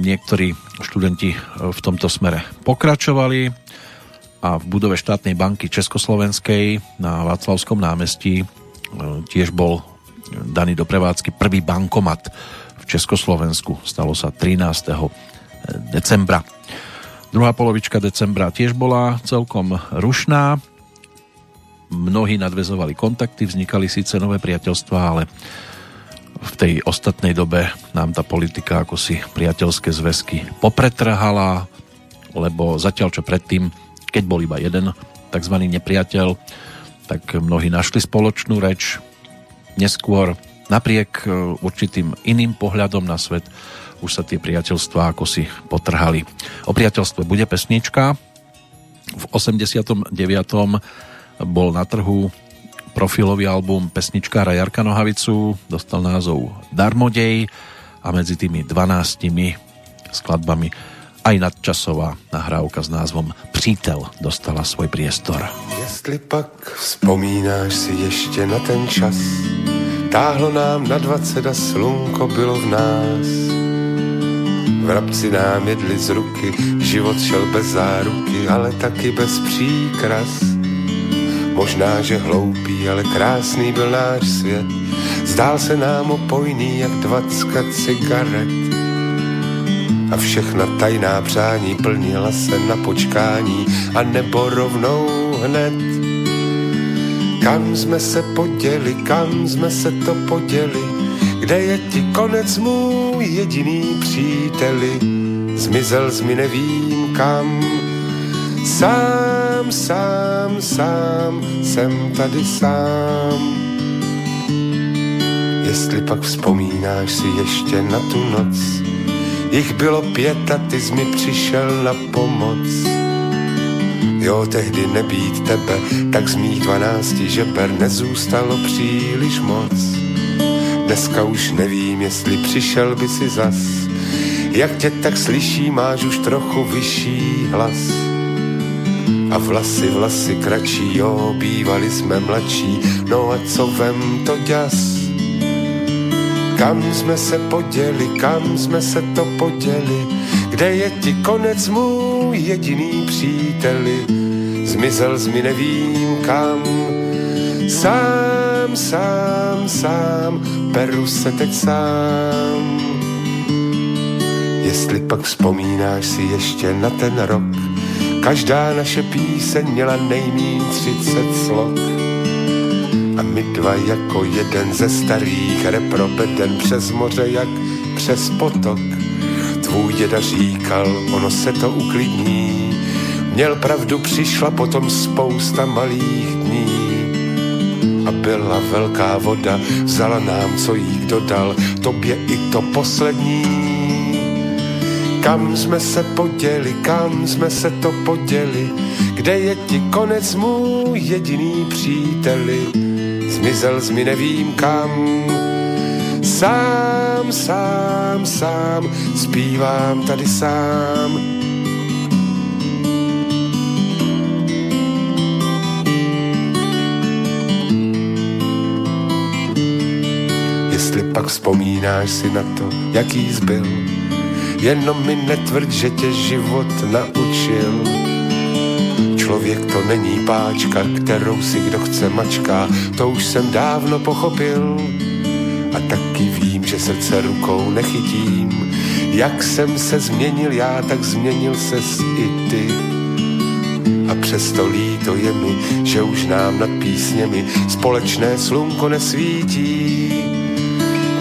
niektorí študenti v tomto smere pokračovali a v budove štátnej banky Československej na Václavskom námestí e, tiež bol daný do prevádzky prvý bankomat v Československu. Stalo sa 13. decembra. Druhá polovička decembra tiež bola celkom rušná. Mnohí nadvezovali kontakty, vznikali síce nové priateľstvá, ale v tej ostatnej dobe nám tá politika ako si priateľské zväzky popretrhala, lebo zatiaľ čo predtým, keď bol iba jeden tzv. nepriateľ, tak mnohí našli spoločnú reč. Neskôr napriek e, určitým iným pohľadom na svet už sa tie priateľstvá ako si potrhali. O priateľstve bude pesnička. V 89. bol na trhu profilový album pesničkára Jarka Nohavicu, dostal názov Darmodej a medzi tými 12 skladbami aj nadčasová nahrávka s názvom Přítel dostala svoj priestor. Jestli pak vzpomínáš si ještě na ten čas, táhlo nám na 20 a slunko bylo v nás Vrabci nám jedli z ruky, život šel bez záruky, ale taky bez příkras. Možná, že hloupý, ale krásný byl náš svět. Zdál se nám opojný, jak dvacka cigaret. A všechna tajná přání plnila se na počkání a nebo rovnou hned. Kam jsme se poděli, kam jsme se to poděli, kde je ti konec můj jediný příteli? Zmizel z mi nevím kam. Sám, sám, sám, jsem tady sám. Jestli pak vzpomínáš si ještě na tu noc, jich bylo pět a ty jsi mi přišel na pomoc. Jo, tehdy nebýt tebe, tak z mých dvanácti žeber nezůstalo příliš moc Dneska už nevím, jestli přišel by si zas. Jak tě tak slyší, máš už trochu vyšší hlas. A vlasy, vlasy kratší, jo, bývali jsme mladší, no a co vem to ďas? Kam jsme se poděli, kam jsme se to poděli, kde je ti konec můj jediný příteli? Zmizel mi nevím kam, sám, sám, sám, peru se teď sám. Jestli pak vzpomínáš si ještě na ten rok, každá naše píseň měla nejmín 30 slok. A my dva jako jeden ze starých repropeden přes moře jak přes potok. Tvůj děda říkal, ono se to uklidní, měl pravdu, přišla potom spousta malých dní a byla velká voda, vzala nám, co jí kdo dal, tobě i to poslední. Kam jsme se poděli, kam jsme se to poděli, kde je ti konec můj jediný příteli, zmizel z mi nevím kam. Sám, sám, sám, zpívám tady sám, pak vzpomínáš si na to, jaký zbyl. Jenom mi netvrď, že tě život naučil. Člověk to není páčka, kterou si kdo chce mačká, to už jsem dávno pochopil. A taky vím, že srdce rukou nechytím. Jak jsem se změnil já, tak změnil ses i ty. A přesto líto je mi, že už nám nad písněmi společné slunko nesvítí.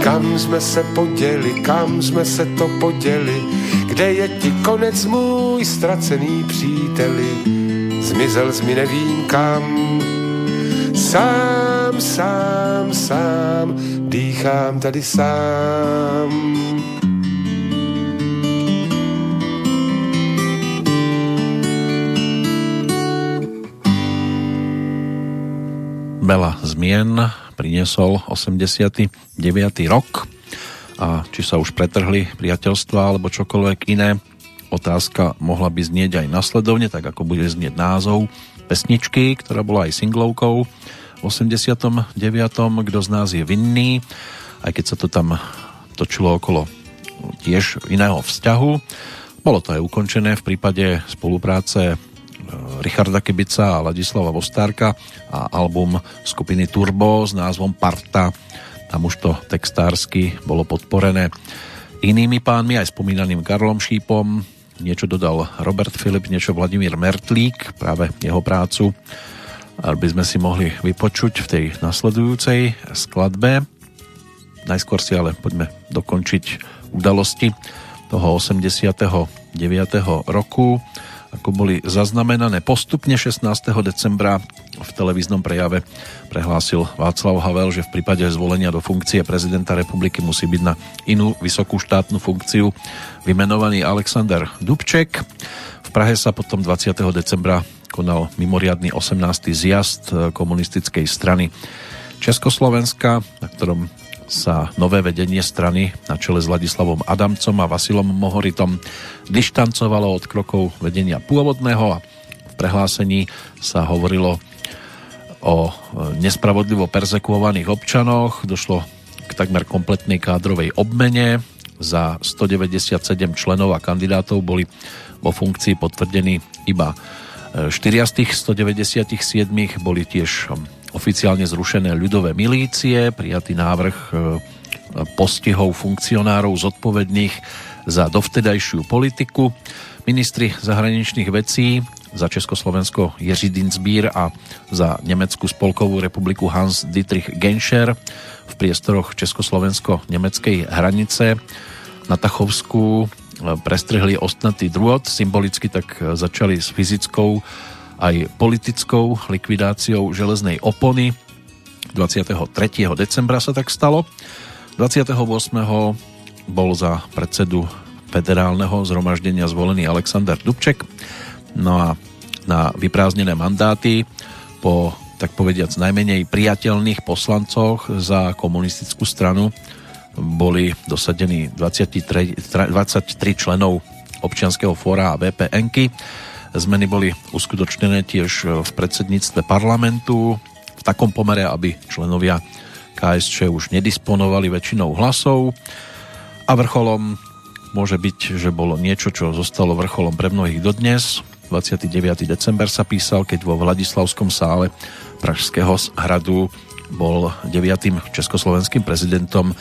Kam jsme se poděli, kam jsme se to poděli, kde je ti konec můj ztracený příteli, zmizel z mi nevím kam. Sám, sám, sám, dýchám tady sám. Veľa zmien priniesol 89. rok a či sa už pretrhli priateľstva alebo čokoľvek iné, otázka mohla by znieť aj nasledovne, tak ako bude znieť názov pesničky, ktorá bola aj singlovkou v 89. Kto z nás je vinný, aj keď sa to tam točilo okolo tiež iného vzťahu. Bolo to aj ukončené v prípade spolupráce Richarda Kebica a Ladislava Vostárka a album skupiny Turbo s názvom Parta. Tam už to textársky bolo podporené inými pánmi, aj spomínaným Karlom Šípom. Niečo dodal Robert Filip, niečo Vladimír Mertlík, práve jeho prácu by sme si mohli vypočuť v tej nasledujúcej skladbe. Najskôr si ale poďme dokončiť udalosti toho 89. roku ako boli zaznamenané postupne 16. decembra v televíznom prejave prehlásil Václav Havel, že v prípade zvolenia do funkcie prezidenta republiky musí byť na inú vysokú štátnu funkciu vymenovaný Alexander Dubček. V Prahe sa potom 20. decembra konal mimoriadný 18. zjazd komunistickej strany Československa, na ktorom sa nové vedenie strany na čele s Ladislavom Adamcom a Vasilom Mohoritom dištancovalo od krokov vedenia pôvodného a v prehlásení sa hovorilo o nespravodlivo perzekuovaných občanoch. Došlo k takmer kompletnej kádrovej obmene. Za 197 členov a kandidátov boli vo funkcii potvrdení iba 4 z tých 197 boli tiež oficiálne zrušené ľudové milície, prijatý návrh e, postihov funkcionárov zodpovedných za dovtedajšiu politiku, ministri zahraničných vecí za Československo Jiří Dinsbír a za Nemeckú spolkovú republiku Hans Dietrich Genscher v priestoroch Československo-nemeckej hranice. Na Tachovsku prestrihli ostnatý drôt, symbolicky tak začali s fyzickou aj politickou likvidáciou železnej opony. 23. decembra sa tak stalo. 28. bol za predsedu federálneho zhromaždenia zvolený Alexander Dubček. No a na vyprázdnené mandáty po tak povediac najmenej priateľných poslancoch za komunistickú stranu boli dosadení 23, 23 členov občianského fóra a VPNky. Zmeny boli uskutočnené tiež v predsedníctve parlamentu v takom pomere, aby členovia KSČ už nedisponovali väčšinou hlasov a vrcholom môže byť, že bolo niečo, čo zostalo vrcholom pre mnohých dodnes. 29. december sa písal, keď vo Vladislavskom sále Pražského hradu bol 9. československým prezidentom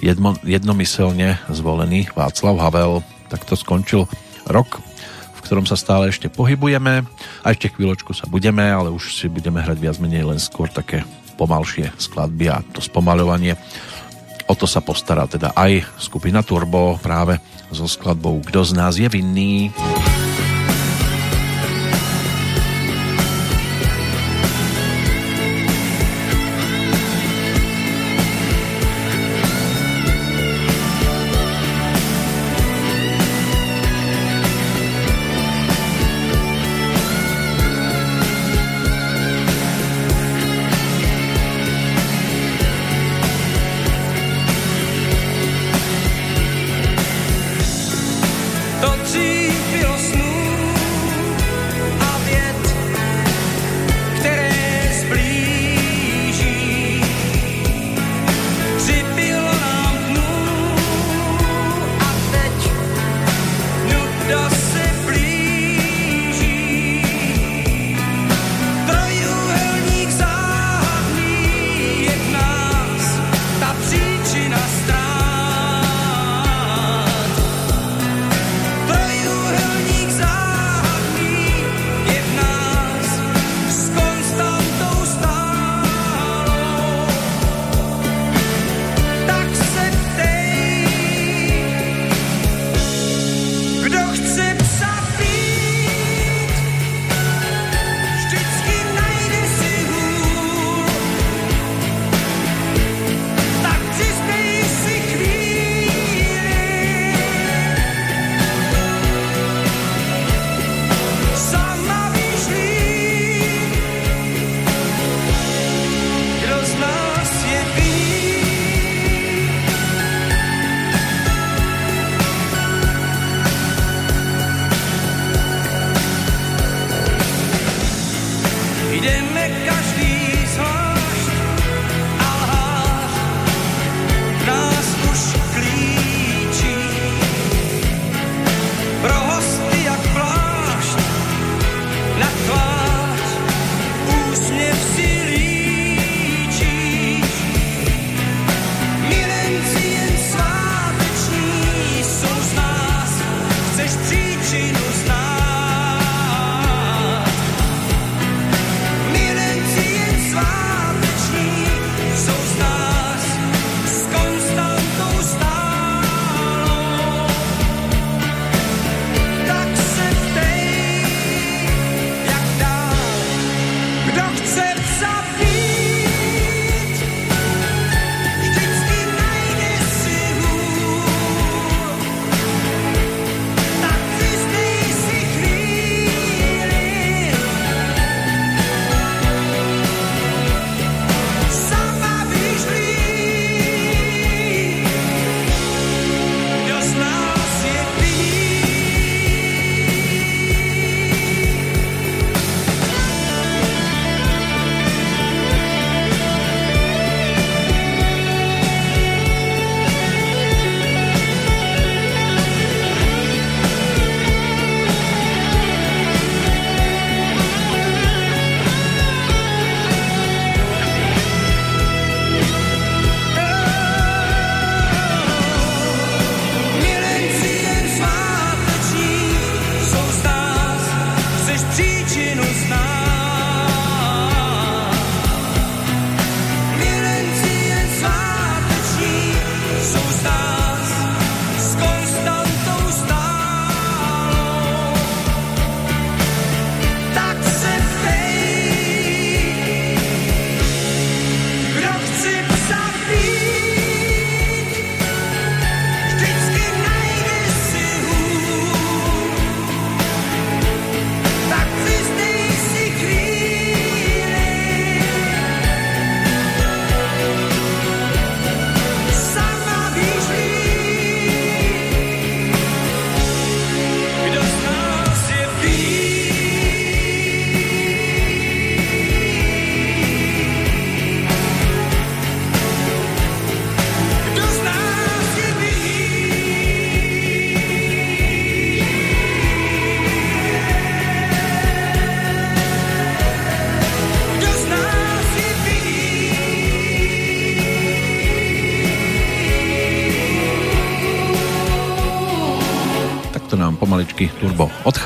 jedno, jednomyselne zvolený Václav Havel. Takto skončil rok, v ktorom sa stále ešte pohybujeme a ešte chvíľočku sa budeme, ale už si budeme hrať viac menej len skôr také pomalšie skladby a to spomaľovanie O to sa postará teda aj skupina Turbo práve so skladbou Kto z nás je vinný. To dřív bylo smutné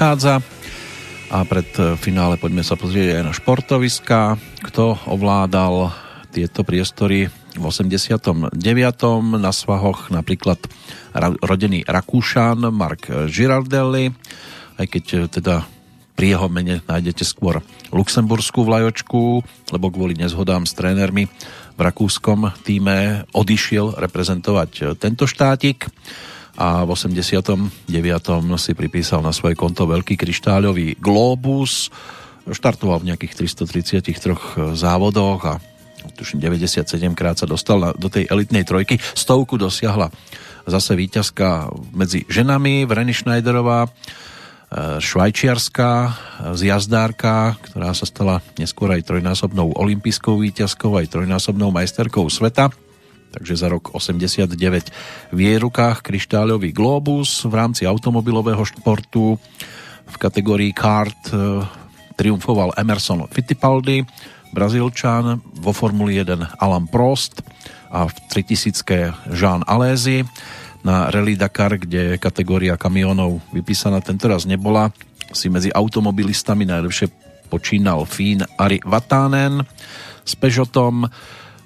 turbo odchádza a pred finále poďme sa pozrieť aj na športoviska. Kto ovládal tieto priestory v 89. na svahoch napríklad rodený Rakúšan Mark Girardelli, aj keď teda pri jeho mene nájdete skôr luxemburskú vlajočku, lebo kvôli nezhodám s trénermi v rakúskom týme odišiel reprezentovať tento štátik a v 89. si pripísal na svoje konto veľký kryštáľový globus. Štartoval v nejakých 333 závodoch a tuším 97 krát sa dostal do tej elitnej trojky. Stovku dosiahla zase víťazka medzi ženami Vreny Schneiderová E, švajčiarská zjazdárka, ktorá sa stala neskôr aj trojnásobnou olympijskou výťazkou, aj trojnásobnou majsterkou sveta. Takže za rok 89 v jej rukách kryštáľový globus v rámci automobilového športu v kategórii kart e, triumfoval Emerson Fittipaldi, Brazílčan, vo Formuli 1 Alan Prost a v 3000 Jean Alézy na Rally Dakar, kde kategória kamionov vypísaná tentoraz nebola. Si medzi automobilistami najlepšie počínal Fín Ari Vatanen s Peugeotom.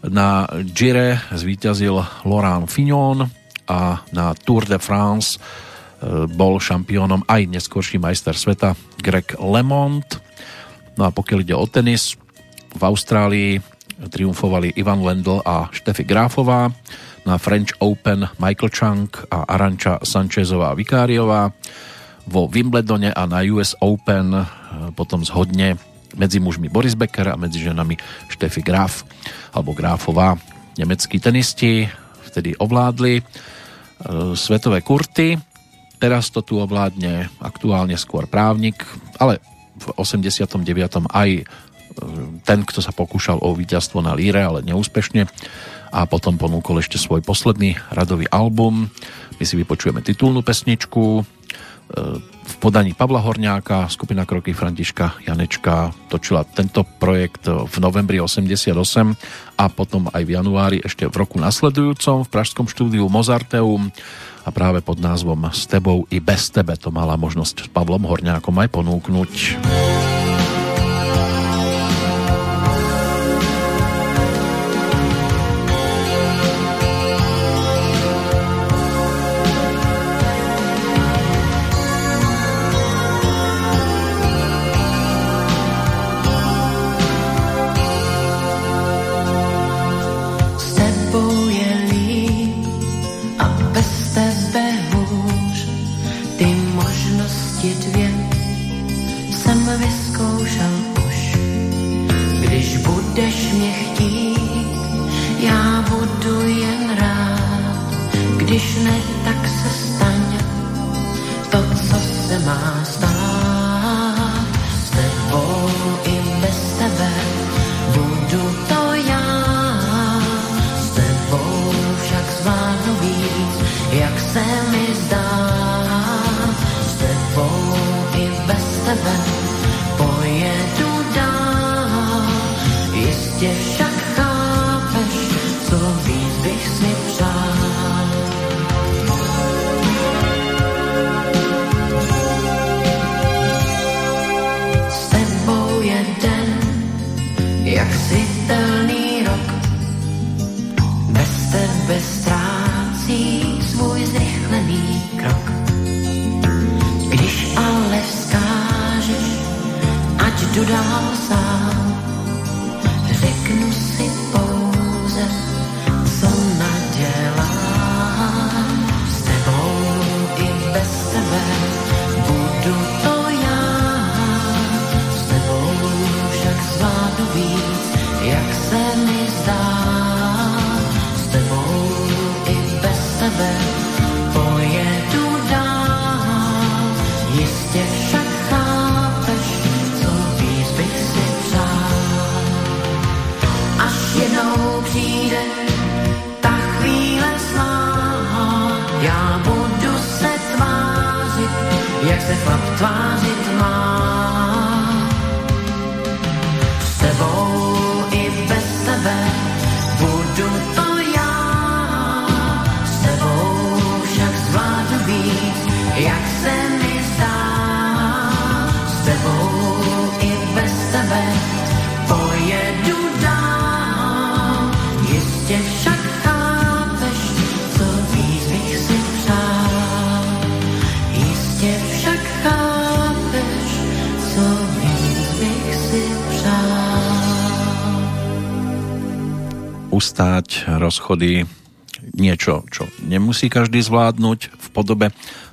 Na Gire zvíťazil Laurent Fignon a na Tour de France e, bol šampiónom aj neskorší majster sveta Greg LeMond. No a pokiaľ ide o tenis, v Austrálii triumfovali Ivan Lendl a Štefy Gráfová na French Open Michael Chang a Aranča Sanchezová Vikáriová. Vo Wimbledone a na US Open e, potom zhodne medzi mužmi Boris Becker a medzi ženami Steffi Graf alebo Grafová. Nemeckí tenisti vtedy ovládli e, svetové kurty. Teraz to tu ovládne aktuálne skôr právnik, ale v 89. aj e, ten, kto sa pokúšal o víťazstvo na líre, ale neúspešne a potom ponúkol ešte svoj posledný radový album. My si vypočujeme titulnú pesničku v podaní Pavla Horňáka, skupina Kroky Františka Janečka točila tento projekt v novembri 88 a potom aj v januári ešte v roku nasledujúcom v pražskom štúdiu Mozarteum a práve pod názvom S tebou i bez tebe to mala možnosť s Pavlom Horňákom aj ponúknuť. Rozchody niečo, čo nemusí každý zvládnuť v podobe,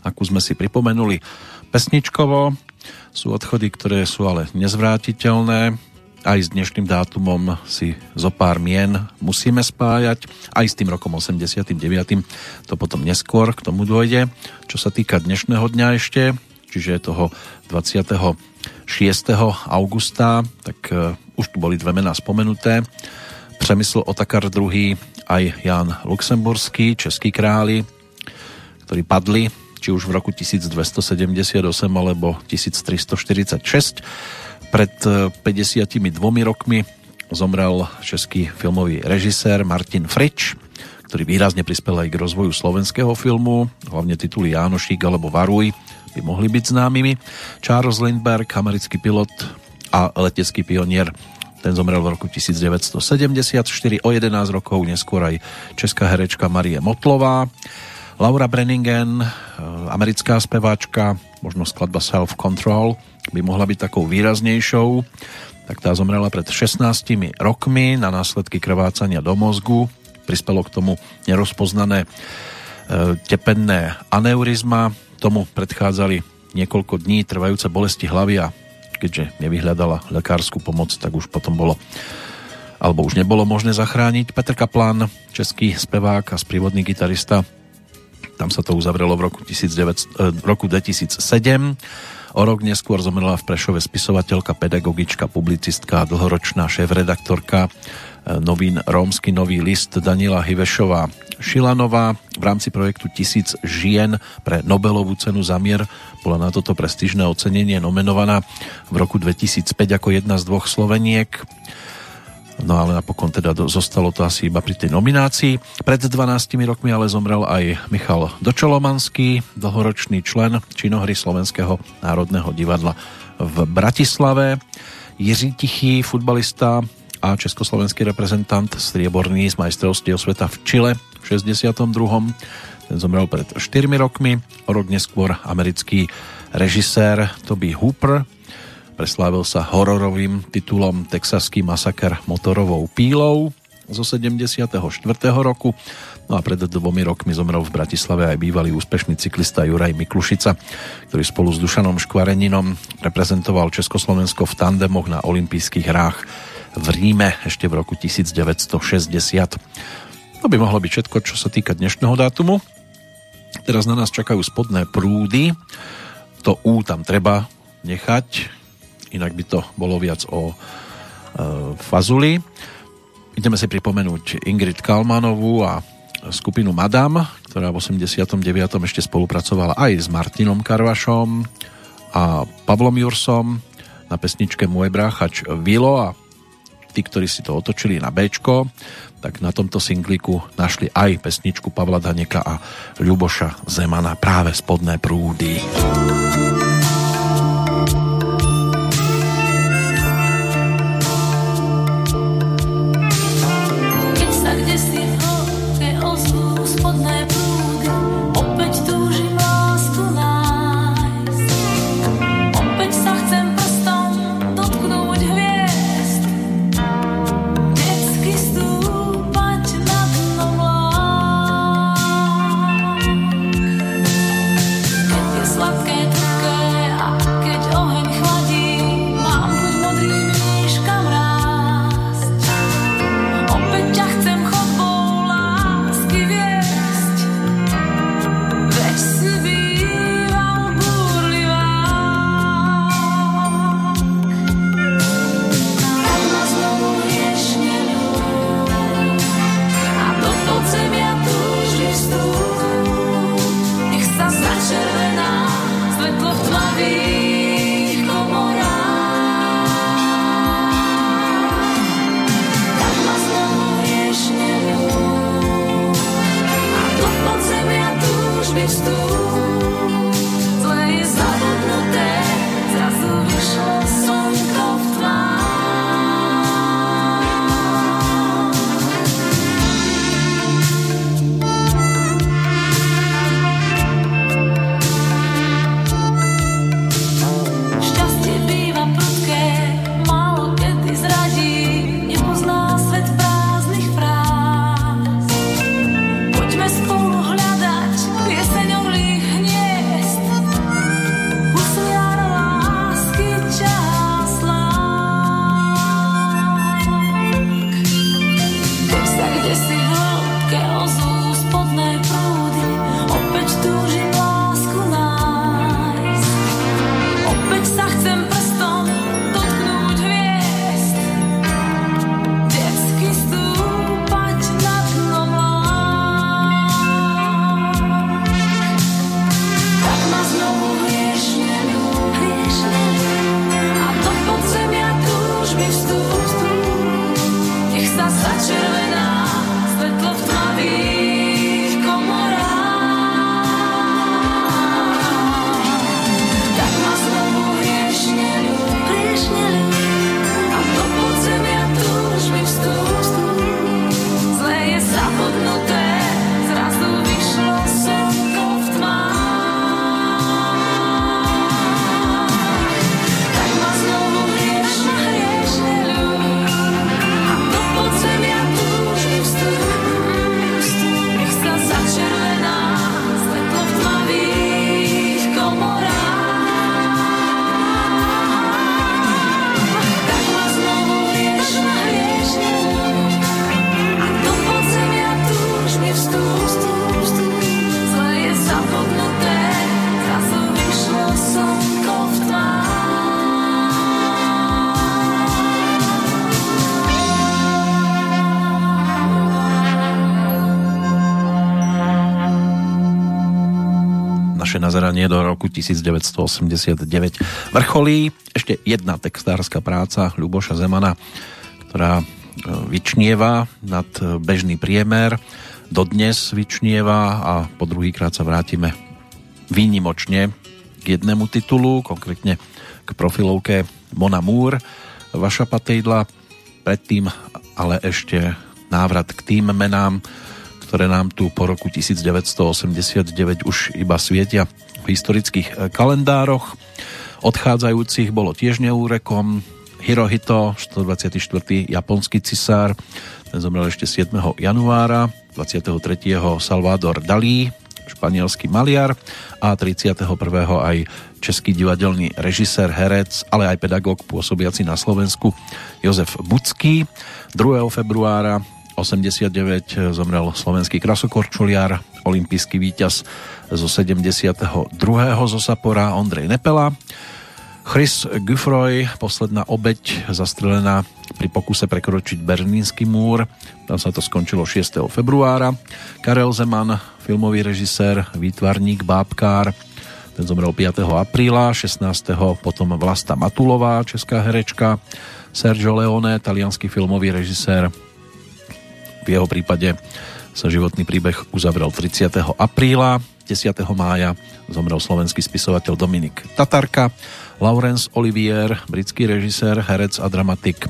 akú sme si pripomenuli pesničkovo. Sú odchody, ktoré sú ale nezvrátiteľné. Aj s dnešným dátumom si zo pár mien musíme spájať. Aj s tým rokom 89. To potom neskôr k tomu dôjde. Čo sa týka dnešného dňa ešte, čiže toho 26. augusta, tak uh, už tu boli dve mená spomenuté. Přemysl Otakar II aj Jan Luxemburský, českí králi, ktorí padli či už v roku 1278 alebo 1346. Pred 52 eh, rokmi zomrel český filmový režisér Martin Frič, ktorý výrazne prispel aj k rozvoju slovenského filmu, hlavne tituly Jánošík alebo Varuj by mohli byť známymi. Charles Lindbergh, americký pilot a letecký pionier ten zomrel v roku 1974, o 11 rokov neskôr aj česká herečka Marie Motlová. Laura Brenningen, eh, americká speváčka, možno skladba Self Control, by mohla byť takou výraznejšou, tak tá zomrela pred 16 rokmi na následky krvácania do mozgu. Prispelo k tomu nerozpoznané e, tepenné aneurizma. Tomu predchádzali niekoľko dní trvajúce bolesti hlavy a keďže nevyhľadala lekárskú pomoc, tak už potom bolo alebo už nebolo možné zachrániť. Petr Kaplán, český spevák a sprievodný gitarista, tam sa to uzavrelo v roku, 19, eh, roku 2007. O rok neskôr zomrela v Prešove spisovateľka, pedagogička, publicistka a dlhoročná šéf-redaktorka novín Rómsky nový list Daniela Hivešová Šilanová v rámci projektu Tisíc žien pre Nobelovú cenu za mier bola na toto prestížne ocenenie nominovaná v roku 2005 ako jedna z dvoch Sloveniek. No ale napokon teda zostalo to asi iba pri tej nominácii. Pred 12 rokmi ale zomrel aj Michal Dočolomanský, dlhoročný člen činohry Slovenského národného divadla v Bratislave. Jiří Tichý, futbalista a československý reprezentant strieborný z majstrovstiev sveta v Čile v 62 ten zomrel pred 4 rokmi. O rok neskôr americký režisér Toby Hooper preslávil sa hororovým titulom Texaský masaker motorovou pílou zo 74. roku. No a pred dvomi rokmi zomrel v Bratislave aj bývalý úspešný cyklista Juraj Miklušica, ktorý spolu s Dušanom Škvareninom reprezentoval Československo v tandemoch na olympijských hrách v Ríme ešte v roku 1960. To by mohlo byť všetko, čo sa týka dnešného dátumu. Teraz na nás čakajú spodné prúdy. To U tam treba nechať, inak by to bolo viac o e, fazuli. Ideme si pripomenúť Ingrid Kalmanovú a skupinu Madame, ktorá v 89. ešte spolupracovala aj s Martinom Karvašom a Pavlom Jursom na pesničke Môj bráchač Vilo a tí, ktorí si to otočili na Bčko, tak na tomto singliku našli aj pesničku Pavla Daneka a Ľuboša Zemana práve spodné prúdy. Zlé 1989 vrcholí. Ešte jedna textárska práca Ľuboša Zemana, ktorá e, vyčnieva nad bežný priemer, dodnes vyčnieva a po druhýkrát sa vrátime výnimočne k jednému titulu, konkrétne k profilovke Mona Moore, Vaša Patejdla, predtým ale ešte návrat k tým menám, ktoré nám tu po roku 1989 už iba svietia v historických eh, kalendároch. Odchádzajúcich bolo tiež neúrekom Hirohito, 124. japonský cisár, ten zomrel ešte 7. januára, 23. Salvador Dalí, španielský maliar a 31. aj český divadelný režisér, herec, ale aj pedagóg pôsobiaci na Slovensku Jozef Bucký. 2. februára 89 zomrel slovenský krasokorčuliar, olimpijský víťaz zo 72. zo Sapora Ondrej Nepela. Chris Gufroy, posledná obeď zastrelená pri pokuse prekročiť Berlínsky múr. Tam sa to skončilo 6. februára. Karel Zeman, filmový režisér, výtvarník, bábkár, ten zomrel 5. apríla, 16. potom Vlasta Matulová, česká herečka, Sergio Leone, talianský filmový režisér, v jeho prípade sa životný príbeh uzavrel 30. apríla. 10. mája zomrel slovenský spisovateľ Dominik Tatarka, Laurence Olivier, britský režisér, herec a dramatik.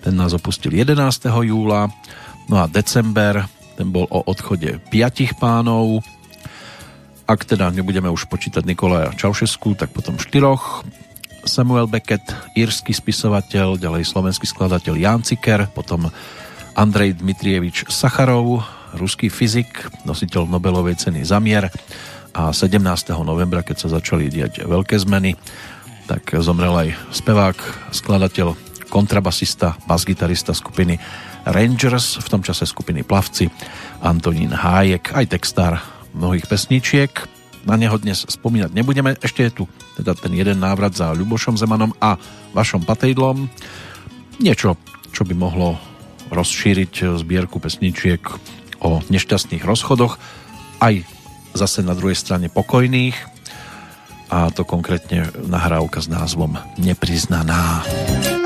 Ten nás opustil 11. júla. No a december, ten bol o odchode piatich pánov. Ak teda nebudeme už počítať Nikolaja Čaušesku, tak potom štyroch. Samuel Beckett, írsky spisovateľ, ďalej slovenský skladateľ Jan Ciker, potom Andrej Dmitrievič Sacharov, ruský fyzik, nositeľ Nobelovej ceny za mier a 17. novembra, keď sa začali diať veľké zmeny, tak zomrel aj spevák, skladateľ, kontrabasista, basgitarista skupiny Rangers, v tom čase skupiny Plavci, Antonín Hájek, aj textár mnohých pesničiek. Na neho dnes spomínať nebudeme. Ešte je tu teda ten jeden návrat za Ľubošom Zemanom a vašom Patejdlom. Niečo, čo by mohlo rozšíriť zbierku pesničiek o nešťastných rozchodoch, aj zase na druhej strane pokojných a to konkrétne nahrávka s názvom Nepriznaná. Nepriznaná.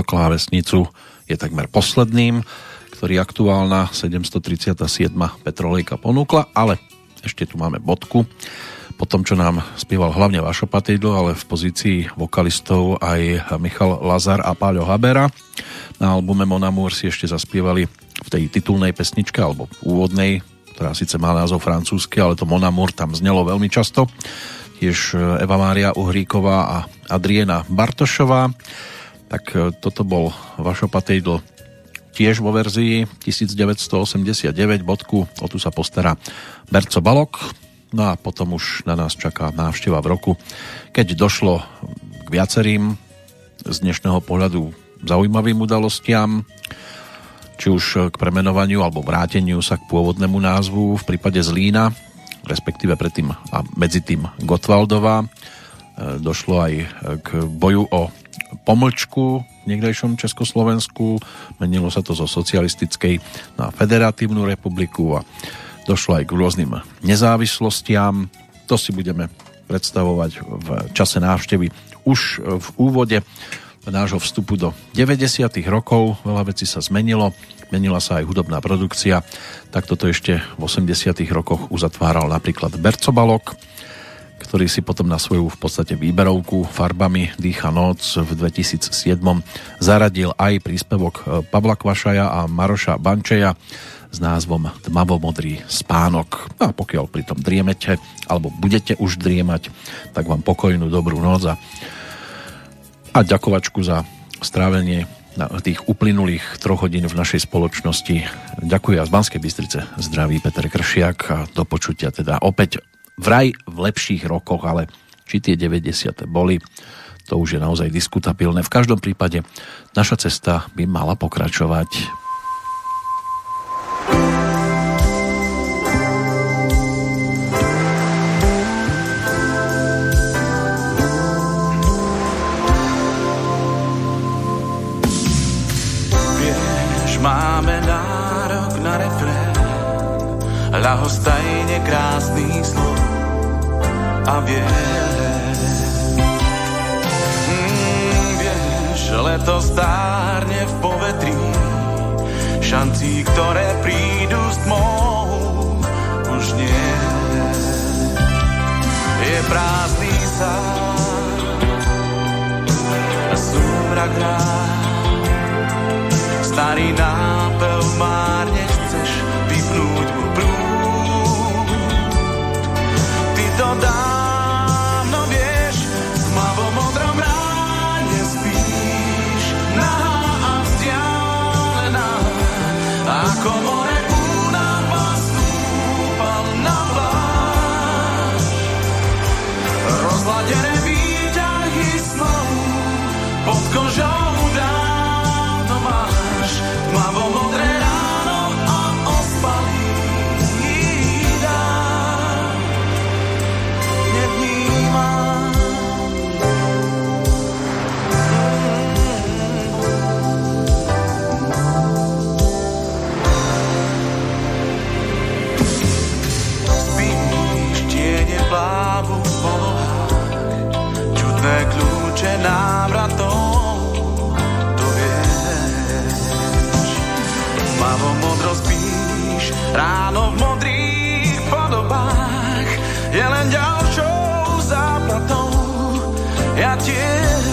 Klávesnicu je takmer posledným, ktorý aktuálna 737. Petrolejka ponúkla, ale ešte tu máme bodku. Po tom, čo nám spieval hlavne Vašo Patejdl, ale v pozícii vokalistov aj Michal Lazar a Páľo Habera. Na albume Monamur si ešte zaspievali v tej titulnej pesničke, alebo úvodnej, ktorá síce má názov francúzsky, ale to Monamur tam znelo veľmi často. Tiež Eva Mária Uhríková a Adriena Bartošová tak e, toto bol Vašo Patejdl tiež vo verzii 1989 bodku, o tu sa postará Berco Balok no a potom už na nás čaká návšteva v roku, keď došlo k viacerým z dnešného pohľadu zaujímavým udalostiam, či už k premenovaniu alebo vráteniu sa k pôvodnému názvu v prípade Zlína, respektíve predtým a medzi tým Gotwaldová. E, došlo aj k boju o pomlčku v niekdejšom Československu, menilo sa to zo socialistickej na federatívnu republiku a došlo aj k rôznym nezávislostiam. To si budeme predstavovať v čase návštevy už v úvode nášho vstupu do 90. rokov. Veľa vecí sa zmenilo, menila sa aj hudobná produkcia, tak toto ešte v 80. rokoch uzatváral napríklad Bercobalok, ktorý si potom na svoju v podstate výberovku farbami Dýcha noc v 2007 zaradil aj príspevok e, Pavla Kvašaja a Maroša Bančeja s názvom Tmavomodrý spánok. A pokiaľ pri tom driemete, alebo budete už driemať, tak vám pokojnú dobrú noc a, a ďakovačku za strávenie na tých uplynulých troch hodín v našej spoločnosti. Ďakujem z Banskej Bystrice zdraví Peter Kršiak a do počutia teda opäť vraj v lepších rokoch, ale či tie 90. boli, to už je naozaj diskutabilné. V každom prípade naša cesta by mala pokračovať. máme nárok na refrén, ľahostajne krásny slov a vie. Mm, vieš, leto stárne v povetrí, šancí, ktoré prídu s tmou, už nie. Je prázdny sám, súmrak starý nápev márne chceš vypnúť mu prúd. Ty to dávno návratom, to vieš. Mavo modro spíš, ráno v modrých podobách, je len ďalšou záplatou, ja tiež.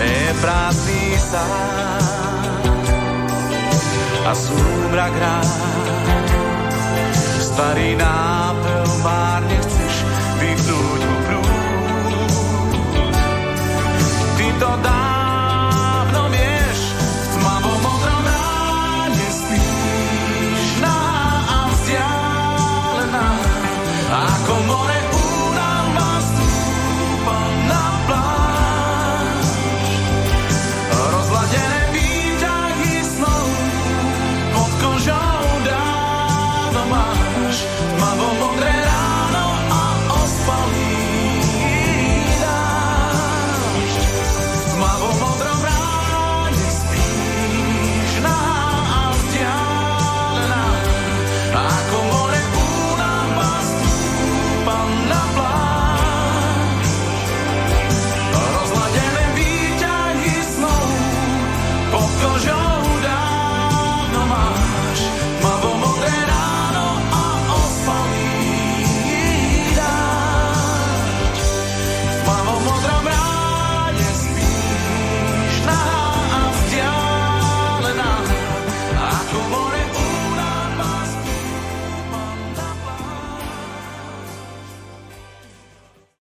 Je prázdny sám a súmrak rád, starý nápel má to da